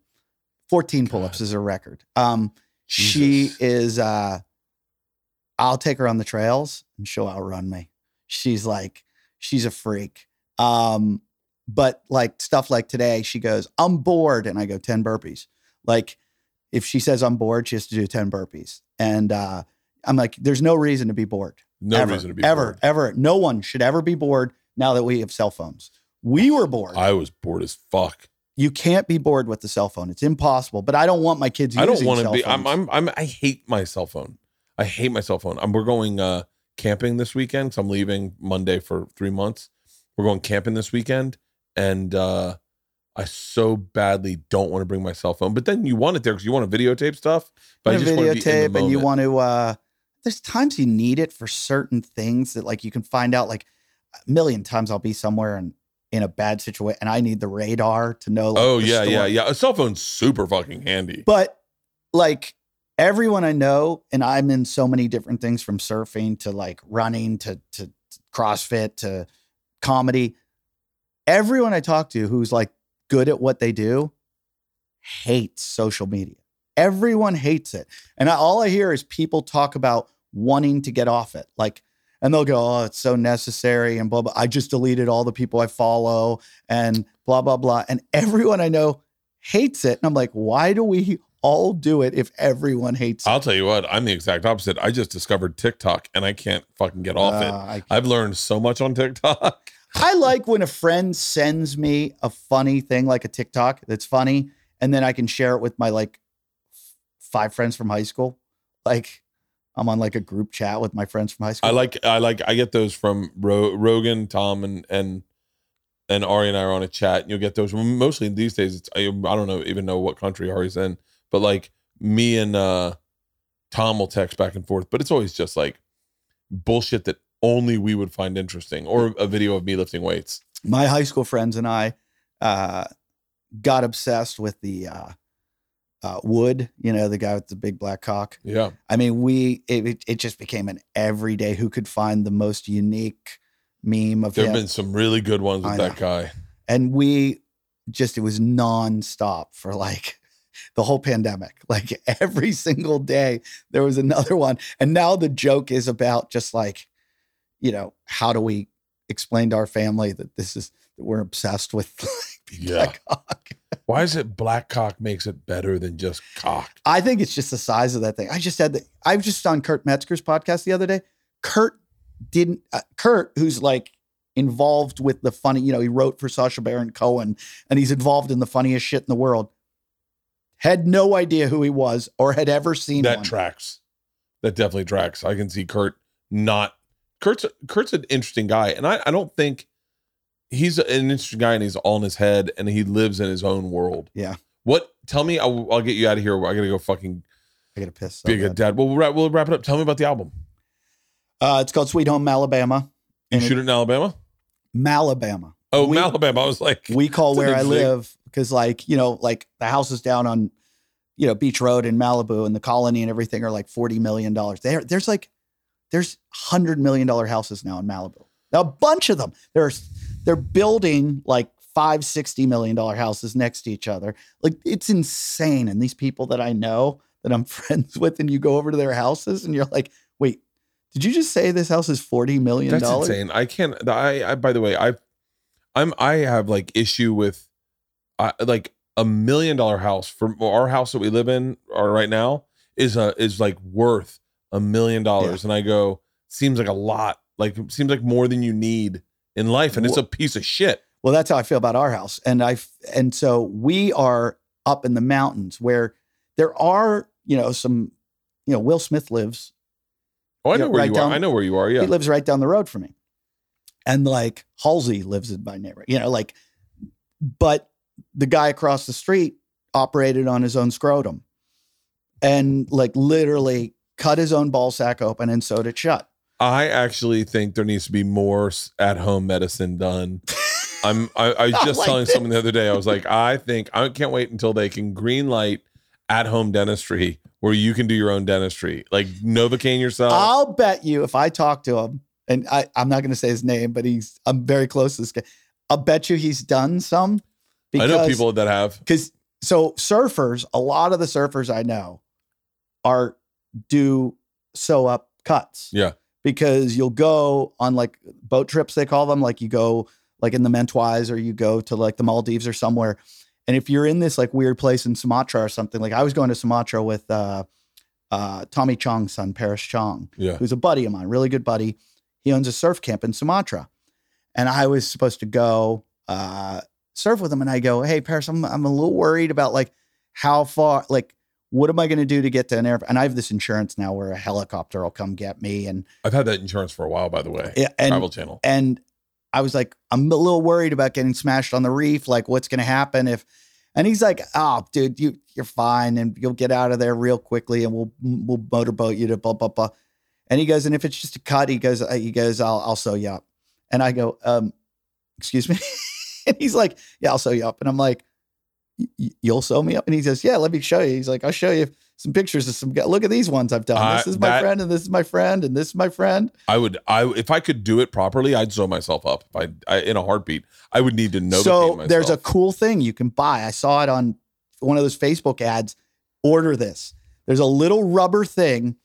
14 pull-ups is her record. Um she is uh I'll take her on the trails and she'll outrun me. She's like, she's a freak. Um, but like stuff like today, she goes, I'm bored. And I go, 10 burpees. Like if she says I'm bored, she has to do 10 burpees. And uh I'm like, there's no reason to be bored no ever, reason to be ever, bored. ever. No one should ever be bored now that we have cell phones. We were bored. I was bored as fuck. you can't be bored with the cell phone. It's impossible. But I don't want my kids. I don't want to be. I'm. I'm. I'm. I hate my cell phone. I hate my cell phone. I'm, we're going uh camping this weekend. So I'm leaving Monday for three months. We're going camping this weekend, and uh I so badly don't want to bring my cell phone. But then you want it there because you want to videotape stuff. But I just want to be in the videotape, and you want to. uh There's times you need it for certain things that, like, you can find out. Like, a million times I'll be somewhere and in a bad situation, and I need the radar to know. Like, Oh yeah, yeah, yeah. A cell phone's super fucking handy. But like everyone I know, and I'm in so many different things from surfing to like running to to CrossFit to comedy. Everyone I talk to who's like good at what they do hates social media. Everyone hates it. And I, all I hear is people talk about wanting to get off it. Like, and they'll go, oh, it's so necessary and blah, blah. I just deleted all the people I follow and blah, blah, blah. And everyone I know hates it. And I'm like, why do we all do it if everyone hates it? I'll tell you what, I'm the exact opposite. I just discovered TikTok and I can't fucking get off it. Uh, I, I've learned so much on TikTok. I like when a friend sends me a funny thing like a TikTok that's funny, and then I can share it with my like f- five friends from high school. Like I'm on like a group chat with my friends from high school. I like I like I get those from Ro- Rogan, Tom, and and and Ari and I are on a chat. And you'll get those mostly these days. It's I, I don't know even know what country Ari's in, but like me and uh Tom will text back and forth. But it's always just like bullshit that only we would find interesting, or a video of me lifting weights. my high school friends and I uh, got obsessed with the uh, uh, Wood, you know, the guy with the big black cock. Yeah, I mean, we it, it- just became an everyday who could find the most unique meme of there him. have been some really good ones with I that guy. and we just it was nonstop for like the whole pandemic. Like <laughs> every single day, there was another one. And now the joke is about just like, you know, how do we explain to our family that this is that we're obsessed with <laughs> like, Yeah. black cock? <laughs> Why is it black cock makes it better than just cock? I think it's just the size of that thing. I just had the I was just on Kurt Metzger's podcast the other day. Kurt didn't uh, Kurt, who's like involved with the funny, you know, he wrote for Sacha Baron Cohen and he's involved in the funniest shit in the world. Had no idea who he was or had ever seen That one. tracks. That definitely tracks. I can see Kurt not Kurt's Kurt's an interesting guy, and I, I don't think he's an interesting guy, and he's all in his head, and he lives in his own world. Yeah. What? Tell me. I'll, I'll get you out of here. I gotta go fucking I gotta piss. So be a good dad. Well, we'll wrap, we'll wrap it up. Tell me about the album. Uh, it's called Sweet Home Alabama. You shoot it in Alabama. Malibama. Oh, We- Alabama. I was like, we call where I live because like you know like the houses down on you know Beach Road in Malibu and the colony and everything are like 40 million dollars there there's like there's 100 million dollar houses now in Malibu now a bunch of them there's they're building like five 60 million dollar houses next to each other like it's insane and these people that I know that I'm <laughs> friends with and you go over to their houses and you're like wait did you just say this house is 40 million That's insane. I can't. I, I. By the way, I, I'm. I have like issue with, uh, like a million dollar house for our house that we live in, or right now is a is like worth a million dollars, and I go seems like a lot. Like seems like more than you need in life, and it's a piece of shit. Well, that's how I feel about our house. And I and so we are up in the mountains where there are, you know, some, you know, Will Smith lives. Oh, I Yeah, know where right you down- are. I know where you are. Yeah. He lives right down the road from me. And like Halsey lives in my neighborhood, you know, like, but the guy across the street operated on his own scrotum and like literally cut his own ball sack open and sewed it shut. I actually think there needs to be more at home medicine done. I'm I, I <laughs> was just like telling this. someone the other day. I was like, I think I can't wait until they can green light at home dentistry where you can do your own dentistry, like Novocaine yourself. I'll bet you if I talk to him, and I, I'm not going to say his name, but he's I'm very close to this guy. I'll bet you he's done some. I know people that have. because so surfers, a lot of the surfers I know are do sew up cuts. Yeah. Because you'll go on like boat trips, they call them, like you go like in the Mentawais or you go to like the Maldives or somewhere. And if you're in this like weird place in Sumatra or something, like I was going to Sumatra with uh uh Tommy Chong's son, Paris Chong Yeah. who's a buddy of mine, really good buddy. He owns a surf camp in Sumatra. And I was supposed to go uh, surf with him. And I go, Hey, Paris, I'm, I'm a little worried about like how far, like, what am I going to do to get to an airport? And I have this insurance now where a helicopter will come get me. And, I've had that insurance for a while, by the way. yeah, and, Travel Channel. and I was like, I'm a little worried about getting smashed on the reef. Like, what's going to happen if, and he's like, oh, dude, you, you're fine. And you'll get out of there real quickly and we'll, we'll motorboat you to blah, blah, blah. And he goes, and if it's just a cut, he goes, he goes, I'll, I'll sew you up. And I go, um, excuse me. <laughs> and he's like, yeah, I'll sew you up. And I'm like, "Y- y- you'll sew me up? And he says, yeah, let me show you. He's like, I'll show you some pictures of some guy. Look at these ones I've done. I- this is my that- friend and this is my friend and this is my friend. I would, I if I could do it properly, I'd sew myself up. I, I in a heartbeat, I would need to know. so there's a cool thing you can buy. I saw it on one of those Facebook ads. Order this. There's a little rubber thing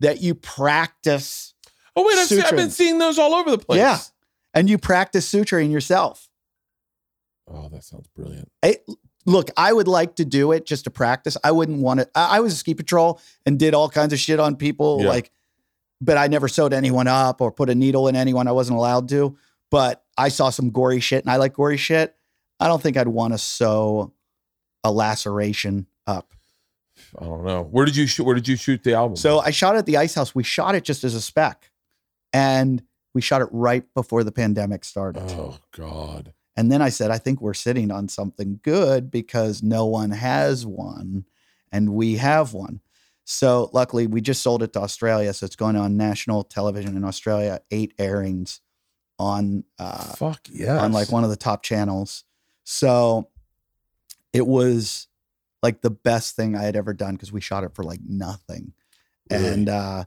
that you practice. Oh wait, I've, seen, I've been seeing those all over the place. Yeah. And you practice suturing yourself. Oh, that sounds brilliant. It, look, I would like to do it just to practice. I wouldn't want to. I, I was a ski patrol and did all kinds of shit on people, Yeah. like, but I never sewed anyone up or put a needle in anyone. I wasn't allowed to. But I saw some gory shit, and I like gory shit. I don't think I'd want to sew a laceration up. I don't know. Where did you shoot? Where did you shoot the album? So I shot at the Ice House. We shot it just as a spec, and we shot it right before the pandemic started. oh god. And then I said, I think we're sitting on something good because no one has one and we have one. So luckily, we just sold it to Australia. So it's going on national television in Australia, eight airings on uh, Fuck yeah. on like one of the top channels. So it was like the best thing I had ever done because we shot it for like nothing. Really? And uh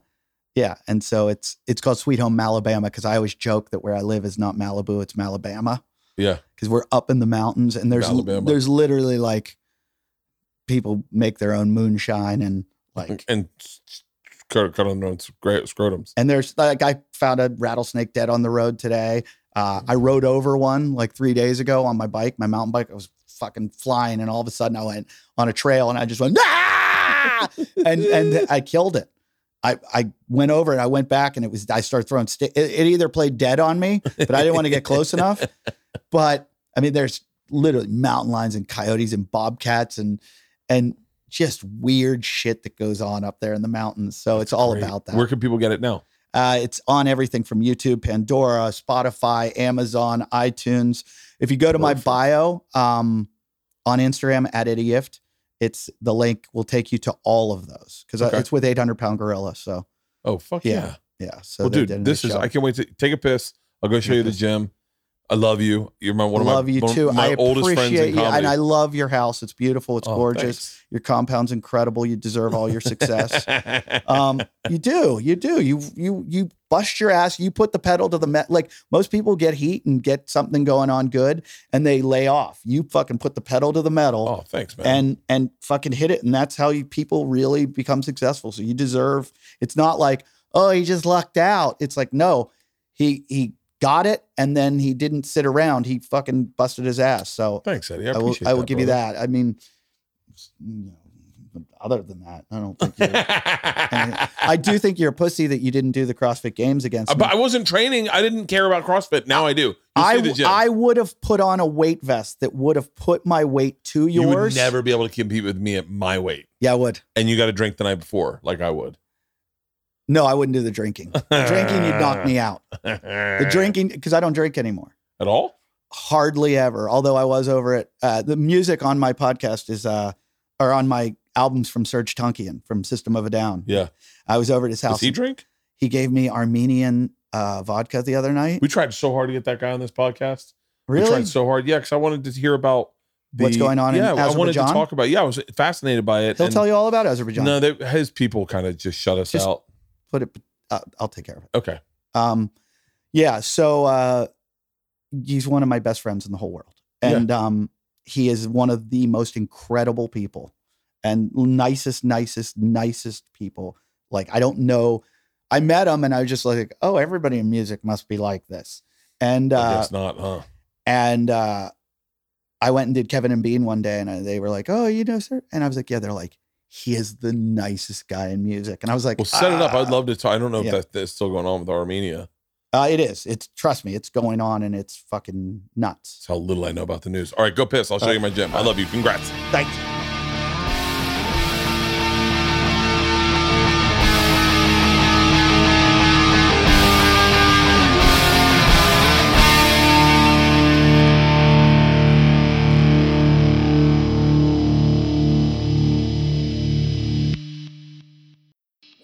yeah, and so it's it's called Sweet Home Malibama because I always joke that where I live is not Malibu, it's Malibama Yeah. because we're up in the mountains and there's Alabama. there's literally like people make their own moonshine and like and cut, cut on their own scrotums. and there's like I found a rattlesnake dead on the road today. Uh, I rode over one like three days ago on my bike, my mountain bike. I was fucking flying, and all of a sudden I went on a trail and I just went ah! <laughs> and and I killed it. I I went over and I went back and it was I started throwing sti- it, it either played dead on me, but I didn't want to get close enough. <laughs> But I mean, there's literally mountain lions and coyotes and bobcats and and just weird shit that goes on up there in the mountains. So it's all Great. about that. Where can people get it now? Uh, it's on everything from YouTube, Pandora, Spotify, Amazon, iTunes. If you go to my bio um, on Instagram at Eddie Ifft, it's the link will take you to all of those because uh, Okay. it's with 800 pound gorilla. So Oh fuck Yeah. yeah! yeah, so well, dude, this is. job. I can't wait to take a piss. I'll go show you the gym. I love you. You're my one of love my you too. my I oldest friends in you, and I love your house. It's beautiful. It's Oh, gorgeous. Your compound's incredible. You deserve all your success. <laughs> um you do you do you you you bust your ass you put the pedal to the met like most people get heat and get something going on good and they lay off you fucking put the pedal to the metal oh, thanks, man. and and fucking hit it and that's how you people really become successful so you deserve it's not like oh he just lucked out it's like no he he got it and then he didn't sit around he fucking busted his ass so thanks, Eddie. I, I, will I will that, give you that I mean you know, other than that I don't think you're <laughs> I, I do think you're a pussy that you didn't do the CrossFit Games against Uh, me. but I wasn't training. I didn't care about CrossFit. Now I do. I, see the gym. I would have put on a weight vest that would have put my weight to yours. you would never be able to compete with me at my weight, Yeah, I would. and you got to drink the night before, like I would. No, I wouldn't do the drinking. The drinking, you'd knock me out. the <laughs> drinking, because I don't drink anymore. at all. Hardly ever. Although I was over it. uh, the music on my podcast is, uh, or on my albums from Serj Tankian from System of a Down. Yeah. I was over at his Does house. he drink? He gave me Armenian uh, vodka the other night. We tried so hard to get that guy on this podcast. We Really? tried so hard. Yeah, because I wanted to hear about the, What's going on in Yeah, I wanted to talk about. Yeah, I was fascinated by it. He'll and- tell you all about Azerbaijan. No, they, his people kind of just shut us Just- out. Put it. Uh, I'll take care of it. Okay. Um, yeah. So uh, he's one of my best friends in the whole world, and um, he is one of the most incredible people and nicest, nicest, nicest people. Like I don't know. I met him, and I was just like, oh, everybody in music must be like this, and uh, guess not, huh? and uh, I went and did Kevin and Bean one day, and I, they were like, "Oh, you know, Serj," and I was like, "Yeah." They're like, "He is the nicest guy in music," and I was like, Well, set it up. I'd "Ah." love to talk. I don't know yeah. if that, that's still going on with Armenia. Uh, it is. It's trust me, it's going on, and it's fucking nuts. That's how little I know about the news. All right, go piss. I'll show you my gym. I love you. Congrats. Thanks.